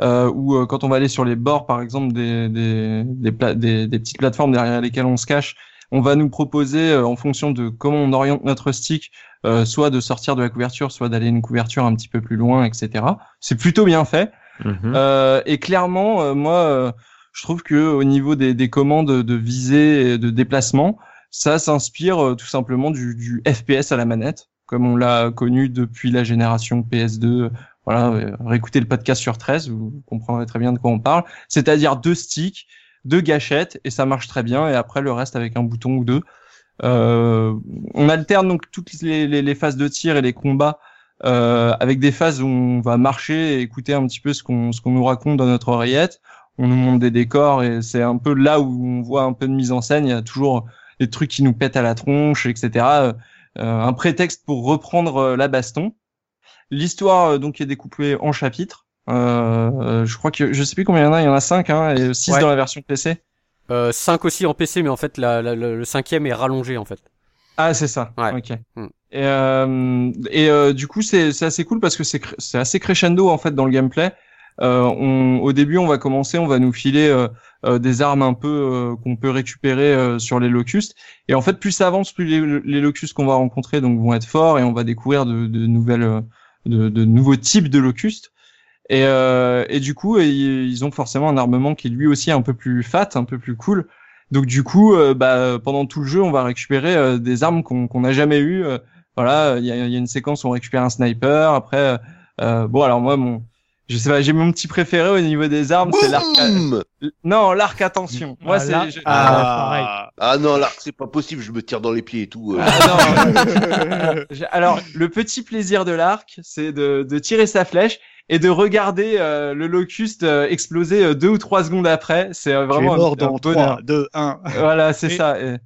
euh, où euh, quand on va aller sur les bords, par exemple, des, des, des, pla- des, des petites plateformes derrière lesquelles on se cache, on va nous proposer, euh, en fonction de comment on oriente notre stick, euh, soit de sortir de la couverture, soit d'aller une couverture un petit peu plus loin, etc. C'est plutôt bien fait. Mhm. Euh, et clairement, euh, moi, euh, je trouve que au niveau des, des commandes de visée et de déplacement, ça s'inspire euh, tout simplement du, du FPS à la manette, comme on l'a connu depuis la génération PS2. Voilà, réécoutez le podcast sur 13, vous comprendrez très bien de quoi on parle. C'est-à-dire deux sticks, deux gâchettes, et ça marche très bien. Et après, le reste avec un bouton ou deux. Euh, on alterne donc toutes les, les, les phases de tir et les combats euh, avec des phases où on va marcher et écouter un petit peu ce qu'on ce qu'on nous raconte dans notre oreillette. On nous montre des décors et c'est un peu là où on voit un peu de mise en scène. Il y a toujours des trucs qui nous pètent à la tronche, etc. Euh, un prétexte pour reprendre euh, la baston. L'histoire euh, donc est découpée en chapitres. Euh, je crois que je sais plus combien il y en a. Il y en a cinq, hein, et six Ouais. dans la version PC. Euh, 5 aussi en PC, mais en fait la, la- la- le cinquième est rallongé en fait. Ah, c'est ça. Ouais. Ok. Hmm. Et, euh, et euh, du coup, c'est assez cool parce que c'est assez crescendo en fait dans le gameplay. Euh, on, au début, on va commencer, on va nous filer euh, euh, des armes un peu qu'on peut récupérer sur les locustes. Et en fait, plus ça avance, plus les, locustes qu'on va rencontrer donc vont être forts et on va découvrir de, de nouvelles de, de nouveaux types de locustes. Et, et du coup, ils ont forcément un armement qui lui aussi est un peu plus fat, un peu plus cool. Donc du coup, bah, pendant tout le jeu, on va récupérer des armes qu'on n'a jamais eues. Euh, voilà, il y a, y a, une séquence où on récupère un sniper. Après, bon, alors moi, mon, je sais pas, j'ai mon petit préféré au niveau des armes, c'est l'arc. Non, l'arc attention. Moi, c'est. Ah, ah, non, l'arc, c'est pas possible. Je me tire dans les pieds et tout. Ah, non. alors, le petit plaisir de l'arc, c'est de, de tirer sa flèche et de regarder euh, le locuste euh, exploser euh, deux ou trois secondes après. C'est vraiment mort un, dans 3, 2, 1. Voilà, c'est ça. Et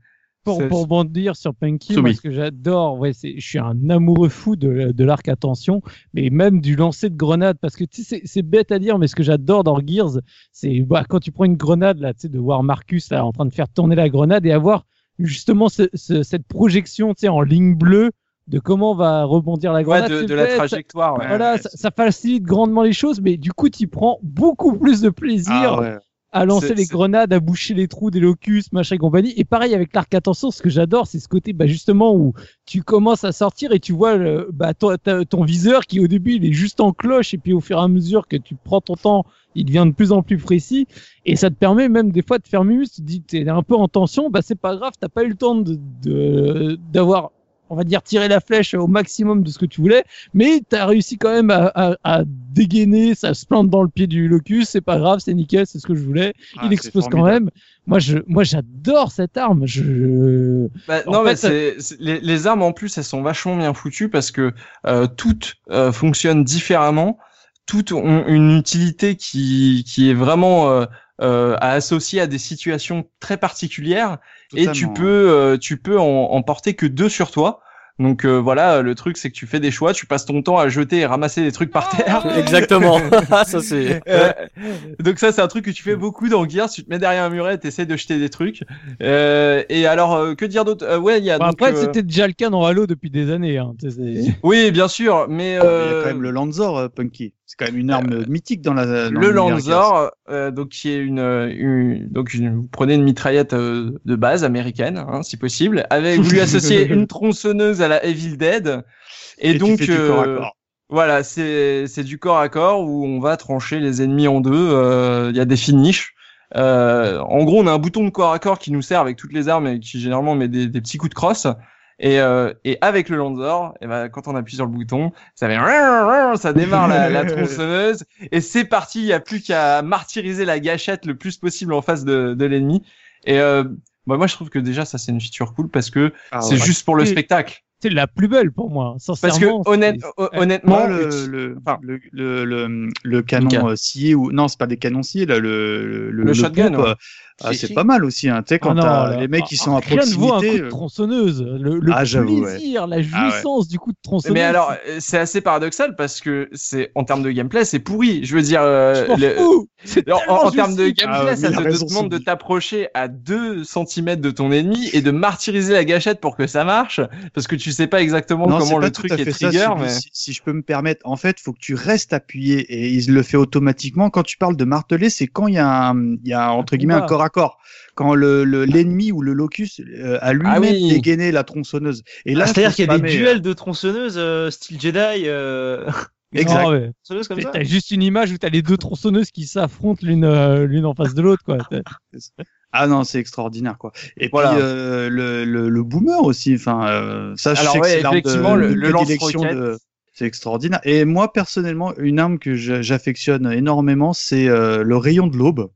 pour, pour bondir sur Punky, moi, ce que j'adore, ouais, c'est, je suis un amoureux fou de, de l'arc attention, mais même du lancer de grenade, parce que tu sais, c'est bête à dire, mais ce que j'adore dans Gears, c'est bah, quand tu prends une grenade là, tu sais, de voir Marcus là en train de faire tourner la grenade et avoir justement ce, ce, cette projection, tu sais, en ligne bleue de comment va rebondir la grenade. Ouais, de, de la trajectoire. Ouais, voilà, ouais, ça, ça, facilite grandement les choses, mais du coup, tu prends beaucoup plus de plaisir ah, à lancer les grenades, à boucher les trous des locustes, machin et compagnie. Et pareil avec l'arc attention, ce que j'adore, c'est ce côté, bah, justement, où tu commences à sortir et tu vois le, bah, ton, ton, viseur qui au début il est juste en cloche et puis au fur et à mesure que tu prends ton temps, il devient de plus en plus précis et ça te permet même des fois de faire mieux. Tu te dis, t'es un peu en tension, bah c'est pas grave, t'as pas eu le temps de d'avoir on va dire tirer la flèche au maximum de ce que tu voulais, mais tu as réussi quand même à, à, à, dégainer, ça se plante dans le pied du locus, c'est pas grave, c'est nickel, c'est ce que je voulais. Ah, Il explose quand même. Moi, je, moi, j'adore cette arme. Je. Bah, non, fait, mais c'est les, les, armes en plus, elles sont vachement bien foutues parce que euh, toutes euh, fonctionnent différemment, toutes ont une utilité qui qui est vraiment euh, euh, à associer à des situations très particulières Totalement. et tu peux euh, tu peux en, en, porter que deux sur toi. Donc euh, voilà, le truc c'est que tu fais des choix, tu passes ton temps à jeter et ramasser des trucs par terre. Exactement. ça c'est. Euh, donc ça c'est un truc que tu fais beaucoup dans Gears. Tu te mets derrière un muret, t'essayes de jeter des trucs. Euh, et alors que dire d'autre? Ouais, il y a. Donc, après c'était déjà le cas dans Halo depuis des années. Hein. Oui, bien sûr, mais. Il y a quand même le Lanzor, Punky. C'est quand même une arme euh, mythique dans la. Dans le Lanzor, euh, donc qui est une, une donc une, vous prenez une mitraillette euh, de base américaine, hein, si possible, avec vous lui associez une tronçonneuse à la Evil Dead, et, et donc tu fais du corps à corps. voilà, c'est c'est du corps à corps où on va trancher les ennemis en deux. Il y a des finishes. en gros, on a un bouton de corps à corps qui nous sert avec toutes les armes et qui généralement met des, des petits coups de crosse. Et, euh, et avec le Lanzor, et ben, quand on appuie sur le bouton, ça, fait... ça démarre la, la tronçonneuse et c'est parti. Il n'y a plus qu'à martyriser la gâchette le plus possible en face de, de l'ennemi. Et euh, bah, moi, je trouve que déjà, ça c'est une feature cool parce que ah, c'est ouais. juste pour le spectacle c'est la plus belle pour moi. Parce que honnête, honnêtement, le, le, enfin, le, le, le, le, canon scié ou non, c'est pas des canons sciés là, le le, le shotgun. Groupe, ouais. Ah, c'est pas mal aussi. Hein. Tu sais quand ah non, les mecs qui sont à proximité. Rien de un coup de tronçonneuse. Le, le ah, plaisir, ouais. la jouissance ah, du coup de tronçonneuse. Mais alors, c'est assez paradoxal parce que c'est en termes de gameplay, c'est pourri. Je veux dire, euh, en, en termes de gameplay, ça te demande de t'approcher à 2 cm de ton ennemi et de martyriser la gâchette pour que ça marche, parce que tu sais pas exactement non, comment le truc est trigger. Ça, mais... si, si, je peux me permettre, en fait, faut que tu restes appuyé et il le fait automatiquement. Quand tu parles de marteler, c'est quand il y a, un, il y a entre guillemets un corps corps. Quand le l'ennemi ou le locus euh, a lui-même ah oui. dégainé la tronçonneuse. Et là, ah, c'est-à-dire qu'il y a des duels de tronçonneuses euh, style Jedi. Euh... Exact. Non, ouais. T'as juste une image où t'as les deux tronçonneuses qui s'affrontent l'une euh, l'une en face de l'autre, quoi. Ah non, c'est extraordinaire quoi. Et voilà. puis euh, le, le, le, boomer aussi. Enfin, euh, ça, je Alors, sais ouais, que c'est effectivement, de, le, le. C'est extraordinaire. Et moi personnellement, une arme que j'affectionne énormément, c'est euh, le rayon de l'aube.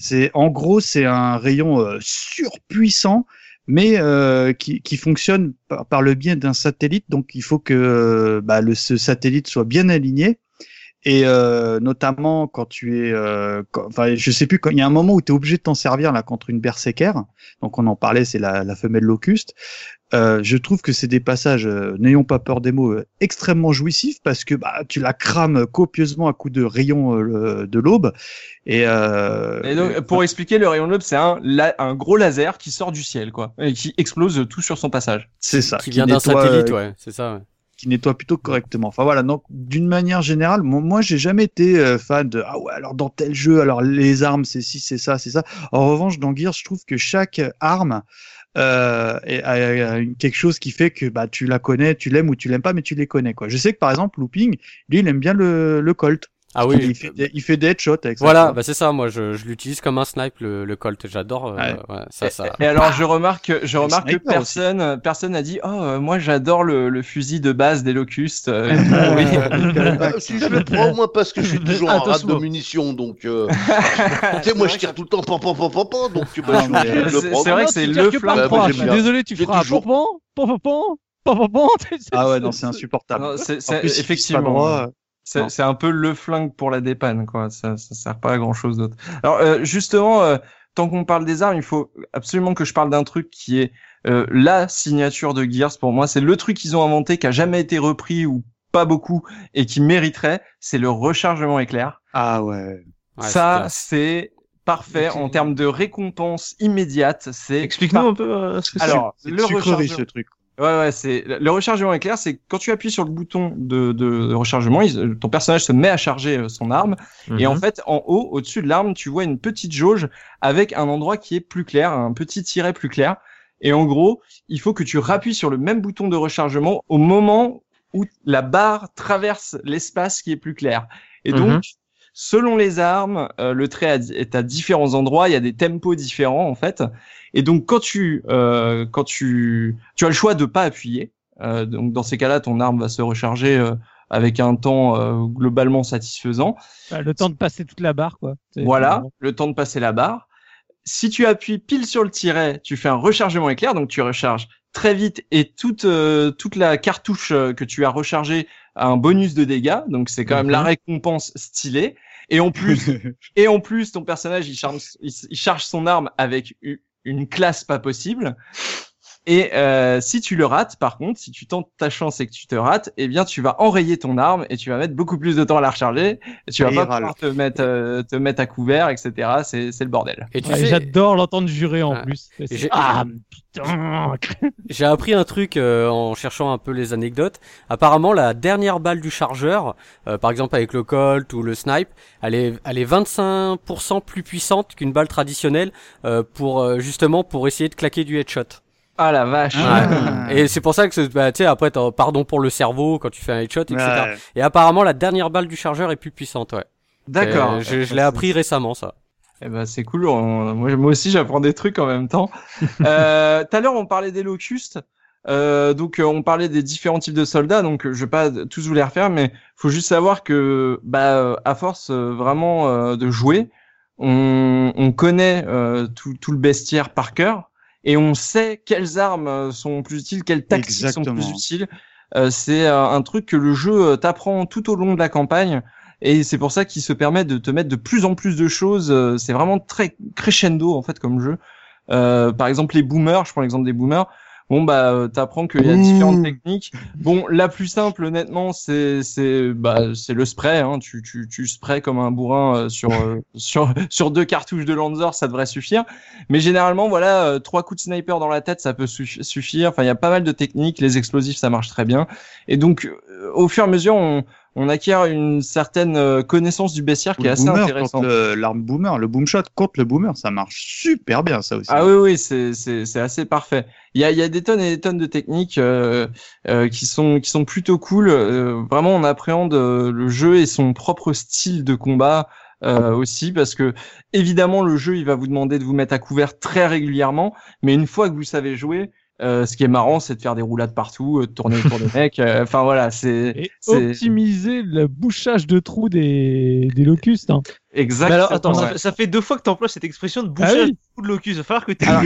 C'est en gros, c'est un rayon euh, surpuissant, mais euh, qui, qui fonctionne par, le biais d'un satellite. Donc, il faut que bah, le, ce satellite soit bien aligné et euh, notamment quand tu es, euh, enfin, je sais plus quand il y a un moment où tu es obligé de t'en servir là contre une berserker. Donc on en parlait, c'est la, la femelle locuste. Euh, je trouve que c'est des passages, euh, n'ayons pas peur des mots, euh, extrêmement jouissifs parce que bah, tu la crames copieusement à coups de rayon euh, de l'aube. Et, et donc, pour expliquer, le rayon de l'aube, c'est un, un gros laser qui sort du ciel, quoi, et qui explose tout sur son passage. C'est ça. Qui, qui vient d'un satellite, ouais, c'est ça. Ouais qui nettoie plutôt correctement. Enfin voilà, donc d'une manière générale, moi, moi j'ai jamais été euh, fan de ah ouais alors dans tel jeu alors les armes c'est ci c'est ça c'est ça. En revanche dans Gears je trouve que chaque arme euh, à une- quelque chose qui fait que bah tu la connais, tu l'aimes ou tu l'aimes pas, mais tu les connais quoi. Je sais que par exemple Looping, lui il aime bien le Colt. Ah oui. il fait des, il fait des headshots avec ça. Voilà, bah c'est ça. Moi, je, je l'utilise comme un snipe le, le Colt. J'adore. euh, Ouais. ouais, ça, ça. Et alors je remarque, je remarque que personne, personne n'a dit, oh, euh, moi j'adore le, le fusil de base des locustes. euh, et. Euh, Oui. Ah, si je le prends, moi, parce que je suis toujours en rate de munitions, donc, euh, tu sais, moi, je tire tout le temps, pam, pam, pam, pam, pam, donc, bah, Ah, c'est- vrai que c'est tu le flingue. Je suis désolé, tu feras toujours- pom pom pom pom pom pom Ah ouais, non, c'est insupportable. Effectivement. C'est un peu le flingue pour la dépanne, quoi. Ça, ça sert pas à grand chose d'autre. Alors, euh, justement, euh, tant qu'on parle des armes, il faut absolument que je parle d'un truc qui est euh, la signature de Gears pour moi. C'est le truc qu'ils ont inventé qui a jamais été repris ou pas beaucoup et qui mériterait. C'est le rechargement éclair. Ah ouais. Ouais, ça, c'est parfait en termes de récompense immédiate. C'est Explique-nous un peu euh, ce que c'est. Alors, C'est le rechargement. ce truc. Ouais, ouais, c'est le rechargement éclair, c'est quand tu appuies sur le bouton de, de rechargement, il- ton personnage se met à charger euh, son arme, et en Mhm. fait, en haut, au-dessus de l'arme, tu vois une petite jauge avec un endroit qui est plus clair, un petit tiret plus clair. Et en gros, il faut que tu rappuies sur le même bouton de rechargement au moment où la barre traverse l'espace qui est plus clair. Et donc, Mhm. Selon les armes, euh, le trait est à différents endroits. Il y a des tempos différents en fait. Et donc, quand tu euh, quand tu tu as le choix de pas appuyer. Euh, donc, dans ces cas-là, ton arme va se recharger euh, avec un temps euh, globalement satisfaisant. Bah, Le temps de passer toute la barre, quoi. Voilà, le temps de passer la barre. Si tu appuies pile sur le tiret, tu fais un rechargement éclair, donc tu recharges très vite et toute euh, toute la cartouche euh, que tu as rechargée a un bonus de dégâts, donc c'est quand même la Mhm. récompense stylée. Et en plus, et en plus, ton personnage il charge, il, il charge son arme avec une classe pas possible. Et euh, si tu le rates, par contre, si tu tentes ta chance et que tu te rates, eh bien, tu vas enrayer ton arme et tu vas mettre beaucoup plus de temps à la recharger. Et tu vas Et pas pouvoir te mettre, euh, te mettre à couvert, etc. C'est, c'est le bordel. Et tu Ouais, sais, J'adore l'entendre jurer en Ah. plus. J'ai- Ah putain J'ai appris un truc euh, en cherchant un peu les anecdotes. Apparemment, la dernière balle du chargeur, euh, par exemple avec le Colt ou le Snipe, elle est, elle est 25% plus puissante qu'une balle traditionnelle euh, pour euh, justement pour essayer de claquer du headshot. Ah la vache. Ah. Et c'est pour ça que, c'est- bah, tu sais, après, t'as- pardon pour le cerveau quand tu fais un headshot, etc. Ouais. Et apparemment, la dernière balle du chargeur est plus puissante, ouais. D'accord. Euh, je je l'ai appris récemment, ça. Eh ben c'est cool. on- Moi, moi aussi j'apprends des trucs en même temps. Euh, Tout à l'heure on parlait des locustes. Euh, donc euh, on parlait des différents types de soldats. Donc euh, je vais pas tous vous les refaire, mais faut juste savoir que bah euh, à force euh, vraiment euh, de jouer, on, on connaît euh, tout, tout le bestiaire par cœur et on sait quelles armes euh, sont plus utiles, quelles tactiques sont plus Exactement. utiles. Euh, c'est euh, un truc que le jeu euh, t'apprend tout au long de la campagne. Et c'est pour ça qu'il se permet de te mettre de plus en plus de choses. C'est vraiment très crescendo en fait comme jeu. Euh, par exemple les boomers, je prends l'exemple des boomers. Bon bah euh, t'apprends qu'il y a différentes techniques. Bon la plus simple honnêtement c'est c'est bah c'est le spray. Hein. Tu tu tu sprays comme un bourrin euh, sur euh, sur sur deux cartouches de Lancer ça devrait suffire. Mais généralement voilà euh, trois coups de sniper dans la tête ça peut suffi- suffire. Enfin il y a pas mal de techniques. Les explosifs ça marche très bien. Et donc au fur et à mesure on on acquiert une certaine euh, connaissance du bestiaire qui est assez intéressante. L'arme boomer, le boom shot contre le boomer, ça marche super bien ça aussi. Ah oui, oui, c'est c'est c'est assez parfait. Il y a il y a des tonnes et des tonnes de techniques euh, euh, qui sont qui sont plutôt cool. Euh, vraiment, on appréhende euh, le jeu et son propre style de combat euh, aussi parce que évidemment le jeu il va vous demander de vous mettre à couvert très régulièrement, mais une fois que vous savez jouer. Euh, ce qui est marrant, c'est de faire des roulades partout, euh, de tourner autour des mecs. euh, Enfin voilà, c'est optimiser le bouchage de trous des, des locustes. Hein. Exactement. alors, attends, ça, ouais. fait- ça fait deux fois que tu emploies cette expression de Ah bouchage oui. de trou de locus. Il va falloir que tu Alors,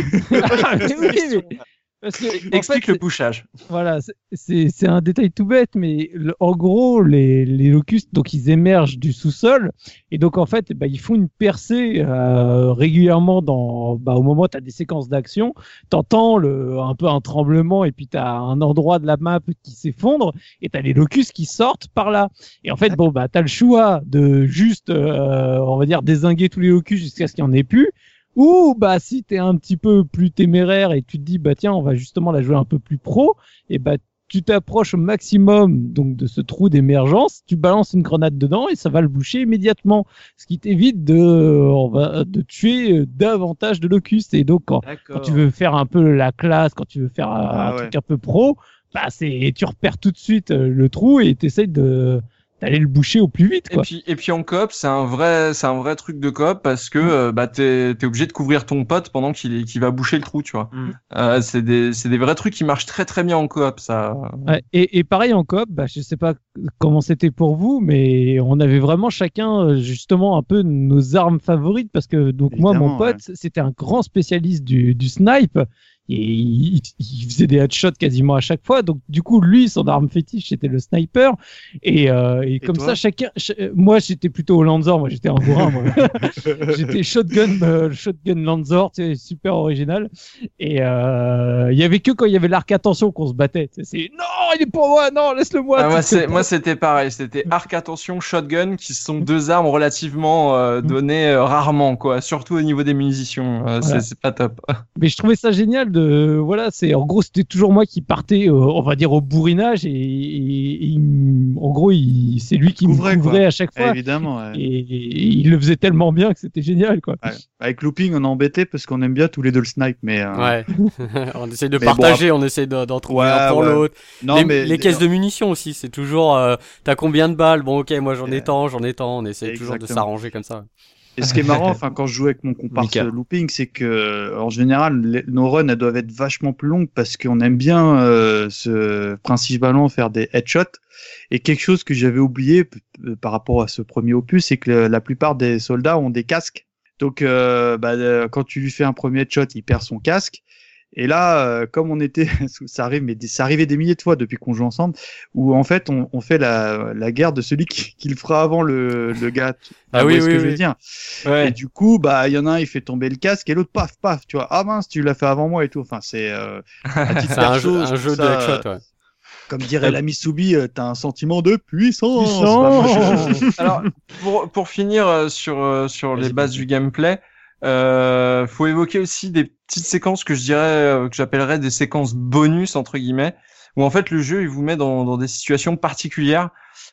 Mais oui, mais- parce que, en Explique fait, le bouchage. Voilà, c'est- un détail tout bête, mais le- en gros, les, les locustes, donc ils émergent du sous-sol, et donc en fait, bah, ils font une percée euh, régulièrement dans, bah, au moment où tu as des séquences d'action, t'entends le un peu un tremblement, et puis tu as un endroit de la map qui s'effondre, et tu as les locustes qui sortent par là. Et en fait, bon, bah, tu as le choix de juste, euh, on va dire, désinguer tous les locustes jusqu'à ce qu'il n'y en ait plus, ou bah si t'es un petit peu plus téméraire et tu te dis bah tiens on va justement la jouer un peu plus pro et bah tu t'approches au maximum donc de ce trou d'émergence, tu balances une grenade dedans et ça va le boucher immédiatement, ce qui t'évite de, on va, de tuer davantage de locustes. Et donc quand, quand tu veux faire un peu la classe, quand tu veux faire un, Ah un ouais. truc un peu pro, bah c'est, tu repères tout de suite euh, le trou et t'essayes de d'aller le boucher au plus vite Et puis, et puis en coop, c'est un vrai, c'est un vrai truc de coop parce que euh, bah t'es t'es obligé de couvrir ton pote pendant qu'il est- qu'il va boucher le trou, tu vois. Mm. Euh, c'est des c'est des vrais trucs qui marchent très très bien en coop, ça. Ouais, et, et pareil en coop, bah, je sais pas comment c'était pour vous, mais on avait vraiment chacun euh, justement un peu nos armes favorites parce que donc moi mon pote c'était un grand spécialiste du, du snipe et il, il faisait des headshots quasiment à chaque fois donc du coup lui son arme fétiche c'était le sniper et, euh, et, comme ça chacun ch- euh, moi j'étais plutôt au Lanzor moi j'étais un bourrin moi. j'étais shotgun euh, shotgun Lanzor tu sais, super original et euh, il y avait que quand il y avait l'arc attention qu'on se battait c'est non il est pour moi non laisse-le moi Ah, moi, c'est, moi, c'était pareil. C'était arc attention, shotgun, qui sont deux armes relativement euh, données euh, rarement, quoi. Surtout au niveau des munitions. Euh, Voilà. c'est, c'est pas top. mais je trouvais ça génial de voilà c'est en gros c'était toujours moi qui partais euh, on va dire au bourrinage et, et- et il m- en gros il, c'est lui qui Couvrait, me couvrait quoi. à chaque Eh, fois évidemment. ouais. et, et il le faisait tellement bien que c'était génial quoi Ouais. Avec Looping, on est embêté parce qu'on aime bien tous les deux le snipe, mais. euh, Ouais. on essaye de Mais bon, partager, on essaye de- d'en trouver Ouais, un pour ouais. l'autre. Non, les mais les caisses de munitions aussi, c'est toujours euh, t'as combien de balles? Bon, ok, moi j'en ai tant, j'en ai tant. On essaie toujours de s'arranger comme ça. Et ce qui est marrant, enfin, quand je joue avec mon comparse Mika. looping, c'est que, en général, les- nos runs, elles doivent être vachement plus longues parce qu'on aime bien, euh, ce, principalement faire des headshots. Et quelque chose que j'avais oublié par rapport à ce premier opus, c'est que le- la plupart des soldats ont des casques. Donc, euh, bah, euh, quand tu lui fais un premier headshot, il perd son casque. Et là, euh, comme on était, ça arrive, mais ça arrivait des milliers de fois depuis qu'on joue ensemble, où en fait, on, on fait la, la guerre de celui qui, qui le fera avant le, le gars. Ah oui, voyez ce oui, que je oui. veux dire. Ouais. Et du coup, bah, il y en a un, il fait tomber le casque et l'autre, paf, paf, tu vois. Ah mince, tu l'as fait avant moi et tout. Enfin, c'est, euh, un jeu, je un jeu de headshot. Ouais. Comme dirait la Mitsubi, euh, t'as un sentiment de puissance. Puissant. Bah, Alors, pour, pour finir euh, sur, euh, sur les bases du gameplay, euh, faut évoquer aussi des petites séquences que je dirais, euh, que j'appellerais des séquences bonus, entre guillemets, où en fait le jeu, il vous met dans, dans des situations particulières.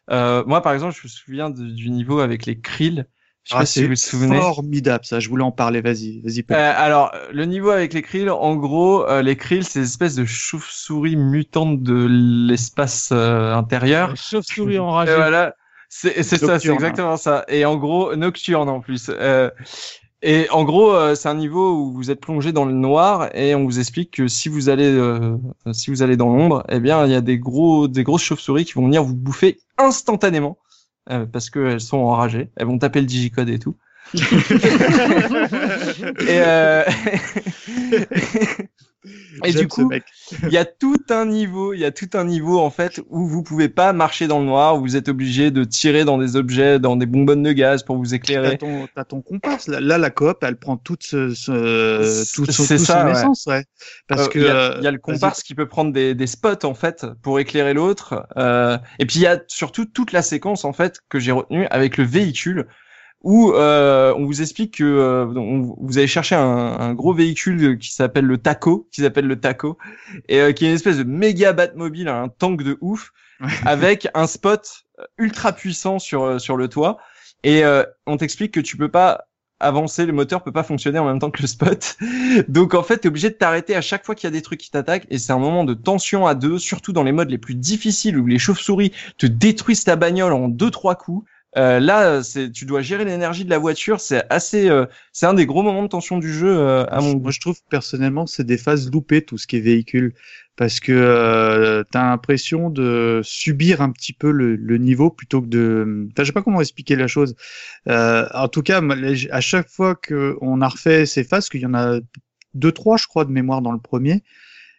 Euh, moi, par exemple, je me souviens de- du niveau avec les krill. Je sais Ah, pas si vous vous c'est souvenez. formidable, ça. Je voulais en parler. Vas-y, vas-y. Euh, alors, le niveau avec les krill, en gros, euh, les krill, c'est des espèces de chauves-souris mutantes de l'espace euh, intérieur. chauve-souris Et enragée voilà, c'est c'est ça, c'est exactement ça. Et en gros, nocturne en plus. Et en gros, euh, c'est un niveau où vous êtes plongé dans le noir et on vous explique que si vous allez, euh, si vous allez dans l'ombre, eh bien, il y a des gros, des grosses chauves-souris qui vont venir vous bouffer instantanément euh, parce qu'elles sont enragées. Elles vont taper le digicode et tout. Et euh... et du coup, il y a tout un niveau, il y a tout un niveau en fait où vous pouvez pas marcher dans le noir, où vous êtes obligé de tirer dans des objets, dans des bonbonnes de gaz pour vous T'as éclairer. ton, t'as ton comparse. Là, là, la coop, elle prend toute ce, ce, son- C'est tout ça, son ouais. essence, ouais. Parce Euh, que il y, a, euh, il y a le vas-y. comparse qui peut prendre des, des spots en fait pour éclairer l'autre. Euh, et puis il y a surtout toute la séquence en fait que j'ai retenue avec le véhicule où euh, on vous explique que euh, on- vous allez chercher un, un gros véhicule qui s'appelle le Taco, qui s'appelle le Taco, et euh, qui est une espèce de méga Batmobile, un tank de ouf, avec un spot ultra puissant sur sur le toit. Et on t'explique que tu peux pas avancer, le moteur peut pas fonctionner en même temps que le spot. Donc en fait, t'es obligé de t'arrêter à chaque fois qu'il y a des trucs qui t'attaquent et c'est un moment de tension à deux, surtout dans les modes les plus difficiles où les chauves-souris te détruisent ta bagnole en deux trois coups. Euh, là, c'est tu dois gérer l'énergie de la voiture, c'est assez, euh, c'est un des gros moments de tension du jeu euh, à mon. Moi, je trouve personnellement c'est des phases loupées tout ce qui est véhicule parce que euh, t'as l'impression de subir un petit peu le, le niveau plutôt que de. Enfin, je sais pas comment expliquer la chose. Euh, en tout cas, à chaque fois que on a refait ces phases, qu'il y en a deux trois, je crois, de mémoire dans le premier.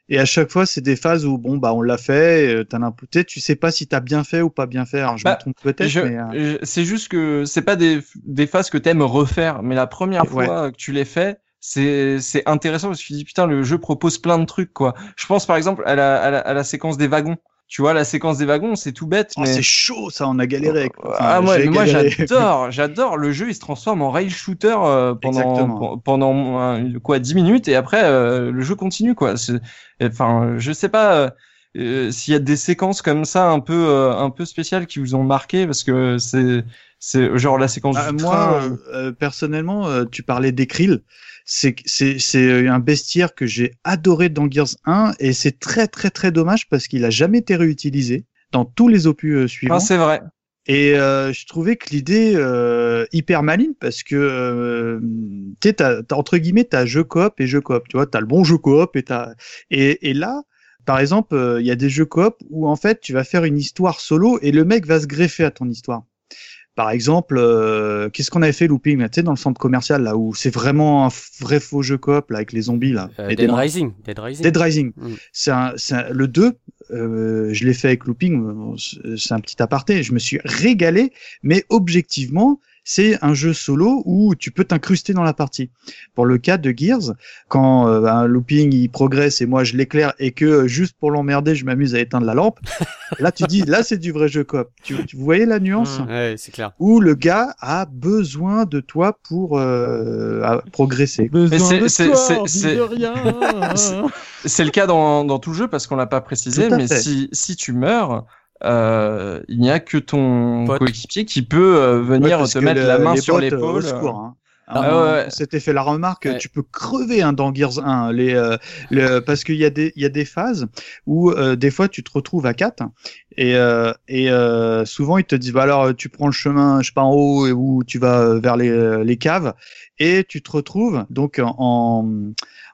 Et à chaque fois, c'est des phases où bon bah on l'a fait, euh, t'as l'imputé, tu sais pas si t'as bien fait ou pas bien fait. Alors je Bah, me trompe peut-être, euh, c'est juste que c'est pas des, des phases que t'aimes refaire, mais la première Ouais. fois que tu les fais, c'est c'est intéressant parce que tu dis putain le jeu propose plein de trucs quoi. Je pense par exemple à la, à la, à la séquence des wagons. Tu vois la séquence des wagons, c'est tout bête, oh, mais c'est chaud ça, on a galéré. quoi. Enfin, ah moi, j'ai mais moi j'adore, j'adore. Le jeu il se transforme en rail shooter euh, pendant pendant euh, quoi 10 minutes et après euh, le jeu continue quoi. Enfin je sais pas. euh, s'il y a des séquences comme ça un peu euh, un peu spéciales qui vous ont marqué parce que c'est c'est genre la séquence Ah, du moi, train, euh, personnellement, tu parlais d'Ekril. C'est c'est c'est un bestiaire que j'ai adoré dans Gears 1 et c'est très très très dommage parce qu'il a jamais été réutilisé dans tous les opus euh, suivants. Ah, c'est vrai. Et euh, je trouvais que l'idée euh, hyper maligne parce que euh, tu sais, entre guillemets, t'as jeu coop et jeu coop. Tu vois, t'as le bon jeu coop et t'as et, et là, par exemple, euh, il y a des jeux coop où en fait tu vas faire une histoire solo et le mec va se greffer à ton histoire. Par exemple, euh, qu'est-ce qu'on avait fait looping là, tu sais, dans le centre commercial là où c'est vraiment un vrai faux jeu coop là avec les zombies là. Euh, Et Dead Rising. Dead Rising. Dead Rising. Mm. C'est un, c'est un- le 2, euh, je l'ai fait avec Looping, euh, c'est- c'est un petit aparté, je me suis régalé, mais objectivement, c'est un jeu solo où tu peux t'incruster dans la partie. Pour le cas de Gears, quand euh, un Looping il progresse et moi je l'éclaire et que euh, juste pour l'emmerder, je m'amuse à éteindre la lampe, là tu dis, là c'est du vrai jeu coop. Tu, tu vous voyez la nuance? Mm. Ouais, c'est clair. Où le gars a besoin de toi pour euh, progresser. Besoin c'est- de c'est- toi, c'est- envie c'est- rien. C'est le cas dans, dans tout le jeu parce qu'on l'a pas précisé, mais fait. si, si tu meurs, euh, il n'y a que ton coéquipier qui peut euh, Ouais, venir parce te mettre le- la main les sur euh, l'épaule. au secours, hein. Ah, moment, ouais. On s'était fait la remarque, Ouais. tu peux crever hein, dans Gears 1, les, euh, parce qu'il y a des, il y a des phases où euh, des fois tu te retrouves à 4 et, euh, et euh, souvent ils te disent bah alors tu prends le chemin, je sais pas en haut et où tu vas euh, vers les, euh, les caves et tu te retrouves donc en,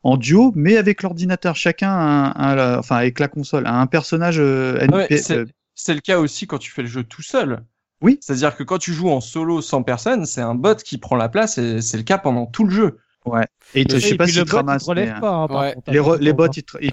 en duo mais avec l'ordinateur chacun, un, un- enfin avec la console, un personnage euh, Ouais, NP, c'est- C'est le cas aussi quand tu fais le jeu tout seul. Oui. C'est-à-dire que quand tu joues en solo sans personne, c'est un bot qui prend la place et c'est le cas pendant tout le jeu. et je Et sais pas si le tu ramasses. hein, Ouais. Les, les bots, hein. ils, te- ils-.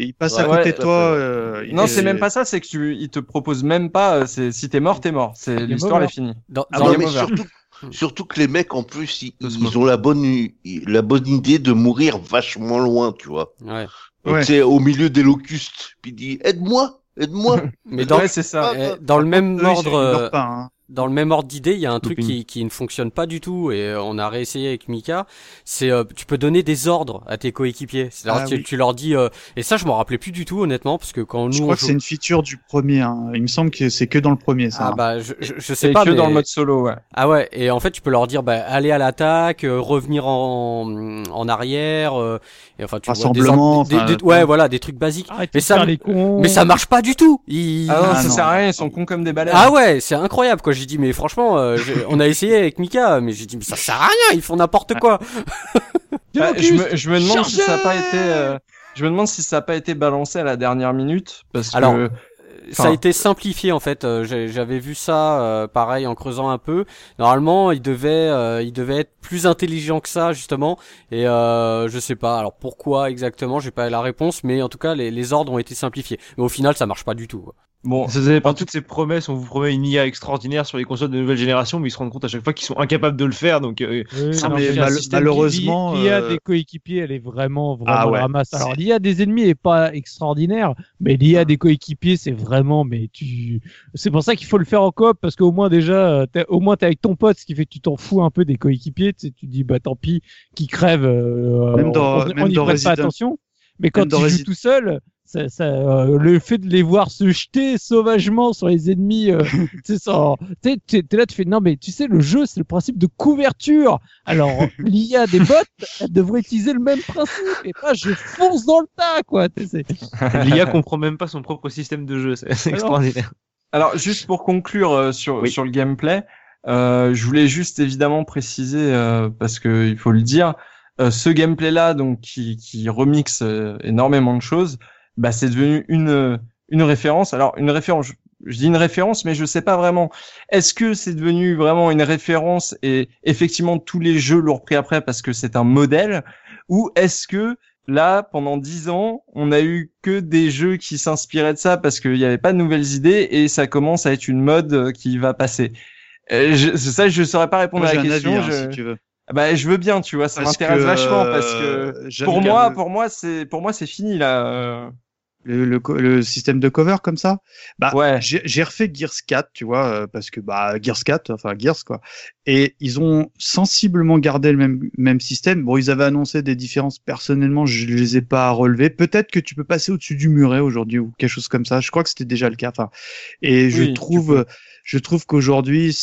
Ils passent à Ouais, côté de toi. euh, Non, c'est même pas ça, c'est que tu, il te propose même pas, euh, c'est, si t'es mort, t'es mort. C'est, l'histoire est finie. Dans, Ah surtout, surtout que les mecs, en plus, ils, ils ont la bonne, la bonne idée de mourir vachement loin, tu vois. Ouais. Ouais. Tu sais, au milieu des locustes. Puis dit, aide-moi, aide-moi. Mais dans, Ouais, c'est ça. Dans le même ordre, euh, pas, hein. Dans le même ordre d'idée, il y a un truc qui, qui ne fonctionne pas du tout et euh, on a réessayé avec Mika. C'est euh, tu peux donner des ordres à tes coéquipiers. C'est-à-dire Ah tu, oui. tu leur dis euh, et ça je m'en rappelais plus du tout honnêtement parce que quand nous Je on crois que joue- c'est une feature du premier. hein. Il me semble que c'est que dans le premier, ça. ah hein. bah je, je, je sais C'est pas que mais... dans le mode solo, ouais. Ah ouais, et en fait, tu peux leur dire, bah, allez à l'attaque, euh, revenir en, en arrière, euh, et enfin, tu vois, des des- euh, ouais, voilà, des trucs basiques. Arrête Mais ça les cons. Mais ça marche pas du tout. Ils- Ah non, Ah ça non. sert à rien, ils sont cons comme des balais. Ah ouais, c'est incroyable, quoi. J'ai dit, mais franchement, euh, j'ai- on a essayé avec Mika, mais j'ai dit, mais ça sert à rien, ils font n'importe quoi. Bah, je, me, je me demande si ça a pas été, euh, je me demande si ça a pas été balancé à la dernière minute, parce Alors, que ça a été simplifié en fait. Euh, J'avais vu ça, euh, pareil, en creusant un peu. Normalement, il devait, euh, il devait être plus intelligent que ça justement. Et euh, je sais pas. Alors pourquoi exactement J'ai pas la réponse, mais en tout cas, les, les ordres ont été simplifiés. Mais au final, ça marche pas du tout. quoi. Bon, Ça faisait par toutes ces promesses, on vous promet une IA extraordinaire sur les consoles de nouvelle génération, mais ils se rendent compte à chaque fois qu'ils sont incapables de le faire. Donc, euh, Oui, Ça non, mais mais mal- un système qui- malheureusement, l'IA euh, des coéquipiers, elle est vraiment, vraiment Ah ouais, ramasse. Alors, l'IA des ennemis est pas extraordinaire, mais l'IA des coéquipiers, c'est vraiment, mais tu, c'est pour ça qu'il faut le faire en coop, parce qu'au moins, déjà, euh, t'es- au moins, t'es avec ton pote, ce qui fait que tu t'en fous un peu des coéquipiers, tu sais, tu dis, bah, tant pis, qui crèvent, euh, Même dans- on, on même y dans prête pas attention. Mais quand dans tu joues tout seul, ça, ça, euh, le fait de les voir se jeter sauvagement sur les ennemis, euh, tu sais, t'es t'es là, tu fais non, mais tu sais, le jeu, c'est le principe de couverture. Alors, l'IA des bots, elle devrait utiliser le même principe et pas je fonce dans le tas, quoi. Tu sais, c'est- l'IA comprend même pas son propre système de jeu. C'est extraordinaire. Alors, juste pour conclure euh, sur, Oui. sur le gameplay, euh, je voulais juste évidemment préciser, euh, parce que il faut le dire, euh, ce gameplay-là, donc qui, qui remixe euh, énormément de choses, bah, c'est devenu une, une référence. Alors, une référence, je, dis une référence, mais je sais pas vraiment. Est-ce que c'est devenu vraiment une référence et effectivement tous les jeux l'ont repris après parce que c'est un modèle, ou est-ce que Là, pendant dix ans, on a eu que des jeux qui s'inspiraient de ça parce qu'il n'y avait pas de nouvelles idées et ça commence à être une mode euh, qui va passer? Euh, je, ça, je ne saurais pas répondre Moi, à la question. avis, hein, je... si tu veux. Ah Bah, je veux bien, tu vois, ça m'intéresse vachement parce que euh, pour moi, pour moi, c'est pour moi c'est fini là. Le, le, le système de cover comme ça. Bah, Ouais. j'ai refait Gears 4, tu vois, euh, parce que bah Gears 4, enfin Gears quoi. Et ils ont sensiblement gardé le même même système. Bon, ils avaient annoncé des différences. Personnellement, je les ai pas relevées. Peut-être que tu peux passer au-dessus du muret aujourd'hui ou quelque chose comme ça. Je crois que c'était déjà le cas. Enfin, et je tu trouve, je trouve qu'aujourd'hui,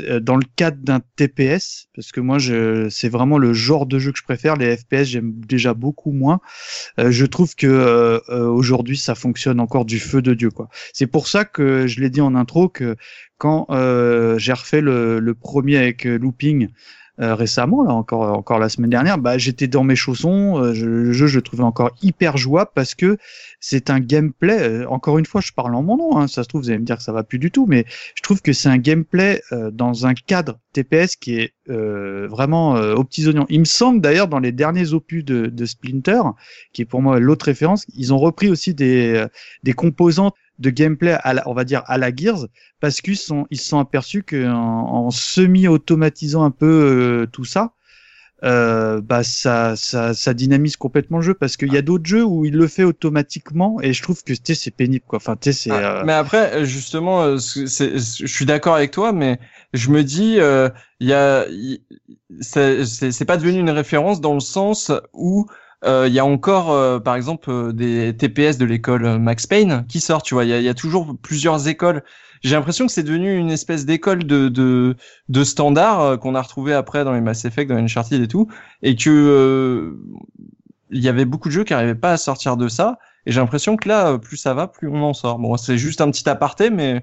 euh, dans le cadre d'un TPS, parce que moi, je, c'est vraiment le genre de jeu que je préfère. Les FPS, j'aime déjà beaucoup moins. Euh, je trouve que euh, aujourd'hui, ça fonctionne encore du feu de dieu. C'est pour ça que je l'ai dit en intro que quand j'ai refait le, premier avec Looping euh, récemment, là encore encore la semaine dernière, bah j'étais dans mes chaussons. euh, je- le jeu, je le trouvais encore hyper jouable parce que c'est un gameplay. euh, encore une fois, je parle en mon nom. Hein, ça se trouve, vous allez me dire que ça va plus du tout, mais je trouve que c'est un gameplay dans un cadre TPS qui est vraiment aux petits oignons. Il me semble d'ailleurs dans les derniers opus de, de Splinter, qui est pour moi l'autre référence, ils ont repris aussi des, des composantes de gameplay à la, on va dire à la Gears parce qu'ils sont ils se sont aperçus que en, en semi-automatisant un peu euh, tout ça euh, bah ça, ça ça dynamise complètement le jeu parce qu'il y a d'autres jeux où il le fait automatiquement et je trouve que c'est pénible quoi. Enfin c'est Ah, euh, Mais après, euh, justement, euh, je suis d'accord avec toi, mais je me dis, euh, il y a, c'est pas devenu une référence dans le sens où euh, il y a encore, euh, par exemple, euh, des TPS de l'école euh, Max Payne qui sortent. Tu vois, il y a, y a toujours plusieurs écoles. J'ai l'impression que c'est devenu une espèce d'école de de, de standard euh, qu'on a retrouvé après dans les Mass Effect, dans Uncharted et tout, et que euh, il y avait beaucoup de jeux qui arrivaient pas à sortir de ça. Et j'ai l'impression que là, euh, plus ça va, plus on en sort. Bon, c'est juste un petit aparté, mais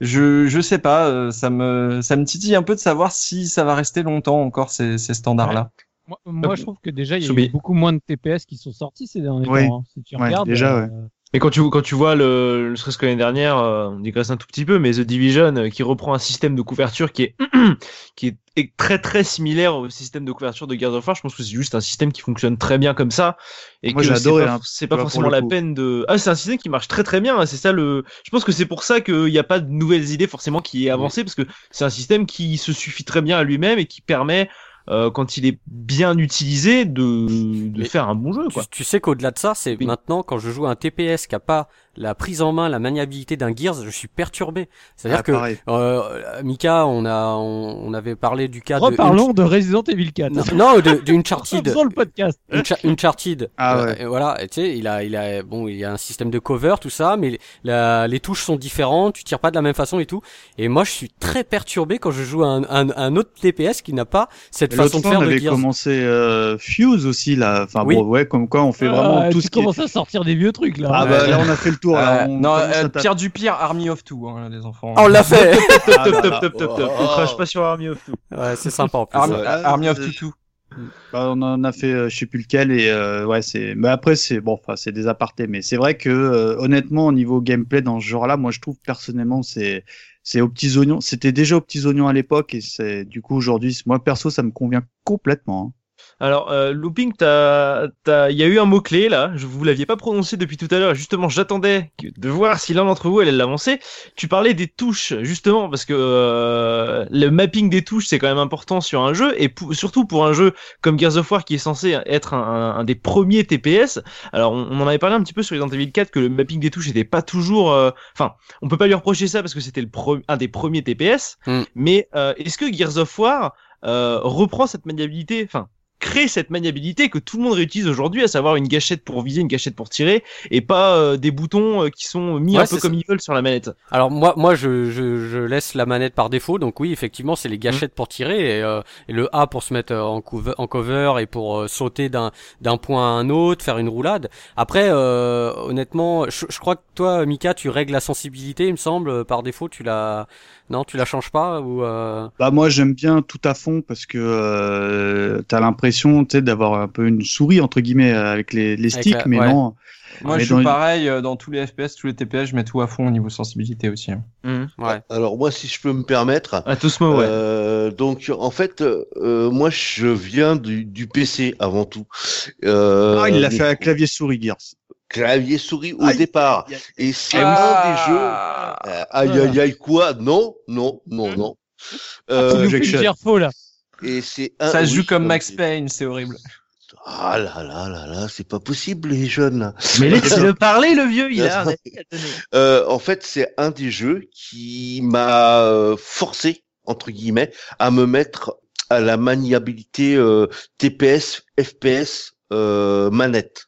je je sais pas, euh, ça me ça me titille un peu de savoir si ça va rester longtemps encore ces ces standards là. Moi, moi, je trouve que déjà, il y a Soubi. eu beaucoup moins de TPS qui sont sortis ces derniers Oui. temps. hein. Si tu Ouais, regardes, déjà, euh, ouais. Et quand tu, quand tu vois le, ne serait-ce que l'année dernière, euh, on digresse un tout petit peu, mais The Division euh, qui reprend un système de couverture qui est, qui est, est très très similaire au système de couverture de Gears of War, je pense que c'est juste un système qui fonctionne très bien comme ça. Et Moi, que c'est pas, hein, c'est pas vois, forcément le la peine de. Ah, c'est un système qui marche très très bien. hein, C'est ça le. Je pense que c'est pour ça qu'il n'y a pas de nouvelles idées forcément qui est avancé parce que c'est un système qui se suffit très bien à lui-même et qui permet, euh, quand il est bien utilisé, de, de faire un bon jeu. Tu, Quoi. tu sais qu'au-delà de ça, c'est Oui. maintenant quand je joue à un TPS qui a pas la prise en main, la maniabilité d'un Gears, je suis perturbé. C'est-à-dire ah, que euh, Mika, on a on, on avait parlé du cas Reparlons de Resident Evil 4. de non, non de, de Uncharted. Le podcast. Uncha- Uncharted. Ah Euh, ouais. et voilà, et tu sais, il a, il a, bon, il y a un système de cover, tout ça, mais la- les touches sont différentes, tu tires pas de la même façon et tout. Et moi, je suis très perturbé quand je joue à un, un, un autre TPS qui n'a pas cette Et façon de faire on de avait Gears. commencé euh, Fuse aussi là. Enfin Oui. bon, ouais, comme quoi on fait vraiment Ah, tout ce qui. commences à sortir des vieux trucs là. Ah Ouais. bah là on a fait le tour. Là. Euh, On non, euh, pire du pire, Army of Two, hein, les enfants. On l'a fait. Ah, top, top, top, top, top. On crache pas sur Army of Two. ouais, c'est sympa en plus. Army, Ouais. Army of Euh, Two. Bah, on en a fait, euh, je sais plus lequel, et euh, ouais, c'est. Mais après, c'est bon, enfin, c'est des apartés, mais c'est vrai que euh, honnêtement, au niveau gameplay dans ce genre-là, moi, je trouve personnellement, c'est c'est aux petits oignons. C'était déjà aux petits oignons à l'époque, et c'est du coup aujourd'hui, moi perso, ça me convient complètement. hein. Alors, euh, looping, t'as, t'as, il y a eu un mot clé là. Je vous l'aviez pas prononcé depuis tout à l'heure. Justement, j'attendais de voir si l'un d'entre vous allait l'avancer. Tu parlais des touches, justement, parce que euh, le mapping des touches c'est quand même important sur un jeu et pou- surtout pour un jeu comme Gears of War qui est censé être un, un- un des premiers TPS. Alors, on, on en avait parlé un petit peu sur Resident Evil 4 que le mapping des touches n'était pas toujours. euh, Enfin, on peut pas lui reprocher ça parce que c'était un des premiers TPS. Mm. Mais euh, est-ce que Gears of War euh, reprend cette maniabilité, enfin crée cette maniabilité que tout le monde réutilise aujourd'hui, à savoir une gâchette pour viser, une gâchette pour tirer, et pas euh, des boutons euh, qui sont mis Ouais, un peu comme ils veulent sur la manette. Alors moi, moi, je, je, je laisse la manette par défaut. Donc oui, effectivement, c'est les gâchettes pour tirer et, euh, et le A pour se mettre en cover, en cover et pour sauter d'un d'un point à un autre, faire une roulade. Après, euh, honnêtement, je, je crois que toi, Mika, tu règles la sensibilité, il me semble, par défaut. Tu la, non, tu la changes pas ou euh... Bah moi, j'aime bien tout à fond parce que euh, t'as l'impression, tu sais, d'avoir un peu une souris entre guillemets avec les, les Avec sticks, la- mais ouais. non. Moi, Mais je suis pareil euh, dans tous les FPS, tous les TPS, je mets tout à fond au niveau sensibilité aussi. hein. ouais. Alors moi, si je peux me permettre, À tous mots, ouais. Euh, donc en fait, euh, moi je viens du, du PC avant tout. Euh, Ah, il l'a mais fait à clavier souris Gears. Clavier souris au Aïe. départ. Et c'est un des jeux. Euh, aïe aïe aïe quoi? Non non non non. Tu Euh, gère faux là. et c'est un. Ça se oui, joue comme Max Payne, c'est horrible. Ah là là là là, c'est pas possible les jeunes. là. Mais laissez-le parler, le vieux, il a. Euh, en fait, c'est un des jeux qui m'a euh, forcé entre guillemets à me mettre à la maniabilité euh, TPS, FPS, euh, manette.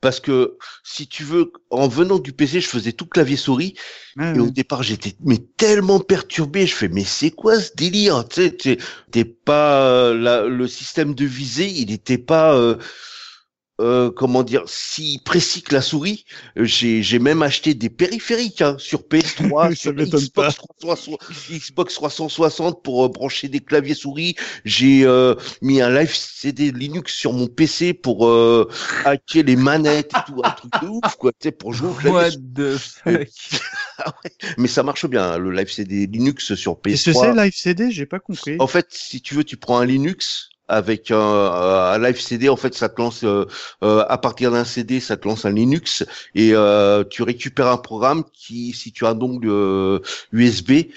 Parce que si tu veux, en venant du PC, je faisais tout clavier souris. Et au départ, j'étais mais tellement perturbé. Je fais mais c'est quoi ce délire? Tu sais, t'es- pas euh, la- le système de visée, il n'était pas euh, euh, comment dire si précis que la souris. Euh, J'ai j'ai même acheté des périphériques hein, sur PS3, Ça sur m'étonne Xbox 360, Xbox 360 pour euh, brancher des claviers souris. J'ai euh, mis un live CD Linux sur mon PC pour euh, hacker les manettes et tout, un truc de ouf quoi, tu sais, pour jouer au clavier What the fuck? Mais ça marche bien, hein, le live CD Linux sur Qu'est-ce que PS3. c'est Live CD J'ai pas compris. En fait, si tu veux, tu prends un Linux avec un, un live CD. En fait, ça te lance euh, euh, à partir d'un CD, ça te lance un Linux et euh, tu récupères un programme qui, si tu as dongle euh, USB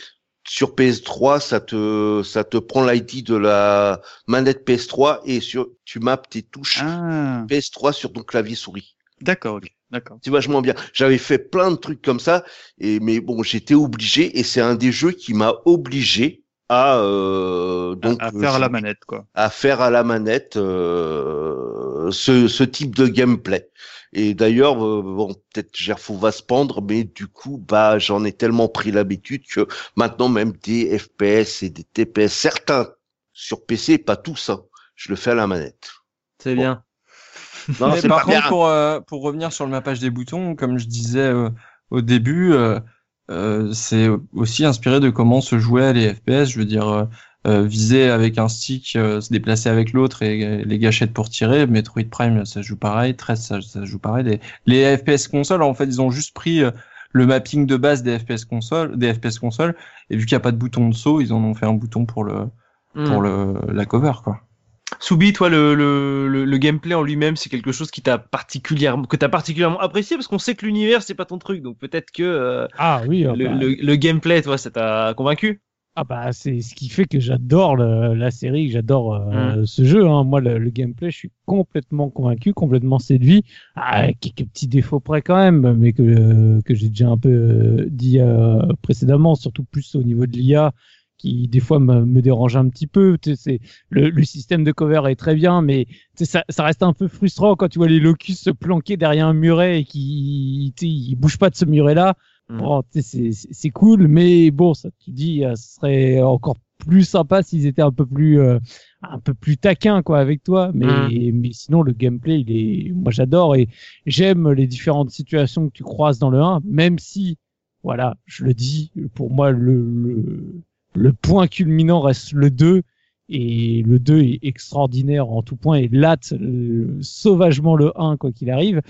sur PS3, ça te ça te prend l'ID de la manette PS3 et sur tu maps tes touches Ah, PS3 sur ton clavier souris. d'accord, ok, d'accord. C'est vachement bien. J'avais fait plein de trucs comme ça, et mais bon, j'étais obligé, et c'est un des jeux qui m'a obligé à euh, donc à faire à la euh, manette, quoi. à faire à la manette euh, ce, ce type de gameplay. Et d'ailleurs, euh, bon, peut-être Gerfo va se pendre, mais du coup, bah, j'en ai tellement pris l'habitude que maintenant même des FPS et des TPS, certains sur PC, pas tous, hein, je le fais à la manette. C'est bien. Non, Mais par pas contre, bien. pour, euh, pour revenir sur le mappage des boutons, comme je disais euh, au début, euh, c'est aussi inspiré de comment se jouaient les FPS. Je veux dire, euh, euh, viser avec un stick, euh, se déplacer avec l'autre et euh, les gâchettes pour tirer. Metroid Prime, ça joue pareil. 13, ça, ça joue pareil. Les, les FPS consoles, en fait, ils ont juste pris euh, le mapping de base des FPS consoles, des FPS consoles, et vu qu'il n'y a pas de bouton de saut, ils en ont fait un bouton pour le pour Hmm. le la cover, quoi. Soubi, toi, le, le, le, le gameplay en lui-même, c'est quelque chose qui t'a particulièrement, que t'as particulièrement apprécié parce qu'on sait que l'univers, c'est pas ton truc. Donc peut-être que euh, Ah oui, ah le, bah, le, gameplay, toi, ça t'a convaincu? Ah bah c'est ce qui fait que j'adore la série, j'adore euh, Mm. ce jeu. Hein. Moi, le, le gameplay, je suis complètement convaincu, complètement séduit. Ah, quelques petits défauts près quand même, mais que que j'ai déjà un peu euh, dit euh, précédemment, surtout plus au niveau de l'IA, qui des fois me, me dérange un petit peu. C'est le, le système de cover est très bien, mais ça, ça reste un peu frustrant quand tu vois les locus se planquer derrière un muret et qui ils bougent pas de ce muret là. Bon, c'est- cool, mais bon, ça tu dis, euh, ce serait encore plus sympa s'ils étaient un peu plus euh, un peu plus taquins quoi avec toi. Mais Mm. mais sinon le gameplay, il est, moi j'adore et j'aime les différentes situations que tu croises dans le 1, même si voilà, je le dis, pour moi le le, le point culminant reste le 2 et le 2 est extraordinaire en tout point et latte euh, sauvagement le 1 quoi qu'il arrive.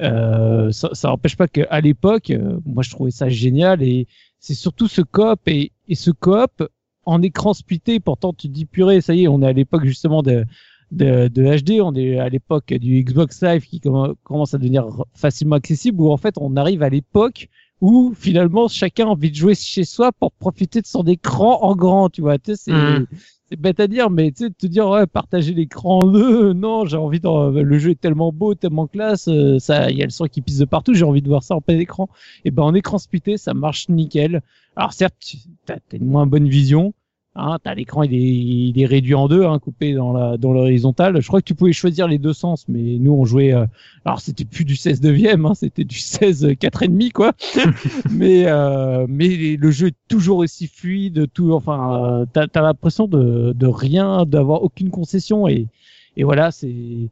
Euh, ça, n'empêche pas qu'à l'époque, euh, moi je trouvais ça génial et c'est surtout ce coop et, et ce coop en écran splitté. Pourtant tu dis purée, ça y est, on est à l'époque justement de, de, HD, on est à l'époque du Xbox Live qui commen- commence à devenir facilement accessible où en fait on arrive à l'époque où finalement chacun a envie de jouer chez soi pour profiter de son écran en grand, tu vois. Tu sais, c'est Mm. c'est bête à dire, mais tu sais, te dire ouais, partager l'écran en deux, non, j'ai envie de, le jeu est tellement beau, tellement classe, euh, ça, il y a le son qui pisse de partout, j'ai envie de voir ça en plein écran. Et ben en écran splitté, ça marche nickel. Alors certes, tu as, une moins bonne vision. Hein, t'as l'écran, il est, il est réduit en deux, hein, coupé dans la dans l'horizontale. Je crois que tu pouvais choisir les deux sens, mais nous on jouait. euh, alors c'était plus du 16 neuvième, hein, c'était du 16 quatre et demi quoi. mais euh, mais le jeu est toujours aussi fluide, tout. Enfin, euh, t'as as, l'impression de de rien, d'avoir aucune concession et et voilà, c'est.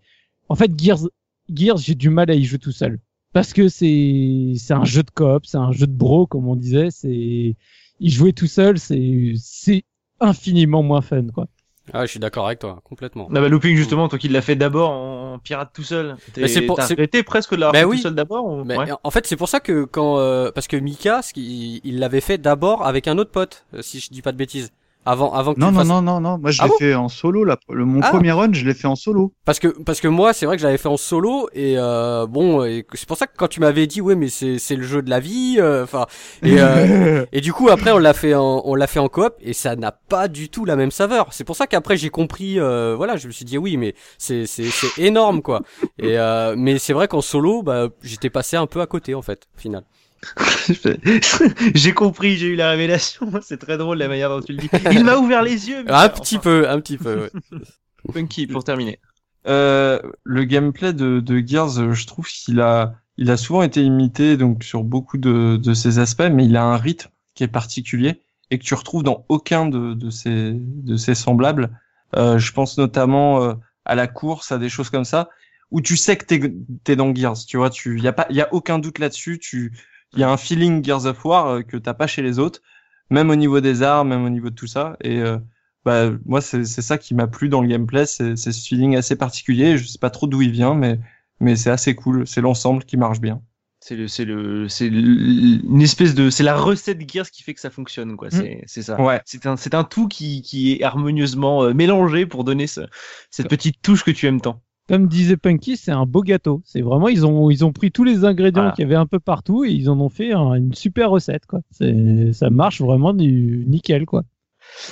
En fait, Gears Gears, j'ai du mal à y jouer tout seul parce que c'est c'est un jeu de coop, c'est un jeu de bro comme on disait. C'est y jouer tout seul, c'est c'est infiniment moins fun quoi. Ah, je suis d'accord avec toi, complètement. Ah bah, Looping, justement, toi qui l'as fait d'abord en pirate tout seul. Mais c'est pour- T'as c'est- regretté presque de l'avoir Bah fait oui. tout seul d'abord ou... Mais ouais. en fait, c'est pour ça que quand euh, parce que Mika, il l'avait fait d'abord avec un autre pote, euh, si je dis pas de bêtises. Avant, avant que Non, tu non, fasses non, non, non. Moi, je Ah l'ai bon fait en solo. Là. Le, mon Ah. premier run, je l'ai fait en solo. Parce que parce que moi c'est vrai que je l'avais fait en solo et euh, bon c'est pour ça que quand tu m'avais dit ouais mais c'est c'est le jeu de la vie euh, enfin et euh, et du coup après on l'a fait en on l'a fait en coop et ça n'a pas du tout la même saveur c'est pour ça qu'après j'ai compris euh, voilà je me suis dit oui mais c'est c'est c'est énorme quoi et euh, mais c'est vrai qu'en solo bah j'étais passé un peu à côté en fait au final j'ai compris, j'ai eu la révélation. C'est très drôle la manière dont tu le dis. Il m'a ouvert les yeux. un Michel. petit peu un petit peu ouais. Enfin, Punky pour terminer. Euh, le gameplay de, de Gears, euh, je trouve qu'il a, il a souvent été imité donc sur beaucoup de, de ses aspects, mais il a un rythme qui est particulier et que tu retrouves dans aucun de, de ses, de ses semblables. Euh, je pense notamment euh, à la course, à des choses comme ça, où tu sais que t'es, t'es dans Gears, tu vois, tu, y a pas, y a aucun doute là-dessus, tu, y a un feeling Gears of War euh, que t'as pas chez les autres, même au niveau des armes, même au niveau de tout ça, et euh, bah moi c'est c'est ça qui m'a plu dans le gameplay, c'est ce feeling assez particulier. Je sais pas trop d'où il vient, mais mais c'est assez cool. C'est l'ensemble qui marche bien. C'est le, c'est le, c'est une espèce de, c'est la recette Gears qui fait que ça fonctionne, quoi. C'est, c'est ça. Ouais. C'est un, c'est un tout qui, qui est harmonieusement euh, mélangé pour donner ce, cette petite touche que tu aimes tant. Comme disait Punky, c'est un beau gâteau. C'est vraiment, ils ont, ils ont pris tous les ingrédients Voilà. qu'il y avait un peu partout et ils en ont fait un- une super recette, quoi. C'est, ça marche vraiment du nickel, quoi.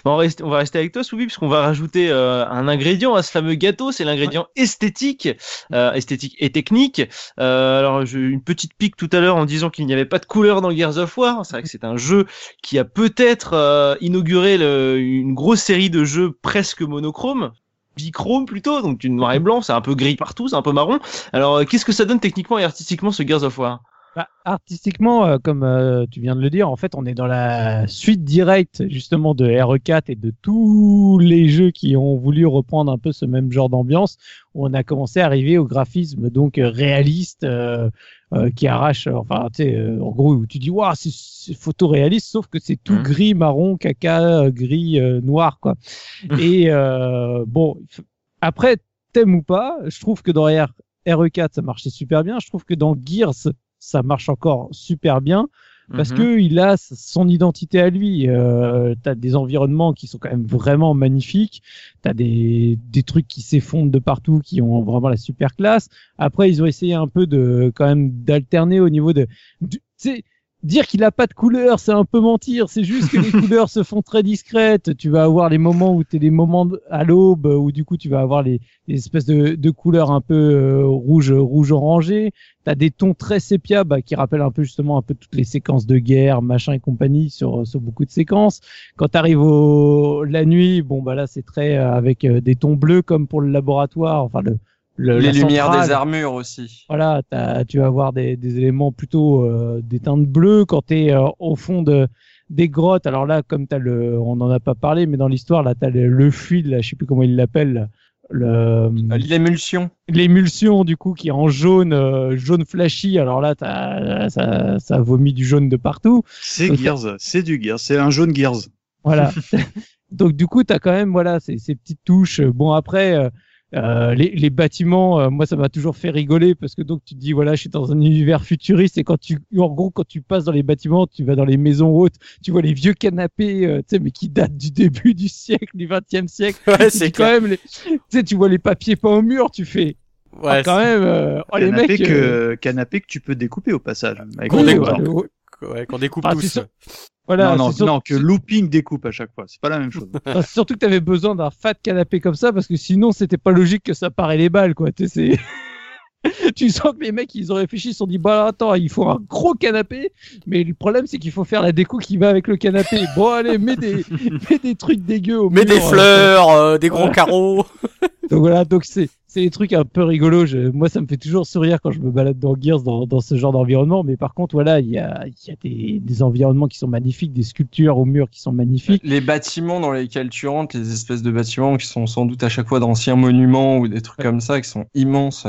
Bon, on, va rester, on va rester avec toi, Soubi, puisqu'on va rajouter euh, un ingrédient à ce fameux gâteau. C'est l'ingrédient esthétique, euh, esthétique et technique. Euh, alors, j'ai eu une petite pique tout à l'heure en disant qu'il n'y avait pas de couleur dans Gears of War. C'est vrai que c'est un jeu qui a peut-être euh, inauguré le- une grosse série de jeux presque monochrome. Bichrome plutôt, donc du noir et blanc, c'est un peu gris partout, c'est un peu marron. Alors, euh, qu'est-ce que ça donne techniquement et artistiquement ce Gears of War? Bah, artistiquement, euh, comme euh, tu viens de le dire, en fait, on est dans la suite directe justement de RE4 et de tous les jeux qui ont voulu reprendre un peu ce même genre d'ambiance. où On a commencé à arriver au graphisme donc euh, réaliste euh, euh, qui arrache, euh, enfin, tu sais, euh, en gros, où tu dis, waouh, c'est- c'est photoréaliste, sauf que c'est tout Mhm. gris, marron, caca, gris, euh, noir, quoi. et euh, bon, après, t'aimes ou pas, je trouve que dans R- RE4 ça marchait super bien. Je trouve que dans Gears ça marche encore super bien parce Mhm. que il a son identité à lui. Euh, t'as des environnements qui sont quand même vraiment magnifiques. T'as des des trucs qui s'effondrent de partout, qui ont vraiment la super classe. Après, ils ont essayé un peu de quand même d'alterner au niveau de, du- tu sais, Dire qu'il a pas de couleur, c'est un peu mentir. C'est juste que les couleurs se font très discrètes. Tu vas avoir les moments où t'es des moments à l'aube, où du coup tu vas avoir les, les espèces de, de couleurs un peu euh, rouge, rouge orangé. T'as des tons très sépia bah, qui rappellent un peu justement un peu toutes les séquences de guerre, machin et compagnie sur sur beaucoup de séquences. Quand t'arrives au la nuit, bon bah là c'est très euh, avec euh, des tons bleus comme pour le laboratoire. Enfin le, le Les lumières centrale. des armures aussi. Voilà, t'as- tu vas avoir des, des éléments plutôt euh, des teintes bleues quand tu es au fond de des grottes. Alors là, comme t'as le, on n'en a pas parlé, mais dans l'histoire là, t'as le, le fluide, là, je sais plus comment il l'appelle, le Euh, L'émulsion. l'émulsion du coup qui est en jaune, euh, jaune flashy. Alors là, t'as, ça, ça vomit du jaune de partout. C'est Donc, Gears, c'est du Gears, c'est un jaune Gears. Voilà. Donc du coup, t'as quand même voilà ces, ces petites touches. Bon après, euh, les, les bâtiments, euh, moi ça m'a toujours fait rigoler parce que donc tu te dis voilà, je suis dans un univers futuriste et quand tu, en gros, quand tu passes dans les bâtiments, tu vas dans les maisons hautes, tu vois les vieux canapés, euh, tu sais, mais qui datent du début du siècle, du 20e siècle. Ouais, c'est quand même, les- tu sais, tu vois les papiers pas au mur, tu fais. ah, Ouais, quand même, euh, oh, les canapé, mecs. que, euh, canapé que tu peux découper au passage. avec oui. Ouais, qu'on découpe Ah, tous. sûr. voilà, non, non, sûr- non, que looping découpe à chaque fois. C'est pas la même chose. Surtout que tu avais besoin d'un fat canapé comme ça parce que sinon c'était pas logique que ça paraît les balles quoi. Tu sais, c'est- tu sens que les mecs ils ont réfléchi, ils se sont dit bah attends il faut un gros canapé, mais le problème c'est qu'il faut faire la déco qui va avec le canapé. Bon allez mets des mets des trucs dégueux au Mais mur, des euh, fleurs, euh, des gros carreaux. donc voilà donc c'est c'est des trucs un peu rigolos. Je- moi ça me fait toujours sourire quand je me balade dans Gears dans, dans ce genre d'environnement. Mais par contre voilà il y a il y a des, des environnements qui sont magnifiques, des sculptures au mur qui sont magnifiques. Les bâtiments dans lesquels tu rentres, les espèces de bâtiments qui sont sans doute à chaque fois d'anciens monuments ou des trucs comme ça, qui sont immenses.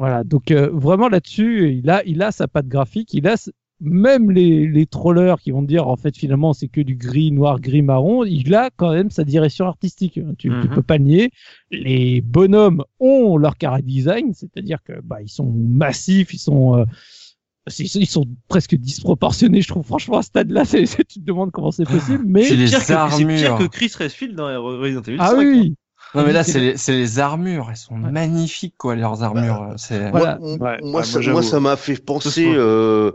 Voilà, donc euh, vraiment là-dessus, il a, il a sa patte graphique, il a s- même les, les trollers qui vont te dire en fait finalement c'est que du gris, noir, gris, marron, il a quand même sa direction artistique. hein. Tu, tu Mhm. peux pas nier. Les bonhommes ont leur cara design, c'est-à-dire que bah ils sont massifs, ils sont euh, ils sont presque disproportionnés, je trouve. Franchement, à ce stade-là, c'est, c'est- tu te demandes comment c'est possible, mais Pire c'est pire que Chris Redfield dans Resident Evil ah 5, oui, hein. Non mais là C'est- c'est les, c'est les armures, elles sont Ouais. magnifiques quoi leurs armures. C'est Voilà. Moi, Ouais, moi, ouais, moi, ça, moi, ça m'a fait penser. Euh,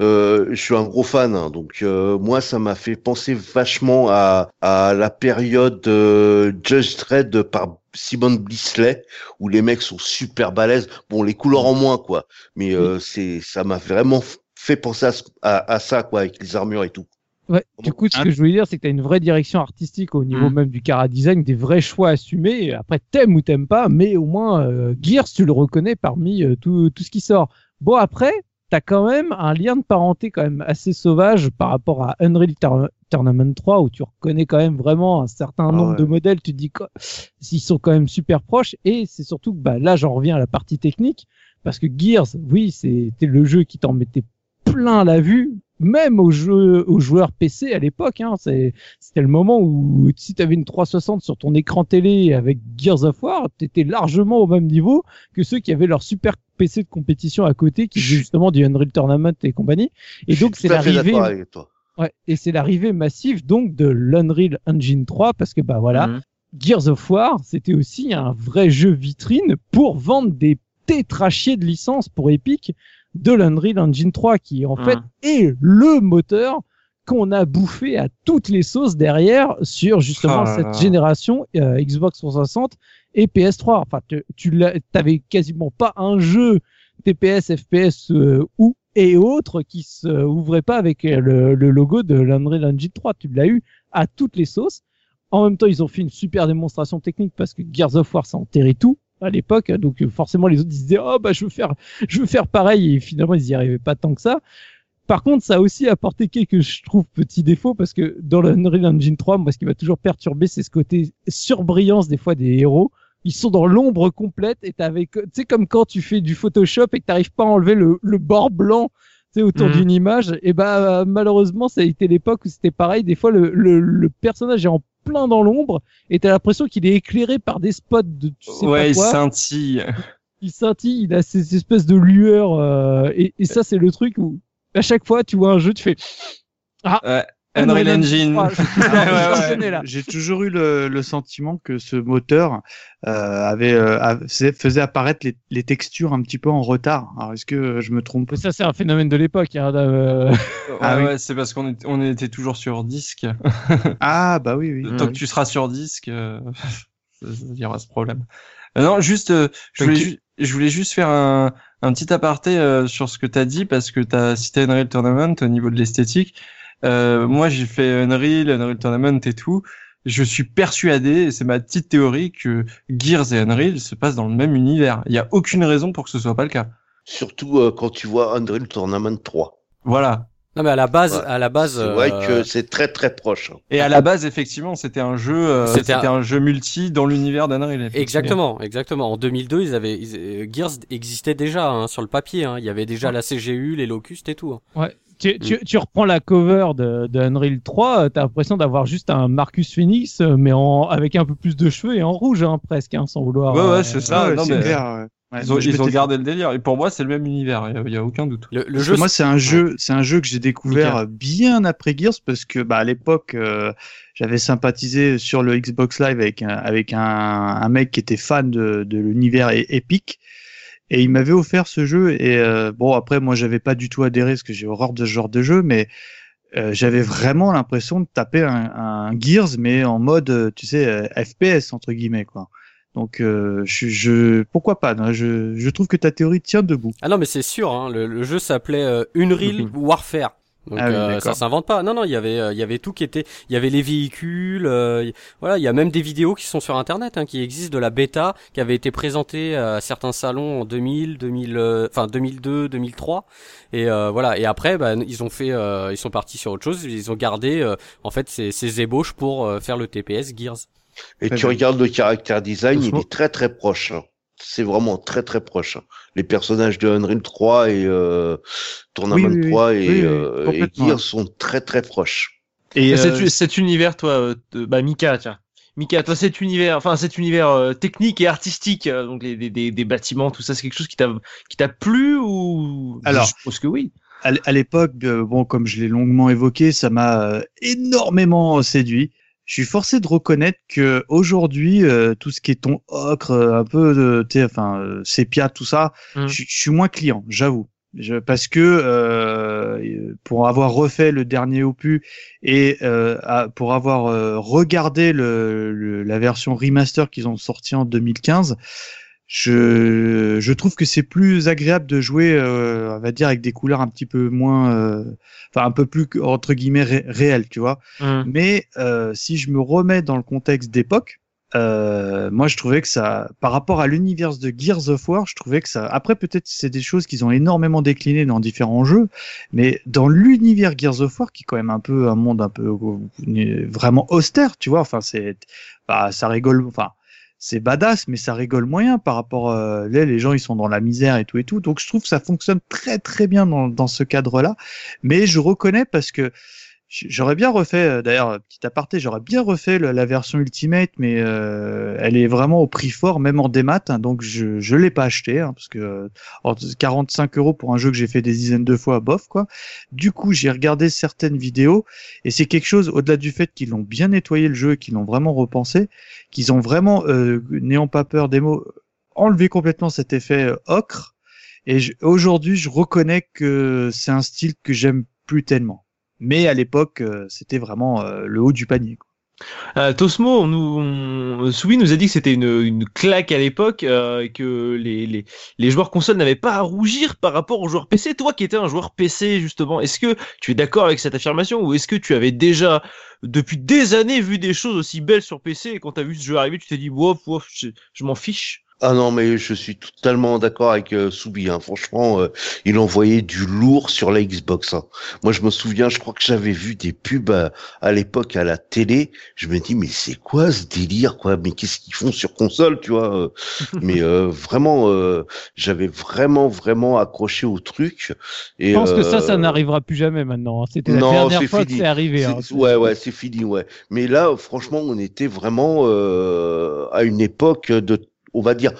euh, je suis un gros fan, hein, donc euh, moi, ça m'a fait penser vachement à, à la période euh, Judge Dredd par Simon Bisley, où les mecs sont super balèzes. Bon, les couleurs en moins, quoi. Mais euh, c'est, ça m'a vraiment fait penser à, à, à ça, quoi, avec les armures et tout. Ouais, du coup, ce que je voulais dire, c'est que tu as une vraie direction artistique au niveau Mm. même du cara design, des vrais choix assumés. Après, t'aimes ou t'aimes pas, mais au moins, euh, Gears, tu le reconnais parmi euh, tout, tout ce qui sort. Bon, après, t'as quand même un lien de parenté quand même assez sauvage par rapport à Unreal Tour- Tournament 3, où tu reconnais quand même vraiment un certain Ah nombre ouais. de modèles. Tu te dis S'ils sont quand même super proches. Et c'est surtout que bah, là, j'en reviens à la partie technique, parce que Gears, oui, c'était le jeu qui t'en mettait plein la vue, même aux, jeux, aux joueurs PC à l'époque. Hein, c'était le moment où si tu avais une 360 sur ton écran télé avec Gears of War, tu étais largement au même niveau que ceux qui avaient leur super PC de compétition à côté, qui faisaient justement du Unreal Tournament et compagnie. Et Je donc c'est l'arrivée, ouais, et c'est l'arrivée massive donc de l'Unreal Engine 3 parce que bah voilà, Mhm. Gears of War, c'était aussi un vrai jeu vitrine pour vendre des tétrachiers de licences pour Epic de l'Unreal Engine 3 qui en fait Mhm. est le moteur qu'on a bouffé à toutes les sauces derrière sur justement là cette là. génération euh, Xbox 360 et PS3. Enfin, tu, tu t'avais quasiment pas un jeu TPS, FPS euh, ou et autres qui se ouvrait pas avec euh, le, le logo de l'Unreal Engine 3. Tu l'as eu à toutes les sauces. En même temps, ils ont fait une super démonstration technique parce que Gears of War, ça enterrait tout à l'époque. Donc euh, forcément, les autres ils disaient oh bah je veux faire, je veux faire pareil et finalement ils y arrivaient pas tant que ça. Par contre, ça a aussi apporté quelques, je trouve, petits défauts parce que dans l'Unreal Engine 3, moi, ce qui m'a toujours perturbé, c'est ce côté surbrillance des fois des héros. Ils sont dans l'ombre complète et t'avais, tu sais, comme quand tu fais du Photoshop et que t'arrives pas à enlever le, le bord blanc, autour Mhm. d'une image. Et bah, malheureusement, ça a été l'époque où c'était pareil. Des fois, le, le, le personnage est en plein dans l'ombre et t'as l'impression qu'il est éclairé par des spots de tu sais Ouais, pas il scintille. il scintille, il a ces espèces de lueurs, euh, et, et ça c'est le truc où à chaque fois tu vois un jeu, tu fais Ouais. Unreal Engine. 3, je- Ouais, ouais, je connais, là. J'ai toujours eu le, le sentiment que ce moteur euh, avait euh, faisait, apparaître les, les textures un petit peu en retard. Alors est-ce que je me trompe? Mais ça c'est un phénomène de l'époque. Hein, euh, Ouais, Ah oui. ouais, c'est parce qu'on on était toujours sur disque. Ah bah oui oui. Tant que tu seras sur disque, euh, il y aura ce problème. Euh, non, juste, euh, je voulais, je voulais juste faire un, un petit aparté euh, sur ce que tu as dit parce que tu as cité Unreal Tournament au niveau de l'esthétique. Euh, moi, j'ai fait Unreal, Unreal Tournament et tout. Je suis persuadé, et c'est ma petite théorie, que Gears et Unreal se passent dans le même univers. Il n'y a aucune raison pour que ce soit pas le cas. Surtout euh, quand tu vois Unreal Tournament 3. Voilà. Non mais à la base, Ouais. à la base, C'est vrai euh, que c'est très très proche. hein. Et à la base, effectivement, c'était un jeu, euh, C'était un- un... jeu multi dans l'univers d'Unreal. Exactement, exactement. En 2002, ils avaient ils- Gears existait déjà hein, sur le papier. Hein. Il y avait déjà la CGU, les locustes et tout. hein. Tu, tu, tu reprends la cover de, de Unreal 3, euh, t'as l'impression d'avoir juste un Marcus Phoenix, euh, mais en avec un peu plus de cheveux et en rouge hein, presque, hein, sans vouloir. Ouais, ouais, euh, c'est ça. Ouais, non, c'est mais- clair. ouais. Ouais, Ils ont, ils gardé le délire. Et pour moi, c'est le même univers. Il y a- aucun doute. Le, jeu, moi, c'est un jeu, c'est un jeu que j'ai découvert bien après Gears parce que, bah, à l'époque, euh, j'avais sympathisé sur le Xbox Live avec un, avec un, un mec qui était fan de, de l'univers é- Epic et il m'avait offert ce jeu et euh, bon après moi j'avais pas du tout adhéré parce que j'ai horreur de ce genre de jeu mais euh, j'avais vraiment l'impression de taper un, un Gears mais en mode euh, tu sais FPS entre guillemets quoi. Donc euh, je, je pourquoi pas non, je, je trouve que ta théorie tient debout. Ah non, mais c'est sûr. Hein, le, le jeu s'appelait euh, Unreal Warfare. Donc Ah oui, euh, ça s'invente pas. Non non, il y avait euh, il y avait tout qui était il y avait les véhicules euh, y- voilà, il y a même des vidéos qui sont sur internet hein, qui existent de la bêta qui avait été présentée à certains salons en 2000, 2000 euh, enfin 2002, 2003 et euh, voilà et après bah, ils ont fait euh, ils sont partis sur autre chose, ils ont gardé euh, en fait ces, ces ébauches pour euh, faire le TPS Gears. Et tu regardes le caractère design, il est très très proche. hein. C'est vraiment très très proche. hein. Les personnages de Unreal 3 et euh, Tournament Oui, oui, oui. 3 et, Oui, oui, euh, et complètement. Gears sont très très proches. Et Et euh, cet, cet univers, toi, de- bah Mika, tiens. Mika, toi cet univers, enfin cet univers euh, technique et artistique, euh, donc les, des, des, des bâtiments, tout ça, c'est quelque chose qui t'a qui t'a plu ou Alors, je pense que oui. À l'époque, bon, comme je l'ai longuement évoqué, ça m'a énormément séduit. Je suis forcé de reconnaître que aujourd'hui, euh, tout ce qui est ton ocre, euh, un peu, de, enfin, euh, sépia, tout ça, Mm. je, je suis moins client, j'avoue. Je, parce que euh, pour avoir refait le dernier opus et euh, à- pour avoir euh, regardé le, le- la version remaster qu'ils ont sorti en 2015, je, je trouve que c'est plus agréable de jouer, euh, on va dire, avec des couleurs un petit peu moins, euh, enfin un peu plus entre guillemets ré- réelles, tu vois. Hum. Mais euh, si je me remets dans le contexte d'époque, euh, moi je trouvais que ça, par rapport à l'univers de Gears of War, je trouvais que ça. Après peut-être c'est des choses qu'ils ont énormément déclinées dans différents jeux, mais dans l'univers Gears of War, qui est quand même un peu un monde un peu euh, vraiment austère, tu vois. Enfin c'est, bah ça rigole, enfin c'est badass, mais ça rigole moyen par rapport euh, là les gens ils sont dans la misère et tout et tout. Donc je trouve que ça fonctionne très très bien dans, dans ce cadre-là. Mais je reconnais parce que j'aurais bien refait euh, d'ailleurs petit aparté, j'aurais bien refait la version Ultimate, mais euh, elle est vraiment au prix fort, même en démat. hein, donc je je l'ai pas acheté hein, parce que euh, en 45 euros pour un jeu que j'ai fait des dizaines de fois, bof quoi. Du coup j'ai regardé certaines vidéos et c'est quelque chose au-delà du fait qu'ils l'ont bien nettoyé le jeu, qu'ils l'ont vraiment repensé qu'ils ont vraiment, euh, n'ayant pas peur des mots, enlevé complètement cet effet euh, ocre. Et aujourd'hui, je reconnais que c'est un style que j'aime plus tellement. Mais à l'époque, euh, c'était vraiment euh, le haut du panier. quoi. Euh, Tosmo, on nous, on- a dit que c'était une, claque à l'époque, euh, que les, les, joueurs console n'avaient pas à rougir par rapport aux joueurs PC. Toi qui étais un joueur PC justement, est-ce que tu es d'accord avec cette affirmation ou est-ce que tu avais déjà depuis des années vu des choses aussi belles sur PC et quand t'as vu ce jeu arriver, tu t'es dit wof, je, je m'en fiche? Ah non, mais je suis totalement d'accord avec euh, Soubi. Hein. Franchement, euh, il envoyait du lourd sur la Xbox. hein. Moi, je me souviens, je crois que j'avais vu des pubs à, à l'époque à la télé. Je me dis, mais c'est quoi ce délire, quoi? Mais qu'est-ce qu'ils font sur console, tu vois euh? Mais euh, vraiment, euh, j'avais vraiment, vraiment accroché au truc. Et, Je pense que ça, ça euh, n'arrivera plus jamais maintenant. hein. C'était la non, dernière fois que c'est arrivé. hein. Ouais, ouais, c'est fini, ouais. Mais là, franchement, on était vraiment euh, à une époque de, on va dire,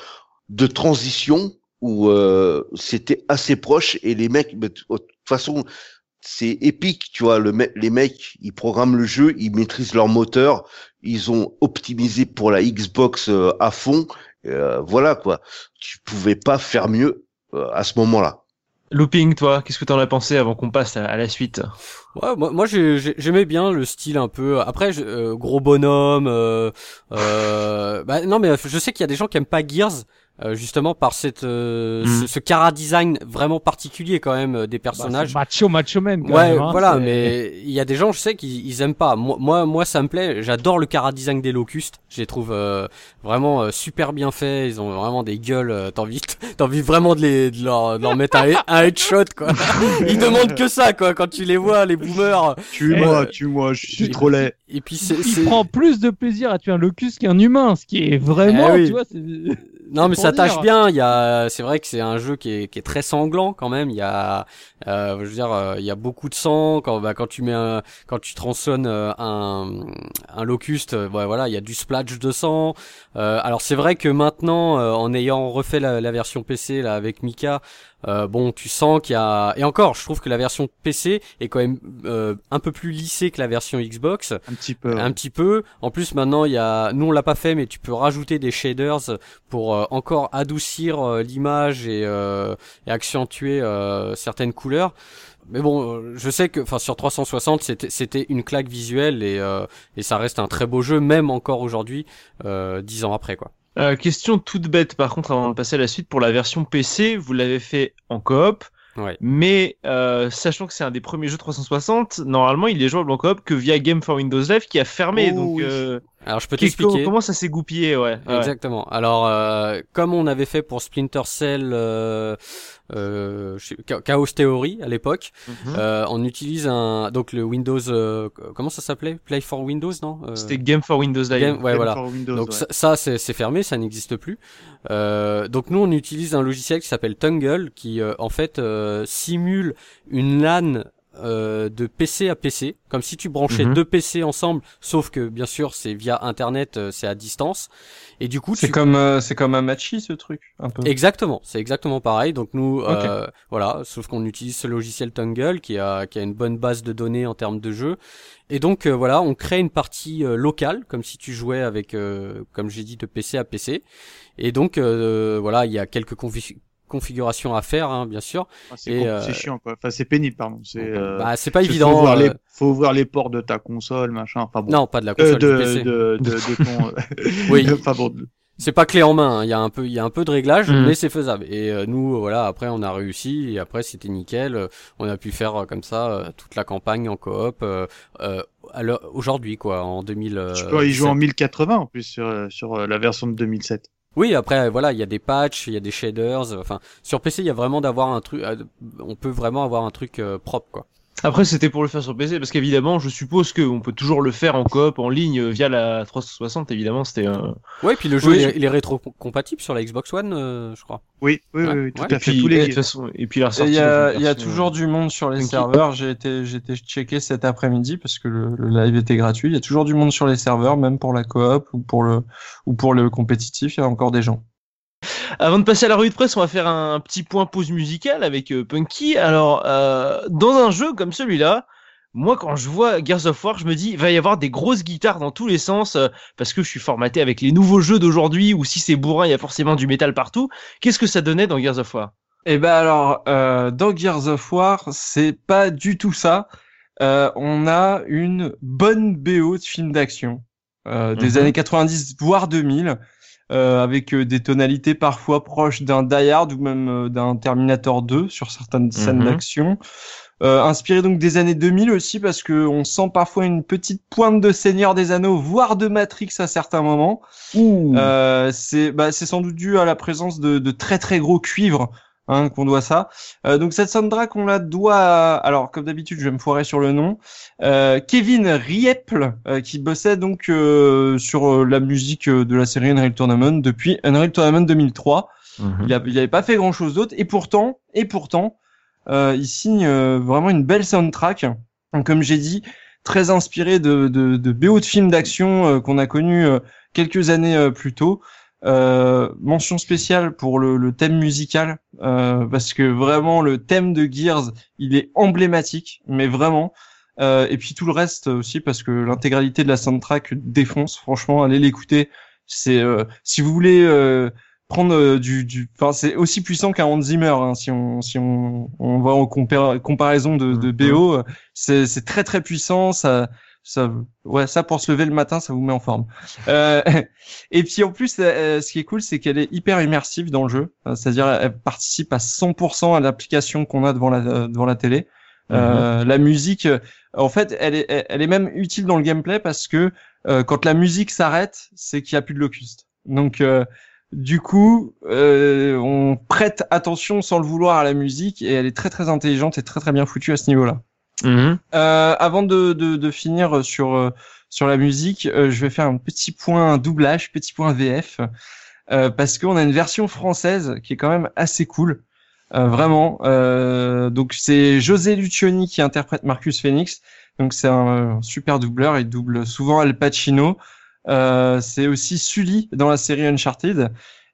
de transition où euh, c'était assez proche et les mecs, de toute façon, c'est épique, tu vois. Les mecs, ils programment le jeu, ils maîtrisent leur moteur, ils ont optimisé pour la Xbox euh, à fond. Euh, voilà quoi. Tu pouvais pas faire mieux à ce moment-là. Looping, toi, qu'est-ce que t'en as pensé avant qu'on passe à, la suite Ouais, moi, moi j'ai- j'ai- j'aimais bien le style un peu. Après, je- euh, gros bonhomme. Euh, euh, bah, non, mais je sais qu'il y a des gens qui aiment pas Gears. Euh, justement par cette euh, Mhm. ce, ce cara design vraiment particulier quand même euh, des Bah, personnages macho, macho man. Quand ouais même, hein. voilà mais il y a des gens je sais qu'ils ils aiment pas moi moi moi ça me plaît j'adore le cara design des locustes je les trouve euh, vraiment euh, super bien faits ils ont vraiment des gueules euh, t'as envie t'as envie vraiment de les de leur, de leur mettre un, he- un headshot quoi ils demandent que ça quoi quand tu les vois les boomers Tue-moi, tue-moi, je suis trop laid. et puis c'est Il prend plus de plaisir à tuer un locus qu'un humain, ce qui est vraiment, Eh oui. tu vois, c'est... Non mais ça tâche bien. Il y a, c'est vrai que c'est un jeu qui est, qui est très sanglant quand même. Il y a, euh, je veux dire, euh, il y a beaucoup de sang quand, bah, quand tu mets, un, quand tu tronçonnes euh, un, un locuste. ouais, voilà, il y a du splash de sang. Euh, alors c'est vrai que maintenant, euh, en ayant refait la, la version PC là avec Mika, euh, bon, tu sens qu'il y a, et encore, je trouve que la version PC est quand même euh, un peu plus lissée que la version Xbox. Un petit peu. ouais. Un petit peu. En plus, maintenant, il y a, nous on l'a pas fait, mais tu peux rajouter des shaders pour euh, encore adoucir euh, l'image et, euh, et accentuer euh, certaines couleurs. Mais bon, je sais que, enfin, sur 360, c'était c'était une claque visuelle et euh, et ça reste un très beau jeu, même encore aujourd'hui, euh, dix ans après, quoi. Euh, question toute bête, par contre, avant de passer à la suite, pour la version PC, vous l'avez fait en coop, Ouais. mais euh, sachant que c'est un des premiers jeux 360, normalement, il est jouable en coop que via Game for Windows Live qui a fermé. Oh donc, euh, Alors, je peux t'expliquer. comment ça s'est goupillé, ouais. ouais. Exactement. Alors, euh, comme on avait fait pour Splinter Cell, euh, Chaos Theory à l'époque, Mhm. euh, on utilise un donc le Windows. euh, comment ça s'appelait? Play for Windows, non? Euh, C'était Game for Windows Live. Game- ouais, Game voilà. for Windows, Donc ouais. ça, ça, c'est fermé, ça n'existe plus. Euh, donc nous on utilise un logiciel qui s'appelle Tungle qui euh, en fait euh, simule une LAN euh, de PC à PC, comme si tu branchais Mhm. deux PC ensemble, sauf que bien sûr c'est via Internet, euh, c'est à distance. Et du coup, C'est tu... comme, euh, c'est comme un matchy ce truc, un peu. Exactement, c'est exactement pareil. Donc nous, euh, voilà, sauf qu'on utilise ce logiciel Tungle qui a qui a une bonne base de données en termes de jeu. Et donc euh, voilà, on crée une partie euh, locale, comme si tu jouais avec, euh, comme j'ai dit, de PC à PC. Et donc euh, voilà, il y a quelques confi- configurations à faire, hein, bien sûr. Ah, C'est euh, c'est chiant quoi. Enfin c'est pénible pardon. C'est euh, bah c'est pas faut évident. ouvrir les- euh, faut ouvrir les ports de ta console machin. Enfin bon. Non, pas de la Euh, console de, du PC. de, de, de ton. Oui. Enfin bon. C'est pas clé en main, hein. il y a un peu il y a un peu de réglage Mhm. mais c'est faisable. Et euh, nous voilà, après on a réussi et après c'était nickel, on a pu faire comme ça toute la campagne en coop aujourd'hui quoi en 2000 Tu peux y jouer en 17. 1080 en plus sur, sur la version de 2007. Oui, après voilà, il y a des patchs, il y a des shaders, euh, enfin sur PC, il y a vraiment d'avoir un truc euh, on peut vraiment avoir un truc euh, propre quoi. Après, c'était pour le faire sur PC, parce qu'évidemment, je suppose qu'on peut toujours le faire en coop, en ligne, via la 360, évidemment, c'était un... Ouais, puis le jeu Oui. il est, il est rétro-compatible sur la Xbox One, euh, je crois. Oui, oui, Ouais, oui, oui, tout ouais. à fait. puis, Tous et, de les toute façon, et puis la Et ressortie. Il y a, y a toujours du monde sur les serveurs. J'ai été, j'ai été checké cet après-midi parce que le, le live était gratuit. Il y a toujours du monde sur les serveurs, même pour la coop ou pour le, ou pour le compétitif. Il y a encore des gens. Avant de passer à la revue de presse, on va faire un petit point pause musicale avec euh, Punky. Alors, euh, dans un jeu comme celui-là, moi, quand je vois Gears of War, je me dis, il va y avoir des grosses guitares dans tous les sens, euh, parce que je suis formaté avec les nouveaux jeux d'aujourd'hui, où si c'est bourrin, il y a forcément du métal partout. Qu'est-ce que ça donnait dans Gears of War? Eh ben alors, euh, dans Gears of War, c'est pas du tout ça. Euh, on a une bonne BO de film d'action euh, des Mhm. années 90 voire 2000, euh, avec euh, des tonalités parfois proches d'un Die Hard ou même euh, d'un Terminator 2 sur certaines scènes Mhm. d'action. Euh, inspiré donc des années 2000 aussi parce que on sent parfois une petite pointe de Seigneur des Anneaux, voire de Matrix à certains moments. Euh, c'est bah, c'est sans doute dû à la présence de, de très très gros cuivres hein, qu'on doit ça. Euh, donc cette soundtrack on la doit à, alors comme d'habitude je vais me foirer sur le nom euh, Kevin Rieple euh, qui bossait donc euh, sur euh, la musique euh, de la série Unreal Tournament depuis Unreal Tournament 2003. Il, a, il avait pas fait grand chose d'autre et pourtant et pourtant euh, il signe vraiment une belle soundtrack. Donc, comme j'ai dit, très inspiré de, de, de BO de films d'action qu'on a connu euh, quelques années plus tôt. Euh, mention spéciale pour le, le thème musical euh, parce que vraiment le thème de Gears il est emblématique mais vraiment. Euh, et puis tout le reste aussi parce que l'intégralité de la soundtrack défonce. Franchement allez l'écouter. C'est euh, si vous voulez euh, prendre du du enfin c'est aussi puissant qu'un Hans Zimmer hein, si on si on on va en compar- comparaison de, de BO euh, c'est c'est très très puissant. Ça ça ouais ça pour se lever le matin ça vous met en forme. Euh, et puis en plus euh, ce qui est cool c'est qu'elle est hyper immersive dans le jeu. Euh, c'est-à-dire elle participe à 100% à l'application qu'on a devant la euh, devant la télé. Euh, la musique euh, en fait elle est elle est même utile dans le gameplay parce que euh, quand la musique s'arrête c'est qu'il y a plus de locust. Donc euh, du coup, euh, on prête attention sans le vouloir à la musique et elle est très très intelligente et très très bien foutue à ce niveau-là. Mhm. Euh, avant de, de, de finir sur euh, sur la musique, euh, je vais faire un petit point doublage, petit point VF, euh, parce qu'on a une version française qui est quand même assez cool, Euh, vraiment. Euh, donc c'est José Lucioni qui interprète Marcus Phoenix. Donc c'est un, super doubleur, il double souvent Al Pacino. C'est aussi Sully dans la série Uncharted.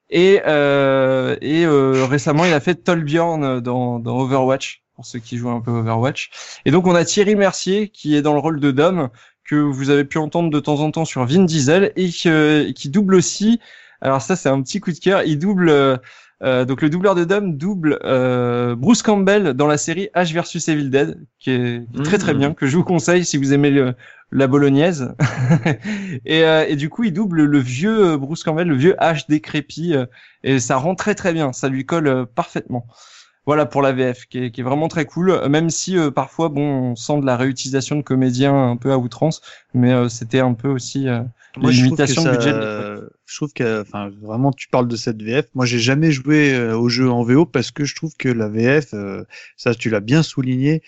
Et, et récemment, il a fait Tolbjorn dans, dans Overwatch, pour ceux qui jouent un peu Overwatch. Et donc, on a Thierry Mercier, qui est dans le rôle de Dom, que vous avez pu entendre de temps en temps sur Vin Diesel, et que- qui double aussi, alors ça c'est un petit coup de cœur, il double... euh, euh, donc le doubleur de Dom double euh, Bruce Campbell dans la série H versus Evil Dead, qui est, qui très très Mhm. bien, que je vous conseille si vous aimez le, la bolognaise. et, euh, et du coup, il double le vieux euh, Bruce Campbell, le vieux H décrépit, euh, et ça rend très très bien, ça lui colle euh, parfaitement. Voilà pour la VF, qui est, qui est vraiment très cool, même si euh, parfois, bon, on sent de la réutilisation de comédiens un peu à outrance, mais euh, c'était un peu aussi euh, Moi, les limitations ça, budget. je trouve que, enfin, vraiment, tu parles de cette VF. Moi, j'ai jamais joué euh, au jeu en VO parce que je trouve que la VF, euh, ça, tu l'as bien souligné,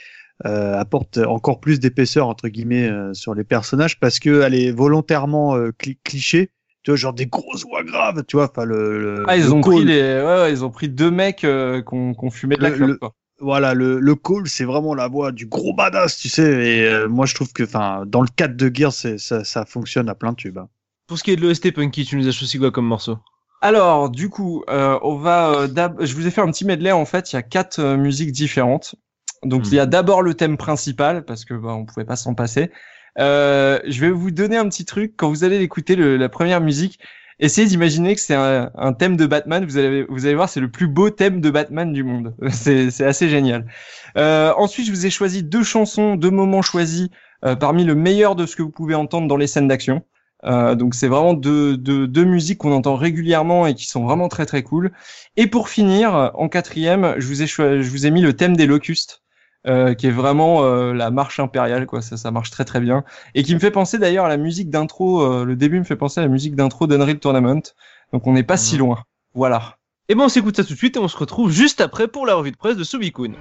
euh, apporte encore plus d'épaisseur entre guillemets euh, sur les personnages parce que elle est volontairement euh, cli- cliché. Tu vois, genre des grosses voix graves, tu vois. Enfin, le, le- Ah, ils le ont call- pris les, ouais, ouais, ils ont pris deux mecs euh, qu'on fumait de la clope. quoi. voilà, le, le call, c'est vraiment la voix du gros badass, tu sais. Et euh, moi, je trouve que, enfin, dans le cadre de c'est- ça, ça fonctionne à plein tubes. hein. Pour ce qui est de l'OST Punky, tu nous as choisi quoi comme morceau? Alors, du coup, euh, on va. euh, je vous ai fait un petit medley. En fait, il y a quatre euh, musiques différentes. Donc, Hmm. il y a d'abord le thème principal parce que bah, on pouvait pas s'en passer. Euh, je vais vous donner un petit truc quand vous allez écouter le- la première musique. Essayez d'imaginer que c'est un, un thème de Batman. Vous allez, vous allez voir, c'est le plus beau thème de Batman du monde. C'est, assez génial. Euh, ensuite, je vous ai choisi deux chansons, deux moments choisis euh, parmi le meilleur de ce que vous pouvez entendre dans les scènes d'action. Euh, donc c'est vraiment deux, deux, deux musiques qu'on entend régulièrement et qui sont vraiment très très cool. Et pour finir, en quatrième, je vous ai je vous ai mis le thème des locustes, euh, qui est vraiment euh, la marche impériale, quoi. Ça, ça marche très très bien et qui me fait penser d'ailleurs à la musique d'intro. euh, le début me fait penser à la musique d'intro d'Unreal Tournament. Donc on n'est pas si Mhm. loin. Voilà. Et ben on s'écoute ça tout de suite et on se retrouve juste après pour la revue de presse de Subikun.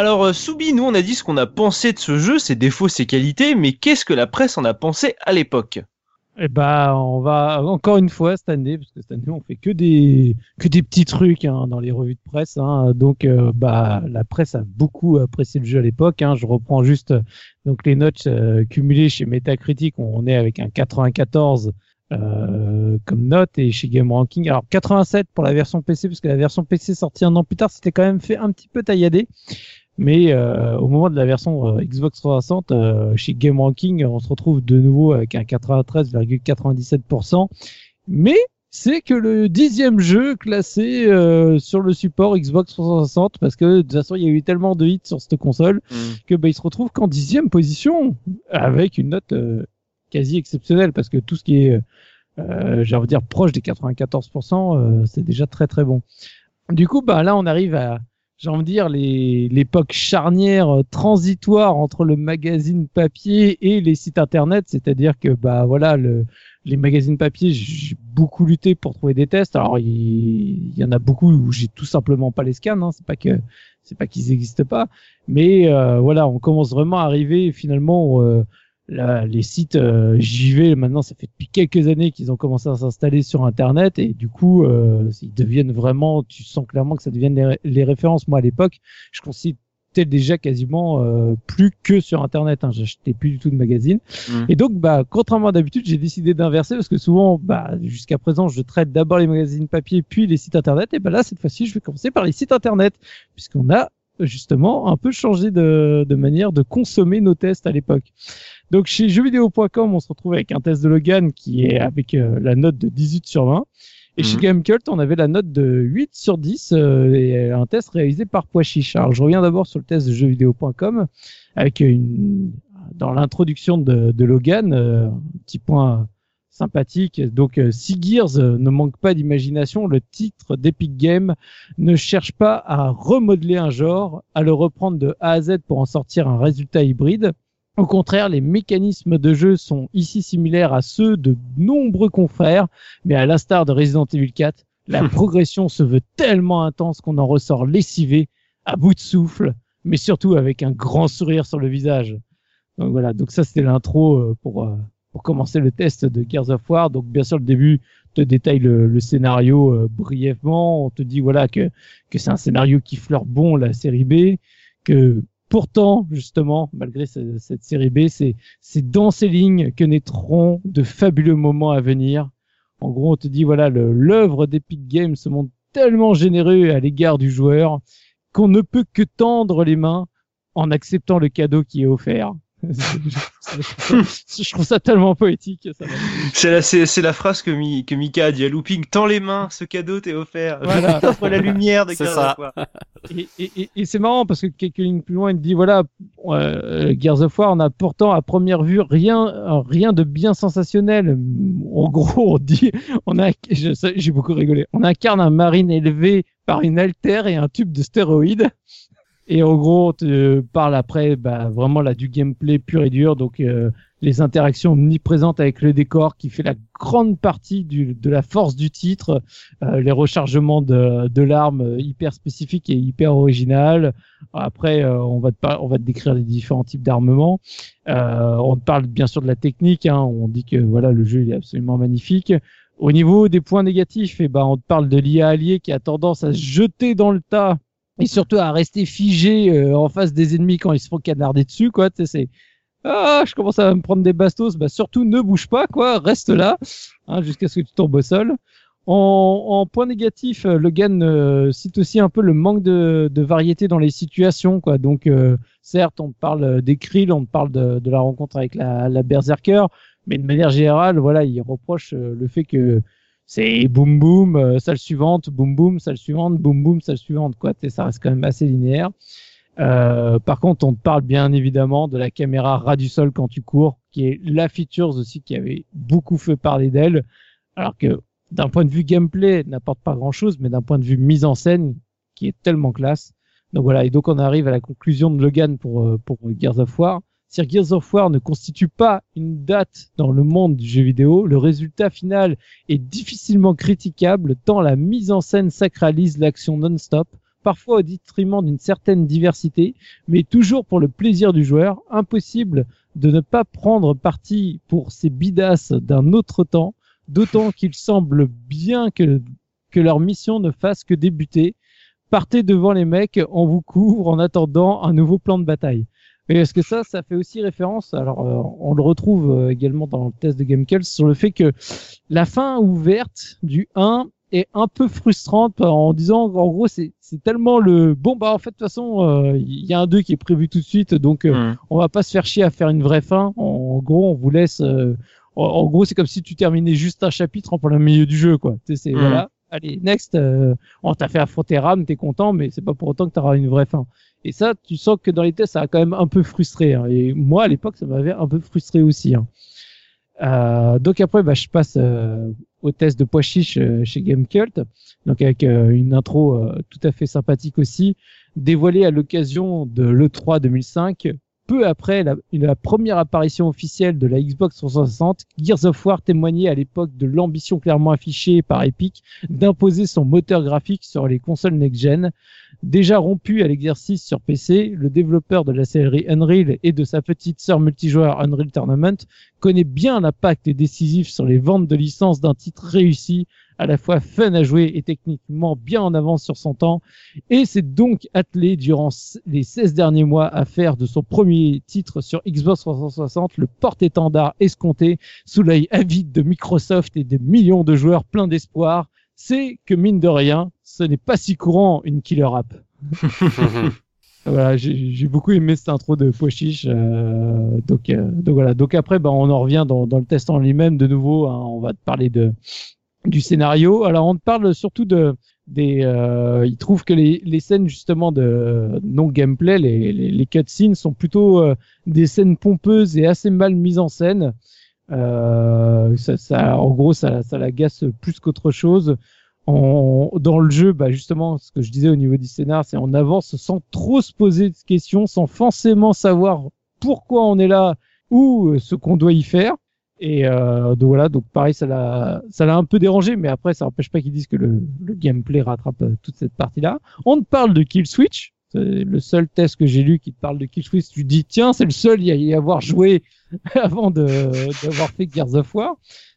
Alors euh, Soubi, nous on a dit ce qu'on a pensé de ce jeu, ses défauts, ses qualités, mais qu'est-ce que la presse en a pensé à l'époque Eh ben, on va encore une fois cette année, parce que cette année on fait que des que des petits trucs hein, dans les revues de presse. Hein, donc, euh, bah, la presse a beaucoup apprécié le jeu à l'époque. Hein, je reprends juste donc les notes euh, cumulées chez Metacritic. On est avec un 94 euh, comme note et chez Game Ranking. Alors 87 pour la version PC, parce que la version PC sortie un an plus tard, c'était quand même fait un petit peu taillader. Mais euh, au moment de la version euh, Xbox 360, euh, chez Game Ranking, on se retrouve de nouveau avec un 93,97%. Mais c'est que le dixième jeu classé euh, sur le support Xbox 360, parce que de toute façon, il y a eu tellement de hits sur cette console que bah, il se retrouve qu'en dixième position, avec une note euh, quasi exceptionnelle, parce que tout ce qui est, euh, j'ai envie de dire, proche des 94%, euh, c'est déjà très très bon. Du coup, bah là, on arrive à j'ai envie de dire, l'époque charnière euh, transitoire entre le magazine papier et les sites internet, c'est-à-dire que bah voilà, le, les magazines papier, j'ai beaucoup lutté pour trouver des tests. Alors il, il y en a beaucoup où j'ai tout simplement pas les scans, hein. c'est pas que c'est pas qu'ils n'existent pas, mais euh, voilà, on commence vraiment à arriver finalement. euh, là, les sites euh, JV, maintenant, ça fait depuis quelques années qu'ils ont commencé à s'installer sur Internet et du coup, euh, ils deviennent vraiment, tu sens clairement que ça deviennent les, ré- les références. Moi, à l'époque, je consultais déjà quasiment euh, plus que sur Internet. Hein. J'achetais plus du tout de magazines. Mm. Et donc, bah, contrairement à d'habitude, j'ai décidé d'inverser parce que souvent, bah, jusqu'à présent, je traite d'abord les magazines papier puis les sites Internet. Et bah là, cette fois-ci, je vais commencer par les sites Internet puisqu'on a justement un peu changé de, de manière de consommer nos tests à l'époque. Donc chez jeuxvideo.com, on se retrouve avec un test de Logan qui est avec euh, la note de 18 sur 20. Et chez Mhm. Gamecult, on avait la note de 8 sur 10 euh, et un test réalisé par Poichiche. Alors je reviens d'abord sur le test de jeuxvideo.com avec une dans l'introduction de, de Logan, euh, un petit point sympathique. Donc euh, si Gears euh, ne manque pas d'imagination, le titre d'Epic Game ne cherche pas à remodeler un genre, à le reprendre de A à Z pour en sortir un résultat hybride. Au contraire, les mécanismes de jeu sont ici similaires à ceux de nombreux confrères, mais à l'instar de Resident Evil 4, la progression se veut tellement intense qu'on en ressort lessivé, à bout de souffle, mais surtout avec un grand sourire sur le visage. Donc voilà, donc ça c'était l'intro euh, pour euh, pour commencer le test de Gears of War. Donc bien sûr le début te détaille le, le scénario euh, brièvement, on te dit voilà que que c'est un scénario qui fleure bon la série B, que pourtant justement malgré ce- cette série B, c'est dans ces lignes que naîtront de fabuleux moments à venir. En gros, on te dit voilà l'œuvre d'Epic Games se montre tellement généreux à l'égard du joueur qu'on ne peut que tendre les mains en acceptant le cadeau qui est offert. Je trouve ça tellement poétique. C'est la, c'est, c'est la phrase que, Mi- que Mika a dit à Looping. Tends les mains, ce cadeau t'est offert. Voilà. Je t'offre la lumière de Gears ça. of War. Et, et, et- et c'est marrant parce que quelques lignes plus loin, il dit voilà, euh, Gears of War, on a pourtant à première vue rien, rien de bien sensationnel. En gros, on dit, on a, j'ai beaucoup rigolé. On incarne un marine élevé par une altère et un tube de stéroïdes. Et en gros, on te parle après, bah, vraiment là du gameplay pur et dur, donc euh, les interactions omniprésentes avec le décor qui fait la grande partie du, de la force du titre, euh, les rechargements de, de l'arme euh, hyper spécifiques et hyper originales. Après, euh, on va te on va te décrire les différents types d'armements. Euh, on te parle bien sûr de la technique. Hein, on dit que voilà, le jeu est absolument magnifique. Au niveau des points négatifs, eh ben, on te parle de l'IA allié qui a tendance à se jeter dans le tas et surtout à rester figé euh, en face des ennemis quand ils se font canarder dessus, quoi. C'est ah, je commence à me prendre des bastos. Bah surtout ne bouge pas, quoi. Reste là hein, jusqu'à ce que tu tombes au sol. En, en point négatif, euh, Logan euh, cite aussi un peu le manque de, de variété dans les situations, quoi. Donc, euh, certes, on parle euh, des Krill, on parle de, de la rencontre avec la, la Berserker, mais de manière générale, voilà, il reproche le fait que c'est boum boum, euh, salle suivante, boum boum, salle suivante, boum boum, salle suivante, quoi. Ça reste quand même assez linéaire. Euh, par contre, on te parle bien évidemment de la caméra ras du sol quand tu cours, qui est la features aussi qui avait beaucoup fait parler d'elle, alors que d'un point de vue gameplay, n'apporte pas grand chose, mais d'un point de vue mise en scène, qui est tellement classe. Donc voilà, et donc on arrive à la conclusion de Logan pour, euh, pour Gears of War. Si Gears of War ne constitue pas une date dans le monde du jeu vidéo, le résultat final est difficilement critiquable tant la mise en scène sacralise l'action non-stop, parfois au détriment d'une certaine diversité, mais toujours pour le plaisir du joueur, impossible de ne pas prendre parti pour ces bidasses d'un autre temps, d'autant qu'il semble bien que, que leur mission ne fasse que débuter. Partez devant les mecs, on vous couvre en attendant un nouveau plan de bataille. Et est-ce que ça, ça fait aussi référence Alors, euh, on le retrouve euh, également dans le test de GameKills sur le fait que la fin ouverte du 1 est un peu frustrante en disant, en gros, c'est c'est tellement le bon bah en fait de toute façon euh, il y a un 2 qui est prévu tout de suite, donc euh, Hmm. on va pas se faire chier à faire une vraie fin. En gros, on vous laisse. euh, en, gros, c'est comme si tu terminais juste un chapitre en plein milieu du jeu, quoi. Tu sais, c'est Mhm. voilà. Allez, next. euh, on t'a fait affronter Ram, t'es content, mais c'est pas pour autant que t'auras une vraie fin. Et ça, tu sens que dans les tests, ça a quand même un peu frustré. hein. Et moi, à l'époque, ça m'avait un peu frustré aussi. hein. Euh, donc après, bah, je passe euh, au test de pois chiche euh, chez Gamecult, donc avec euh, une intro tout à fait sympathique aussi, dévoilée à l'occasion de l'E3 2005, peu après la, première apparition officielle de la Xbox 360, Gears of War témoignait à l'époque de l'ambition clairement affichée par Epic d'imposer son moteur graphique sur les consoles next-gen. Déjà rompu à l'exercice sur PC, le développeur de la série Unreal et de sa petite sœur multijoueur Unreal Tournament connaît bien l'impact décisif sur les ventes de licences d'un titre réussi, à la fois fun à jouer et techniquement bien en avance sur son temps, et s'est donc attelé durant les 16 derniers mois à faire de son premier titre sur Xbox 360 le porte-étendard escompté sous l'œil avide de Microsoft et de millions de joueurs pleins d'espoir. C'est que mine de rien, ce n'est pas si courant une killer app. Voilà, j'ai beaucoup aimé cette intro de Pochiche. Euh, donc, euh, donc voilà. Donc après, bah, on en revient dans, dans le test en lui-même de nouveau. hein, on va te parler de du scénario. Alors on parle surtout de des. Euh, il trouve que les, les scènes justement de non gameplay, les, les, cutscenes sont plutôt euh, des scènes pompeuses et assez mal mises en scène. Euh, ça, ça, en gros, ça, ça l'agace plus qu'autre chose. Dans le jeu, bah justement, ce que je disais au niveau du scénar, c'est on avance sans trop se poser de questions, sans forcément savoir pourquoi on est là ou euh, ce qu'on doit y faire. Et euh, donc voilà, donc pareil, ça l'a, ça l'a un peu dérangé, mais après, ça n'empêche pas qu'ils disent que le, le gameplay rattrape euh, toute cette partie-là. On te parle de Kill Switch, c'est le seul test que j'ai lu qui te parle de Kill Switch. Tu dis tiens, c'est le seul à y avoir joué avant de d'avoir fait Gears of War.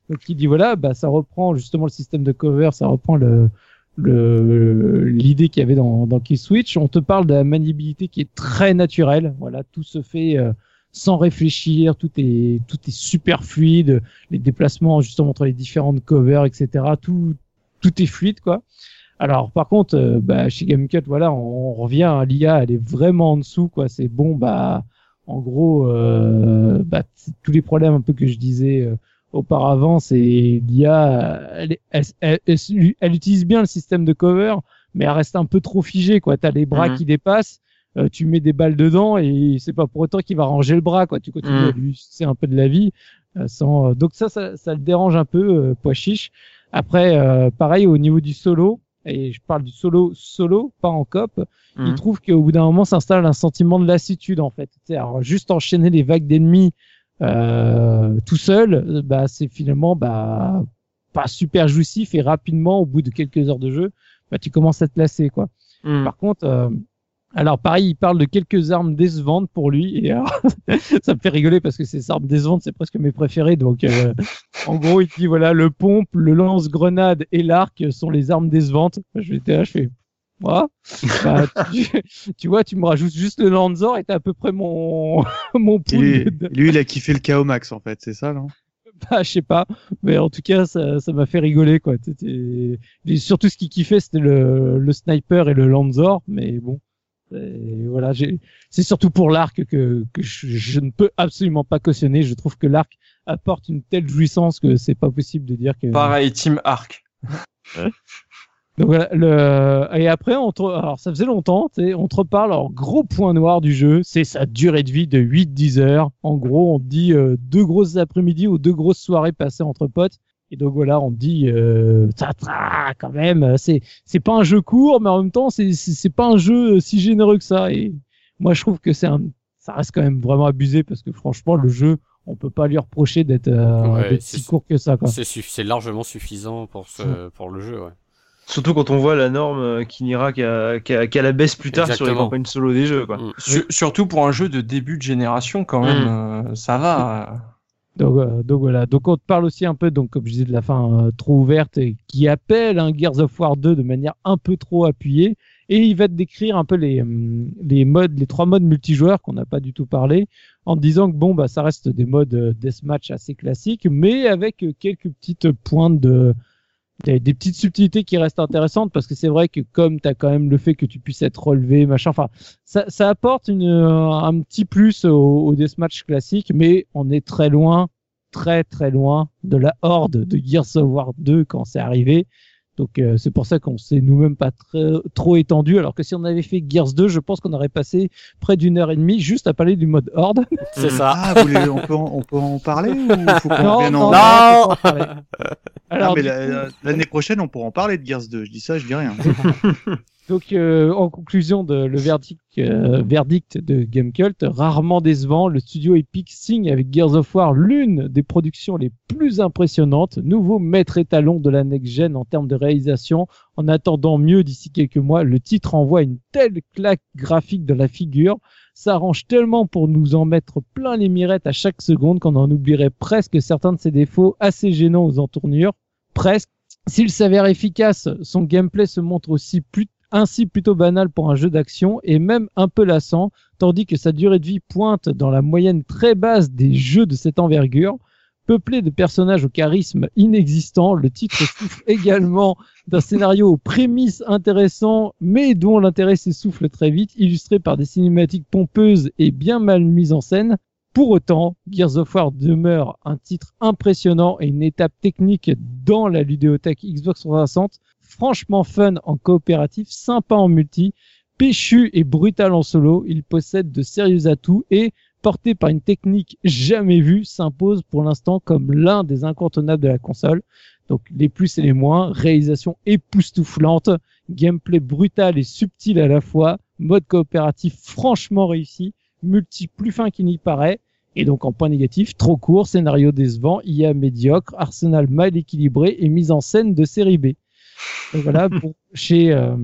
Donc il dit voilà, bah ça reprend justement le système de cover, ça reprend le le l'idée qu'il y avait dans dans Kill Switch. On te parle de la maniabilité qui est très naturelle. Voilà, tout se fait euh, sans réfléchir, tout est tout est super fluide, les déplacements justement entre les différentes covers, etc. Tout tout est fluide quoi. Alors par contre, euh, bah, chez GameCut, voilà, on, on revient à l'IA, elle est vraiment en dessous quoi. C'est bon, bah en gros, euh, bah, tous les problèmes un peu que je disais euh, auparavant, c'est l'IA, elle, elle, elle- elle utilise bien le système de cover, mais elle reste un peu trop figée quoi. T'as les bras Mhm. qui dépassent. Euh, tu mets des balles dedans et c'est pas pour autant qu'il va ranger le bras quoi. Tu continues Mhm. à lui c'est un peu de la vie euh, sans euh, donc ça, ça ça le dérange un peu euh, pois chiche. Après euh, pareil au niveau du solo et je parle du solo solo pas en cop, il Mhm. trouve qu'au bout d'un moment s'installe un sentiment de lassitude en fait. Tu sais, alors juste enchaîner les vagues d'ennemis euh, tout seul, bah c'est finalement bah pas super jouissif et rapidement au bout de quelques heures de jeu, bah tu commences à te lasser quoi. Mhm. Par contre, euh, alors pareil, il parle de quelques armes décevantes pour lui. Et alors, ça me fait rigoler parce que ces armes décevantes, c'est presque mes préférées. Donc, euh, en gros, il dit voilà, le pompe, le lance-grenade et l'arc sont les armes décevantes. Je vais là, je fais. Moi, bah, tu, tu vois, tu me rajoutes juste le Lanzor et t'as à peu près mon mon. Lui, de- lui, il a kiffé le KO Max en fait, c'est ça, non? Bah, je sais pas, mais en tout cas, ça ça m'a fait rigoler quoi. Et surtout, ce qui kiffait, c'était le, le sniper et le Lanzor, mais bon, et voilà, c'est surtout pour l'arc que, que je, je ne peux absolument pas cautionner. Je trouve que l'arc apporte une telle jouissance que c'est pas possible de dire que. Pareil, Team Arc. Donc voilà, le... et après, on te... alors ça faisait longtemps, on te reparle, alors gros point noir du jeu, c'est sa durée de vie de 8-10 heures. En gros, on dit euh, deux grosses après-midi ou deux grosses soirées passées entre potes. Et donc voilà, on dit, euh, ça, ça, quand même, euh, c'est c'est pas un jeu court, mais en même temps, c'est c'est pas un jeu si généreux que ça. Et moi, je trouve que c'est un, ça reste quand même vraiment abusé parce que franchement, le jeu, on peut pas lui reprocher d'être euh, Ouais, si court que ça. C'est largement suffisant pour ce, pour le jeu, ouais. Surtout quand on voit la norme euh, qui n'ira qu'à qu'à- qu'à la baisse plus tard sur les campagnes solo des jeux. Quoi. Mm. Su- surtout pour un jeu de début de génération, quand même, euh, ça va. Donc, euh, donc voilà. Donc on te parle aussi un peu, donc comme je disais, de la fin euh, trop ouverte et qui appelle un Gears of War 2 de manière un peu trop appuyée. Et il va te décrire un peu les, hum, les modes, les trois modes multijoueurs qu'on n'a pas du tout parlé, en te disant que bon bah ça reste des modes euh, deathmatch assez classiques, mais avec euh, quelques petites pointes de des, des petites subtilités qui restent intéressantes parce que c'est vrai que comme tu as quand même le fait que tu puisses être relevé, machin, enfin ça, ça apporte une, euh, un petit plus au, au deathmatch classique, mais on est très loin, très très loin de la horde de Gears of War 2 quand c'est arrivé. Donc euh, c'est pour ça qu'on s'est nous-mêmes pas très, trop étendu, alors que si on avait fait Gears 2, je pense qu'on aurait passé près d'une heure et demie juste à parler du mode horde. C'est ça. Ah, vous voulez- on, peut en, on peut en parler ou faut qu'on Non, non, en... non, Non. Ah, Alors, la- la- l'année prochaine, on pourra en parler de Gears 2. Je dis ça, je dis rien. Donc, euh, en conclusion de le verdict, euh, verdict de Gamecult, rarement décevant, le studio Epic signe avec Gears of War l'une des productions les plus impressionnantes, nouveau maître étalon de la next-gen en termes de réalisation. En attendant mieux d'ici quelques mois, le titre envoie une telle claque graphique de la figure, s'arrange tellement pour nous en mettre plein les mirettes à chaque seconde qu'on en oublierait presque certains de ses défauts assez gênants aux entournures. Presque. S'il s'avère efficace, son gameplay se montre aussi plus ainsi plutôt banal pour un jeu d'action et même un peu lassant, tandis que sa durée de vie pointe dans la moyenne très basse des jeux de cette envergure. Peuplé de personnages au charisme inexistant, le titre souffre également d'un scénario aux prémices intéressantes, mais dont l'intérêt s'essouffle très vite, illustré par des cinématiques pompeuses et bien mal mises en scène. Pour autant, Gears of War demeure un titre impressionnant et une étape technique dans la ludéothèque Xbox 360, franchement fun en coopératif, sympa en multi, péchu et brutal en solo. Il possède de sérieux atouts et porté par une technique jamais vue, s'impose pour l'instant comme l'un des incontournables de la console. Donc les plus et les moins, réalisation époustouflante, gameplay brutal et subtil à la fois, mode coopératif franchement réussi, multi plus fin qu'il n'y paraît, et donc en point négatif, trop court, scénario décevant, IA médiocre, arsenal mal équilibré et mise en scène de série B. Donc voilà, pour, chez, euh,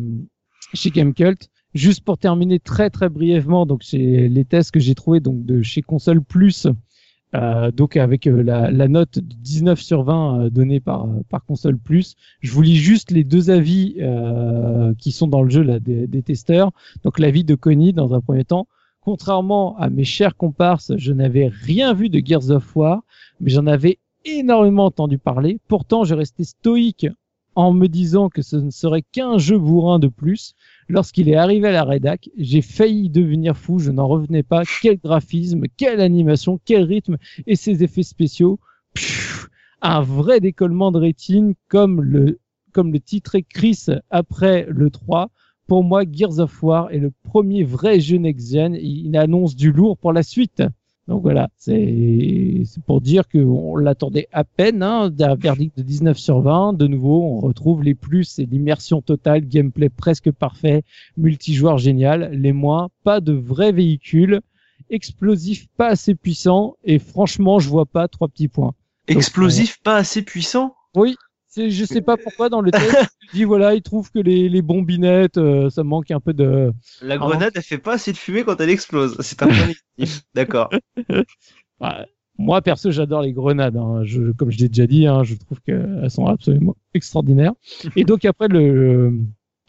chez Gamecult. Juste pour terminer très très brièvement, donc c'est les tests que j'ai trouvés donc de chez Console Plus, euh, donc avec euh, la, la, note de 19 sur 20 euh, donnée par par Console Plus. Je vous lis juste les deux avis euh, qui sont dans le jeu là des, des testeurs. Donc l'avis de Connie dans un premier temps. Contrairement à mes chers comparses, je n'avais rien vu de Gears of War, mais j'en avais énormément entendu parler. Pourtant, je restais stoïque en me disant que ce ne serait qu'un jeu bourrin de plus. Lorsqu'il est arrivé à la rédac, j'ai failli devenir fou, je n'en revenais pas. Quel graphisme, quelle animation, quel rythme et ses effets spéciaux. un vrai décollement de rétine comme le, comme le titrait Chris après le 3. Pour moi, Gears of War est le premier vrai jeu next-gen. Il annonce du lourd pour la suite. Donc voilà, c'est pour dire qu'on l'attendait à peine, hein, d'un verdict de 19 sur 20. De nouveau, on retrouve les plus et l'immersion totale, gameplay presque parfait, multijoueur génial. Les moins, pas de vrai véhicule, explosif pas assez puissant, et franchement, je vois pas trois petits points. Explosif pas assez puissant? Oui, je sais pas pourquoi dans le test, tu dis voilà, il trouve que les, les bombinettes, euh, ça manque un peu de. La grenade, elle fait pas assez de fumée quand elle explose. C'est un point négatif. D'accord. Ouais. Moi, perso, j'adore les grenades. Hein. Je, comme je l'ai déjà dit, hein, je trouve qu'elles sont absolument extraordinaires. Et donc après le,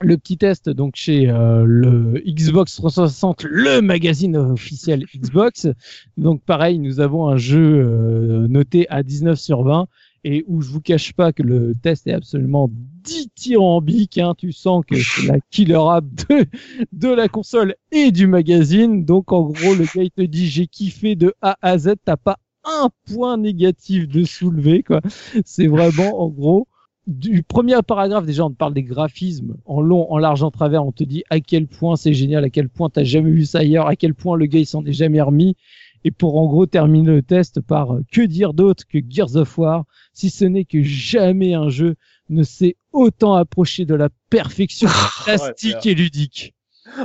le petit test donc chez euh, le Xbox 360, le magazine officiel Xbox. Donc pareil, nous avons un jeu euh, noté à 19 sur 20 et où je vous cache pas que le test est absolument dithyrambique. Hein. Tu sens que c'est la killer app de, de la console et du magazine. Donc en gros, le gars il te dit j'ai kiffé de A à Z. T'as pas un point négatif de soulever quoi. C'est vraiment en gros du premier paragraphe déjà on te parle des graphismes en long, en large, en travers. On te dit à quel point c'est génial, à quel point t'as jamais vu ça ailleurs, à quel point le gars il s'en est jamais remis. Et pour en gros terminer le test par euh, que dire d'autre que Gears of War, si ce n'est que jamais un jeu ne s'est autant approché de la perfection fantastique et ludique.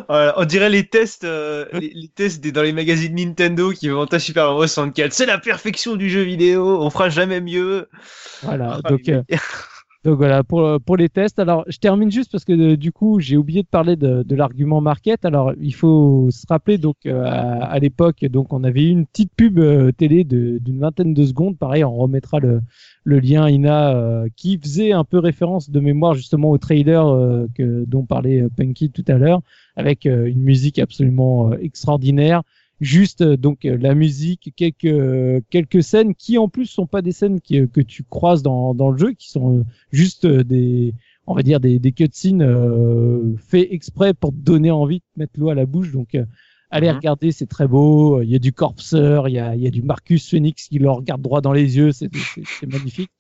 Voilà, on dirait les tests, euh, les, les tests des, dans les magazines Nintendo qui vont à Super Mario 64. C'est la perfection du jeu vidéo, on fera jamais mieux. Voilà, Ah, donc, euh, donc voilà pour, pour les tests. Alors je termine juste parce que euh, du coup j'ai oublié de parler de, de l'argument market. Alors il faut se rappeler donc euh, à, l'époque donc on avait eu une petite pub euh, télé d'une vingtaine de secondes. Pareil, on remettra le, le lien Ina euh, qui faisait un peu référence de mémoire justement au trailer euh, que dont parlait Punky tout à l'heure avec une musique absolument extraordinaire juste euh, donc euh, la musique, quelques euh, quelques scènes qui en plus sont pas des scènes qui, que tu croises dans dans le jeu, qui sont juste des on va dire des des cutscenes euh, faits exprès pour te donner envie de mettre l'eau à la bouche. Donc euh, allez Mhm. regarder, c'est très beau. Il y a du corpseur, il y a il y a du Marcus Phoenix qui le regarde droit dans les yeux, c'est magnifique.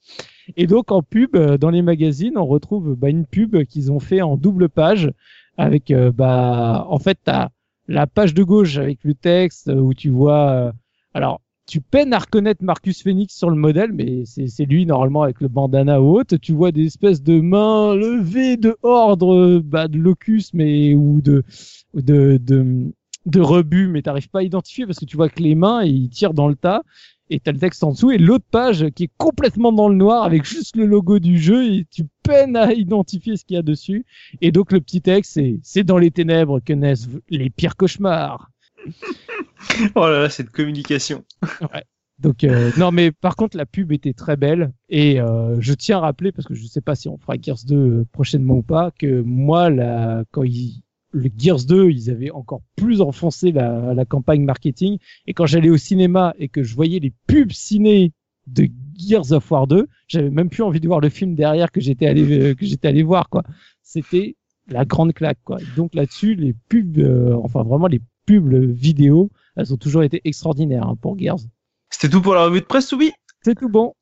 Et donc en pub dans les magazines, on retrouve bah, une pub qu'ils ont fait en double page avec euh, bah en fait t'as la page de gauche avec le texte euh, où tu vois euh, alors tu peines à reconnaître Marcus Phoenix sur le modèle mais c'est lui normalement avec le bandana haute. Tu vois des espèces de mains levées de ordre euh, bah, de locus mais ou de de de, de rebut mais t'arrives pas à identifier parce que tu vois que les mains ils tirent dans le tas et t'as le texte en dessous et l'autre page qui est complètement dans le noir avec juste le logo du jeu et tu peines à identifier ce qu'il y a dessus. Et donc le petit texte c'est c'est dans les ténèbres que naissent les pires cauchemars. Oh là là, cette communication. donc euh, non mais par contre la pub était très belle. Et euh, je tiens à rappeler parce que je sais pas si on fera Gears 2 euh, prochainement ou pas que moi la quand ils le Gears 2 ils avaient encore plus enfoncé la, la campagne marketing et quand j'allais au cinéma et que je voyais les pubs ciné de Gears of War 2. J'avais même plus envie de voir le film derrière que j'étais allé euh, que j'étais allé voir quoi. C'était la grande claque quoi. Donc là-dessus, les pubs, euh, enfin vraiment les pubs vidéo, elles ont toujours été extraordinaires hein, pour Gears. C'était tout pour la revue de presse, oui. C'est tout bon.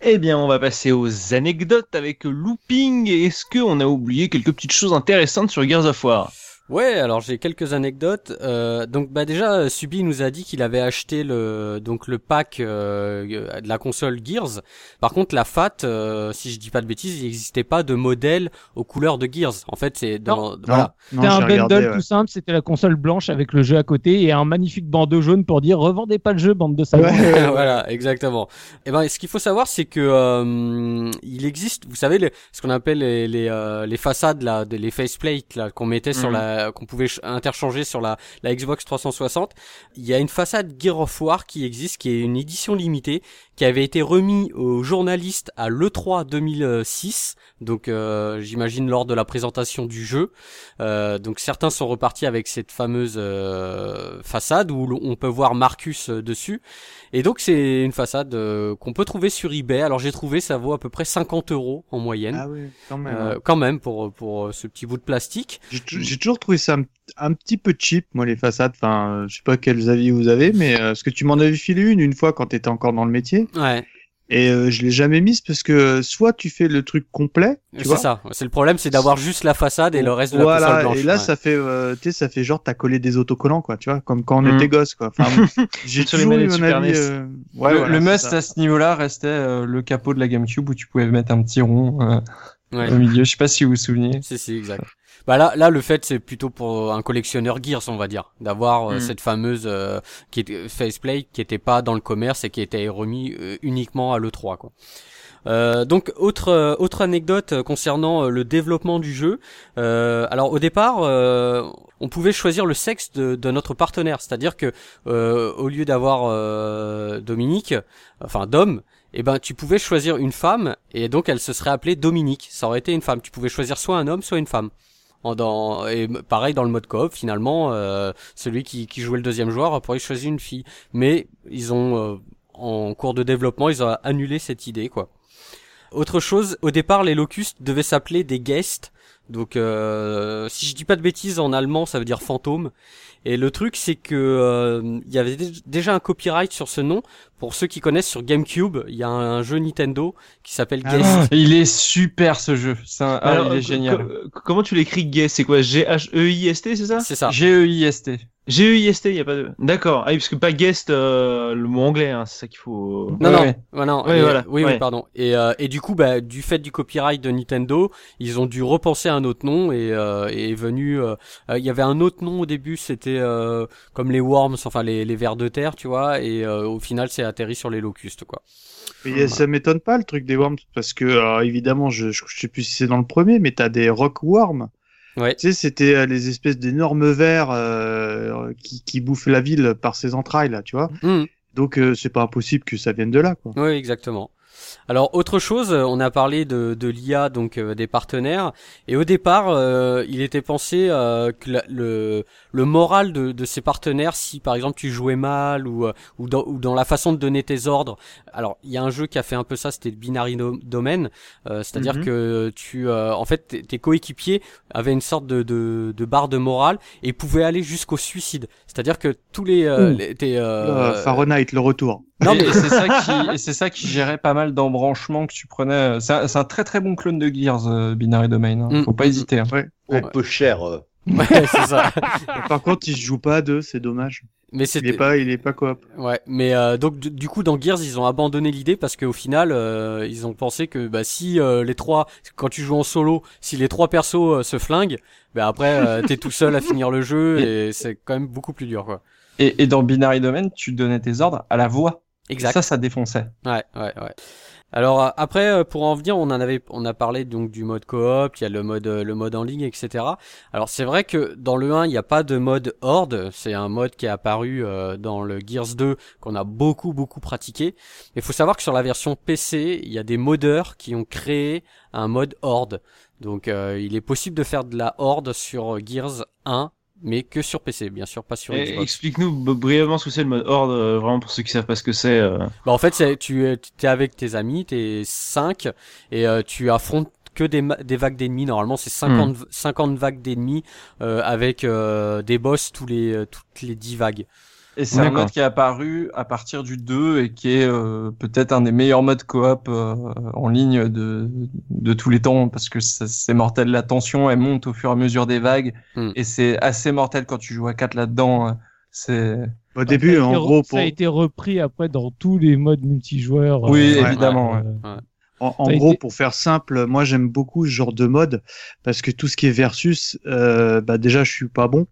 Eh bien, on va passer aux anecdotes avec Looping. Est-ce qu'on a oublié quelques petites choses intéressantes sur Gears of War? Ouais, alors j'ai quelques anecdotes. Euh, donc bah déjà, Subi nous a dit qu'il avait acheté le donc le pack euh, de la console Gears. Par contre, la Fat, euh, si je dis pas de bêtises, il n'existait pas de modèle aux couleurs de Gears. En fait, c'est dans voilà. C'était un bundle tout simple. C'était la console blanche avec le jeu à côté et un magnifique bandeau jaune pour dire revendez pas le jeu, bande de salauds. voilà, exactement. Et ben, ce qu'il faut savoir, c'est que euh, il existe, vous savez, les, ce qu'on appelle les les, euh, les façades là, les faceplates là qu'on mettait sur Mhm. La qu'on pouvait ch- interchanger sur la, la Xbox 360. Il y a une façade Gear of War qui existe, qui est une édition limitée, qui avait été remis aux journalistes à l'E3 2006. Donc euh, j'imagine lors de la présentation du jeu. Euh, donc certains sont repartis avec cette fameuse euh, façade où on peut voir Marcus euh, dessus. Et donc c'est une façade euh, qu'on peut trouver sur eBay. Alors j'ai trouvé ça vaut à peu près 50 euros en moyenne. Ah oui, quand même. Euh, quand même pour pour euh, ce petit bout de plastique. J'ai toujours trouvé ça un, un petit peu cheap, moi, les façades. Enfin, euh, je sais pas quels avis vous avez, mais euh, ce que tu m'en avais filé une une fois quand t'étais encore dans le métier, Ouais, et euh, je l'ai jamais mise parce que soit tu fais le truc complet, tu c'est vois. ça. C'est le problème, c'est d'avoir juste la façade et le reste de la console voilà, blanche. et là ouais. ça fait, euh, tu sais, ça fait genre t'as collé des autocollants, quoi, tu vois, comme quand on Mhm. était gosse, quoi. Enfin, j'ai toujours eu mon avis. Euh, ouais, le, voilà, le c'est must ça. à ce niveau-là restait euh, le capot de la GameCube où tu pouvais mettre un petit rond euh, Ouais. au milieu. Je sais pas si vous vous souvenez. Si, si, exact. Bah là, là, le fait, c'est plutôt pour un collectionneur Gears, on va dire, d'avoir euh, Mm. cette fameuse euh, qui était faceplate qui était pas dans le commerce et qui était remis euh, uniquement à l'E3, quoi. Euh, donc autre euh, autre anecdote euh, concernant euh, le développement du jeu. Euh, alors au départ, euh, on pouvait choisir le sexe de, de notre partenaire, c'est-à-dire que euh, au lieu d'avoir euh, Dominique, enfin Dom, eh ben tu pouvais choisir une femme et donc elle se serait appelée Dominique. Ça aurait été une femme. Tu pouvais choisir soit un homme, soit une femme. Et pareil dans le mode coop, finalement, euh, celui qui, qui jouait le deuxième joueur pourrait choisir une fille. Mais ils ont, euh, en cours de développement, ils ont annulé cette idée, quoi. Autre chose, au départ, les locustes devaient s'appeler des guests. Donc, euh, si je dis pas de bêtises, en allemand, ça veut dire fantôme. Et le truc, c'est que euh, il y avait dé- déjà un copyright sur ce nom. Pour ceux qui connaissent sur GameCube, il y a un, un jeu Nintendo qui s'appelle Ah Guest. Il est super ce jeu. C'est un- ah, Alors, il est génial. co- co- comment tu l'écris Guest? C'est quoi? G-H-E-I-S-T, c'est ça? C'est ça. G-E-I-S-T. G-E-I-S-T, il y a pas de. D'accord. Ah oui, parce que pas guest, euh, le mot anglais, hein, c'est ça qu'il faut. Non, Ouais, non, ouais. ouais, non, Ouais, et- voilà, oui, ouais. oui, pardon. Et, euh, et du coup, bah, du fait du copyright de Nintendo, ils ont dû repenser un autre nom et, euh, et est venu. euh, euh, Il y avait un autre nom au début, c'était euh, comme les worms, enfin les, les vers de terre, tu vois. Et euh, au final, c'est atterri sur les locustes, quoi. Et ça m'étonne pas le truc des worms parce que alors, évidemment je, je je sais plus si c'est dans le premier mais t'as des rock worms. Ouais. Tu sais c'était euh, les espèces d'énormes vers euh, qui qui bouffent la ville par ses entrailles là tu vois. Mhm. Donc euh, c'est pas impossible que ça vienne de là quoi. Oui, exactement. Alors autre chose, euh, on a parlé de, de l'IA donc euh, des partenaires et au départ euh, il était pensé euh, que la- le le moral de, de ces partenaires si par exemple tu jouais mal ou euh, ou dans, ou dans la façon de donner tes ordres. Alors il y a un jeu qui a fait un peu ça, c'était le Binary Do- Domain, euh, c'est-à-dire Mhm. que tu euh, en fait tes, tes coéquipiers avaient une sorte de, de de barre de morale et pouvaient aller jusqu'au suicide. C'est-à-dire que tous les, euh, les- tes euh, Euh, Fahrenheit le retour. non mais c'est ça qui, et c'est ça qui gérait pas mal d'embranchements que tu prenais. C'est un, c'est un très très bon clone de Gears, euh, Binary Domain. hein. Mm. Faut pas hésiter. hein. Ouais. Un peu cher. ouais, c'est ça. Par contre il se joue pas à deux c'est dommage. Mais Il c'était est pas il est pas coop. Ouais, mais euh, donc du, du coup dans Gears ils ont abandonné l'idée parce qu'au final euh, ils ont pensé que bah si euh, les trois quand tu joues en solo si les trois persos euh, se flinguent bah après euh, t'es tout seul à finir le jeu et c'est quand même beaucoup plus dur quoi. Et, et dans Binary Domain, tu donnais tes ordres à la voix. Exact. Ça, ça défonçait. Ouais, ouais, ouais. Alors euh, après, euh, pour en venir, on en avait, on a parlé donc du mode coop, il y a le mode, euh, le mode en ligne, etc. Alors c'est vrai que dans le 1, il n'y a pas de mode horde, c'est un mode qui est apparu dans le Gears 2 qu'on a beaucoup beaucoup pratiqué. Il faut savoir que sur la version PC, il y a des modeurs qui ont créé un mode horde. Donc il est possible de faire de la horde sur Gears 1 mais que sur PC, bien sûr, pas sur Xbox. Explique-nous brièvement ce que c'est le mode horde, euh, vraiment pour ceux qui savent pas ce que c'est. euh. Bah, en fait, c'est- tu es t'es avec tes amis, t'es 5 et euh, tu affrontes que des, des vagues d'ennemis. Normalement, c'est 50, v- 50 vagues d'ennemis euh, avec euh, des boss tous les euh, toutes les 10 vagues. Et c'est un mode qui est apparu à partir du 2 et qui est euh, peut-être un des meilleurs modes coop euh, en ligne de, de tous les temps parce que c'est mortel. La tension, elle monte au fur et à mesure des vagues Hmm. et c'est assez mortel quand tu joues à 4 là-dedans. euh, C'est Au début, en gros, pour, ça a été repris après dans tous les modes multijoueurs. Oui, euh, évidemment, ouais. euh, En, gros, été- pour faire simple, moi j'aime beaucoup ce genre de mode parce que tout ce qui est versus, euh, bah déjà je suis pas bon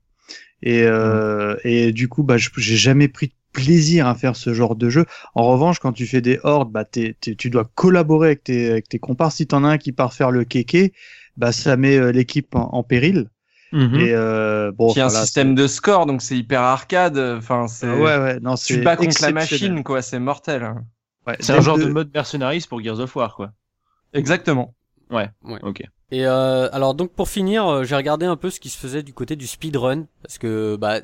et euh, et du coup bah je- j'ai jamais pris de plaisir à faire ce genre de jeu. En revanche, quand tu fais des hordes, bah t'es- t'es- tu dois collaborer avec tes avec tes compars. Si t'en as un qui part faire le kéké, bah ça met euh, l'équipe en, en péril. Mhm. Et euh, bon, qui a un voilà, système de score, donc c'est hyper arcade. Enfin, c'est c'est- ouais ouais non tu c'est bats contre la machine, quoi. C'est mortel. hein. Ouais, C'est un genre de- de mode mercenaries pour Gears of War, quoi. Exactement. Ok. Et euh, alors donc pour finir, euh, j'ai regardé un peu ce qui se faisait du côté du speedrun parce que bah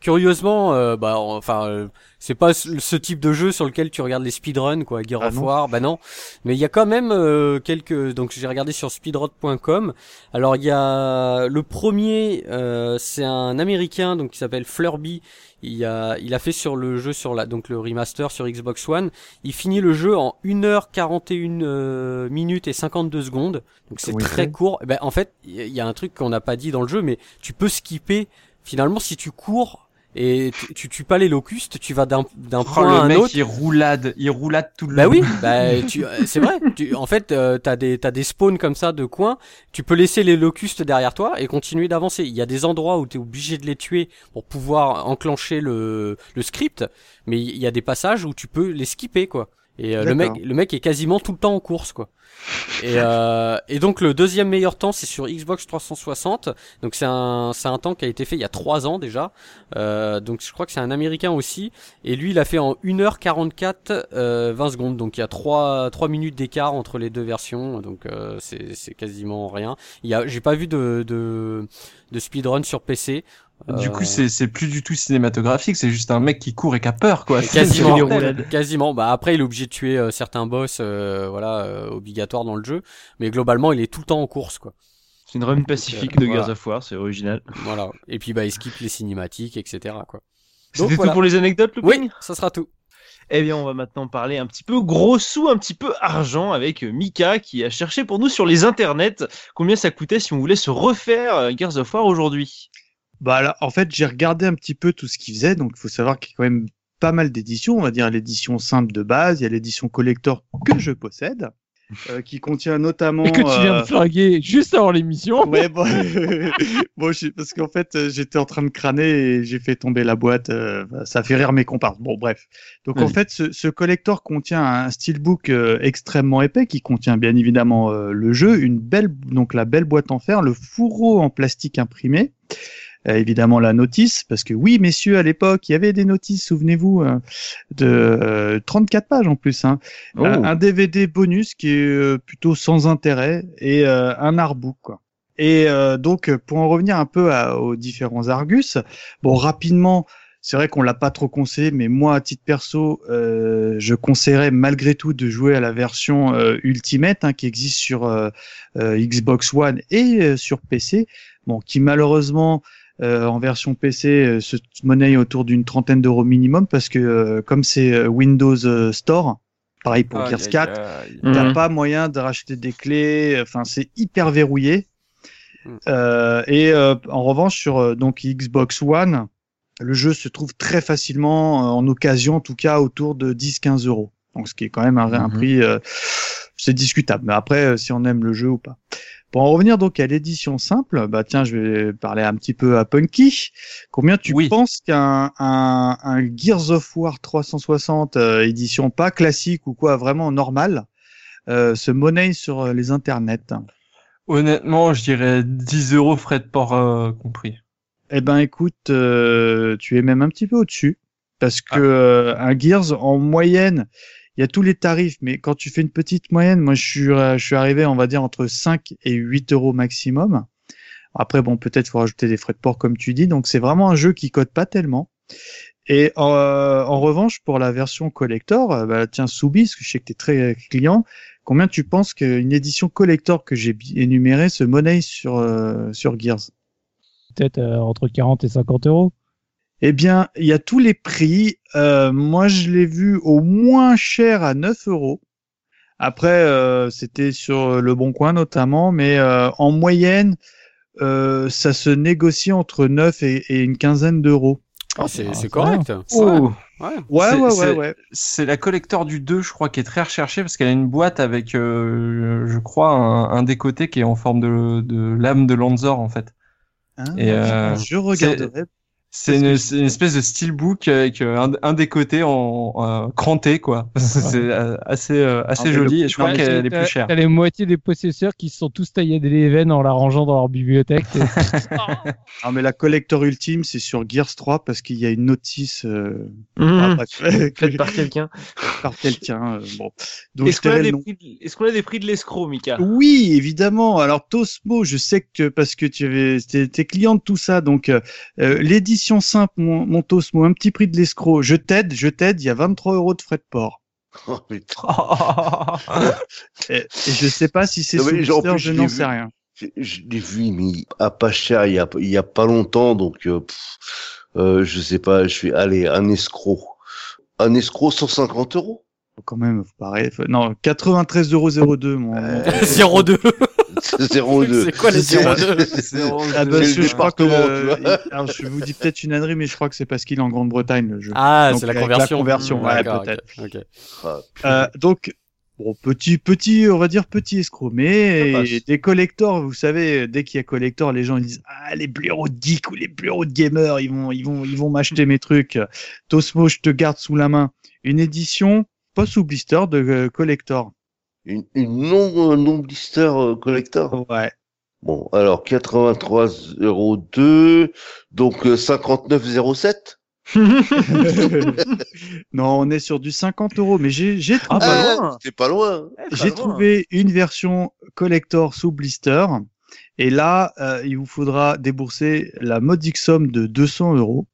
curieusement, euh, bah enfin euh, c'est pas ce type de jeu sur lequel tu regardes les speedruns quoi, Gear Ah of. War, bah non. Mais il y a quand même euh, quelques donc j'ai regardé sur speedrun.com. Alors il y a le premier, euh, c'est un américain donc qui s'appelle Flurby. Il a il a fait sur le jeu sur la donc le remaster sur Xbox One. Il finit le jeu en 1h41 euh, minutes et 52 secondes. Donc c'est il très court. Eh Ben, en fait, il y a un truc qu'on n'a pas dit dans le jeu, mais tu peux skipper. Finalement, si tu cours et tu, tu tues pas les locustes, tu vas d'un d'un Oh, point à le un mec, autre. il roulade, il roulade tout le Bah long. oui, bah tu, euh, c'est vrai. Tu, en fait, euh, t'as des t'as des spawns comme ça de coins. Tu peux laisser les locustes derrière toi et continuer d'avancer. Il y a des endroits où t'es obligé de les tuer pour pouvoir enclencher le le script, mais il y a des passages où tu peux les skipper quoi. Et euh, le mec le mec est quasiment tout le temps en course quoi. Et, euh, et donc le deuxième meilleur temps c'est sur Xbox 360. Donc c'est un c'est un temps qui a été fait il y a trois ans déjà. Euh, donc je crois que c'est un américain aussi. Et lui il a fait en 1h44 euh, 20 secondes. Donc il y a 3 trois minutes d'écart entre les deux versions. Donc euh, c'est c'est quasiment rien. Il y a j'ai pas vu de de de speedrun sur PC. Du Euh, coup, c'est c'est plus du tout cinématographique, c'est juste un mec qui court et qui a peur, quoi. quasiment, quasiment. Bah après, il est obligé de tuer euh, certains boss, euh, voilà, euh, obligatoire dans le jeu. Mais globalement, il est tout le temps en course, quoi. C'est une run pacifique euh, de voilà. Gears of War, c'est original. Voilà. Et puis bah, il skip les cinématiques, etc. Quoi. Donc, C'était voilà. tout pour les anecdotes, Looping Oui, ça sera tout. Eh bien, on va maintenant parler un petit peu gros sous, un petit peu argent avec euh, Mika qui a cherché pour nous sur les internets combien ça coûtait si on voulait se refaire euh, Gears of War aujourd'hui. Bah là, en fait, j'ai regardé un petit peu tout ce qu'il faisait, donc il faut savoir qu'il y a quand même pas mal d'éditions. On va dire l'édition simple de base, il y a l'édition collector que je possède, euh, qui contient notamment. Et que tu viens euh, de flinguer juste avant l'émission. Ouais, bon, bon je- parce qu'en fait, euh, j'étais en train de crâner et j'ai fait tomber la boîte. euh, ça fait rire mes comparses. Bon, bref. Donc, en fait, ce, ce collector contient un steelbook euh, extrêmement épais qui contient bien évidemment euh, le jeu, une belle, donc la belle boîte en fer, le fourreau en plastique imprimé. Euh, évidemment la notice, parce que oui, messieurs, à l'époque, il y avait des notices, souvenez-vous, euh, de euh, 34 pages en plus. Hein. Oh. Un, DVD bonus qui est euh, plutôt sans intérêt et euh, un artbook. Quoi. Et euh, donc, pour en revenir un peu à- aux différents Argus, bon, rapidement, c'est vrai qu'on l'a pas trop conseillé, mais moi, à titre perso, euh, je conseillerais malgré tout de jouer à la version euh, Ultimate hein, qui existe sur euh, euh, Xbox One et euh, sur PC. Bon, qui malheureusement euh, en version PC euh, se monnaie autour d'une trentaine d'euros minimum parce que euh, comme c'est euh, Windows euh, Store, pareil pour Aïe, Gears aïe, 4, aïe. T'as Mhm. pas moyen de racheter des clés. Enfin, c'est hyper verrouillé. Euh, et euh, en revanche, sur euh, donc Xbox One, le jeu se trouve très facilement euh, en occasion, en tout cas autour de 10-15 euros. Donc, ce qui est quand même un, un Mhm. prix, euh, c'est discutable. Mais après, euh, si on aime le jeu ou pas. Pour en revenir donc à l'édition simple, bah tiens, je vais parler un petit peu à Punky. Combien tu Oui. penses qu'un un, un Gears of War 360 euh, édition pas classique ou quoi, vraiment normal, euh, se monnaie sur euh, les internets? Honnêtement, je dirais 10 euros frais de port euh, compris. Eh ben écoute, euh, tu es même un petit peu au-dessus parce que Ah. euh, un Gears en moyenne, il y a tous les tarifs, mais quand tu fais une petite moyenne, moi je suis euh, je suis arrivé, on va dire entre 5 et 8 euros maximum. Après, bon, peut-être faut rajouter des frais de port comme tu dis. Donc c'est vraiment un jeu qui cote pas tellement. Et euh, en revanche, pour la version collector, euh, bah, tiens, Soubi, parce que je sais que tu es très client, combien tu penses qu'une édition collector que j'ai énumérée se monnaie sur, euh, sur Gears? Peut-être euh, entre 40 et 50 euros. Eh bien, il y a tous les prix. Euh, moi, je l'ai vu au moins cher à 9 euros. Après, euh, c'était sur Le Bon Coin notamment, mais euh, en moyenne, euh, ça se négocie entre 9 et, et une quinzaine d'euros. Ah, c'est Ah, correct. Oh. Ouais. Ouais, C'est- ouais, ouais, c'est- ouais. C'est la collector du 2, je crois, qui est très recherchée parce qu'elle a une boîte avec, euh, je crois, un, un des côtés qui est en forme de, de lame de Lanzor, en fait. Hein, Et, euh, je regarderai. C'est une, espèce de steelbook avec euh, un, un des côtés en, en cranté, quoi. c'est euh, assez, euh, assez joli et je non, crois qu'elle est plus chère. T'as les moitiés des possesseurs qui se sont tous taillés des veines en la rangeant dans leur bibliothèque. Ah, mais la collector ultime, c'est sur Gears 3 parce qu'il y a une notice euh, ah, bref, Faite par quelqu'un. par quelqu'un. euh, bon. Est-ce qu'on a, des prix de- est-ce qu'on a des prix de l'escroc, Mika? Oui, évidemment. Alors Tosmo, je sais que parce que tu avais, t'es client de tout ça, donc euh, euh, simple, mon, mon Tosmo, un petit prix de l'escroc. Je t'aide, je t'aide. Il y a 23 euros de frais de port. Oh. Et, et je sais pas si c'est sous je n'en sais rien. Je, je l'ai vu, mais à pas cher, il y a, il y a pas longtemps, donc euh, pff, euh, je sais pas, je suis allez, un escroc. Un escroc 150 euros Quand même, pareil. Non, 93,02 mon. mon- 02. 02. C'est quoi les C'est- 02 c'est- Ah bah, c'est je, crois que département, tu vois. alors, je vous dis peut-être une ânerie, mais je crois que c'est parce qu'il est en Grande-Bretagne le jeu. Ah, c'est la avec la conversion. conversion, ouais, peut-être. ok. Ah, Euh, donc, bon, petit, petit, on va dire petit escroc, mais des collectors, vous savez, dès qu'il y a collector, les gens ils disent ah les bureaux de geeks ou les bureaux de gamers, ils vont, ils vont, ils vont m'acheter mes trucs. Tosmo, je te garde sous la main une édition pas sous blister de euh, collector. Une, une non, euh, non blister euh, collector. Ouais. Bon, alors 83 euros 2, donc euh, 59,07. non, on est sur du 50 euros, mais j'ai, j'ai trouvé, Ah, pas loin. Pas loin. Eh, j'ai trouvé une version collector sous blister. Et là, euh, il vous faudra débourser la modique somme de 200 euros.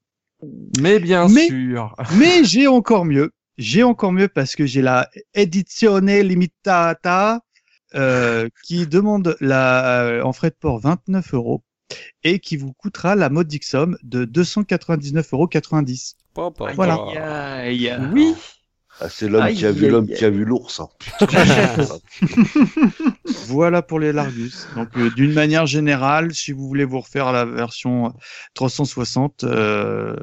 Mais bien Mais- sûr. Mais j'ai encore mieux. J'ai encore mieux parce que j'ai la Edizione Limitata euh, qui demande la, euh, en frais de port 29 euros et qui vous coûtera la modique somme de 299,90 euros. Voilà. pas. Aïe, aïe. Oui. Ah, c'est l'homme qui a vu l'homme qui a vu l'ours. hein. Voilà pour les Largus. Donc euh, d'une manière générale, si vous voulez vous refaire la version 360, euh,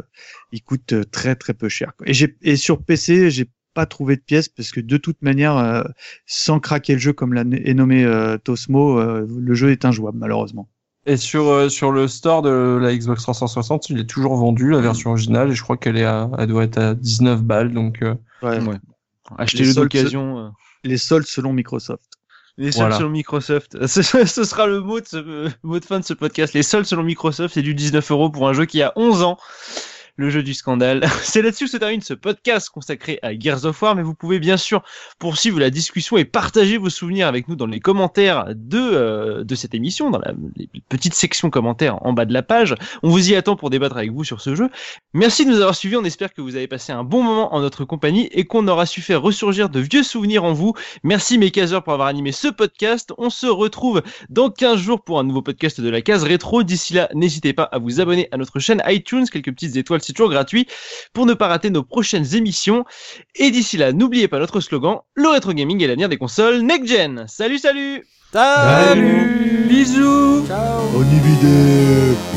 il coûte euh, très très peu cher. quoi. Et, j'ai, et sur PC, j'ai pas trouvé de pièces parce que de toute manière, euh, sans craquer le jeu comme l'a est nommé euh, Tosmo, euh, le jeu est injouable malheureusement. Et sur, euh, sur le store de la Xbox 360, il est toujours vendu, la version originale, et je crois qu'elle est à, elle doit être à 19 balles, donc, euh, Ouais. Ouais. Achetez-le Les soldes- d'occasion. euh. Les soldes selon Microsoft. Les soldes Voilà. selon Microsoft. Ce, ce sera le mot de, ce, mot de fin de ce podcast. Les soldes selon Microsoft, c'est du 19 euros pour un jeu qui a 11 ans. Le jeu du scandale. C'est là-dessus que se termine ce podcast consacré à Gears of War, mais vous pouvez bien sûr poursuivre la discussion et partager vos souvenirs avec nous dans les commentaires de, euh, de cette émission, dans la les petites sections commentaires en bas de la page. On vous y attend pour débattre avec vous sur ce jeu. Merci de nous avoir suivis. On espère que vous avez passé un bon moment en notre compagnie et qu'on aura su faire ressurgir de vieux souvenirs en vous. Merci mes caseurs pour avoir animé ce podcast. On se retrouve dans 15 jours pour un nouveau podcast de la case rétro. D'ici là, n'hésitez pas à vous abonner à notre chaîne iTunes, quelques petites étoiles, c'est toujours gratuit, pour ne pas rater nos prochaines émissions. Et d'ici là, n'oubliez pas notre slogan, le rétro gaming est l'avenir des consoles next gen. Salut, salut. Salut. Bisous. Ciao. Bonne vidéo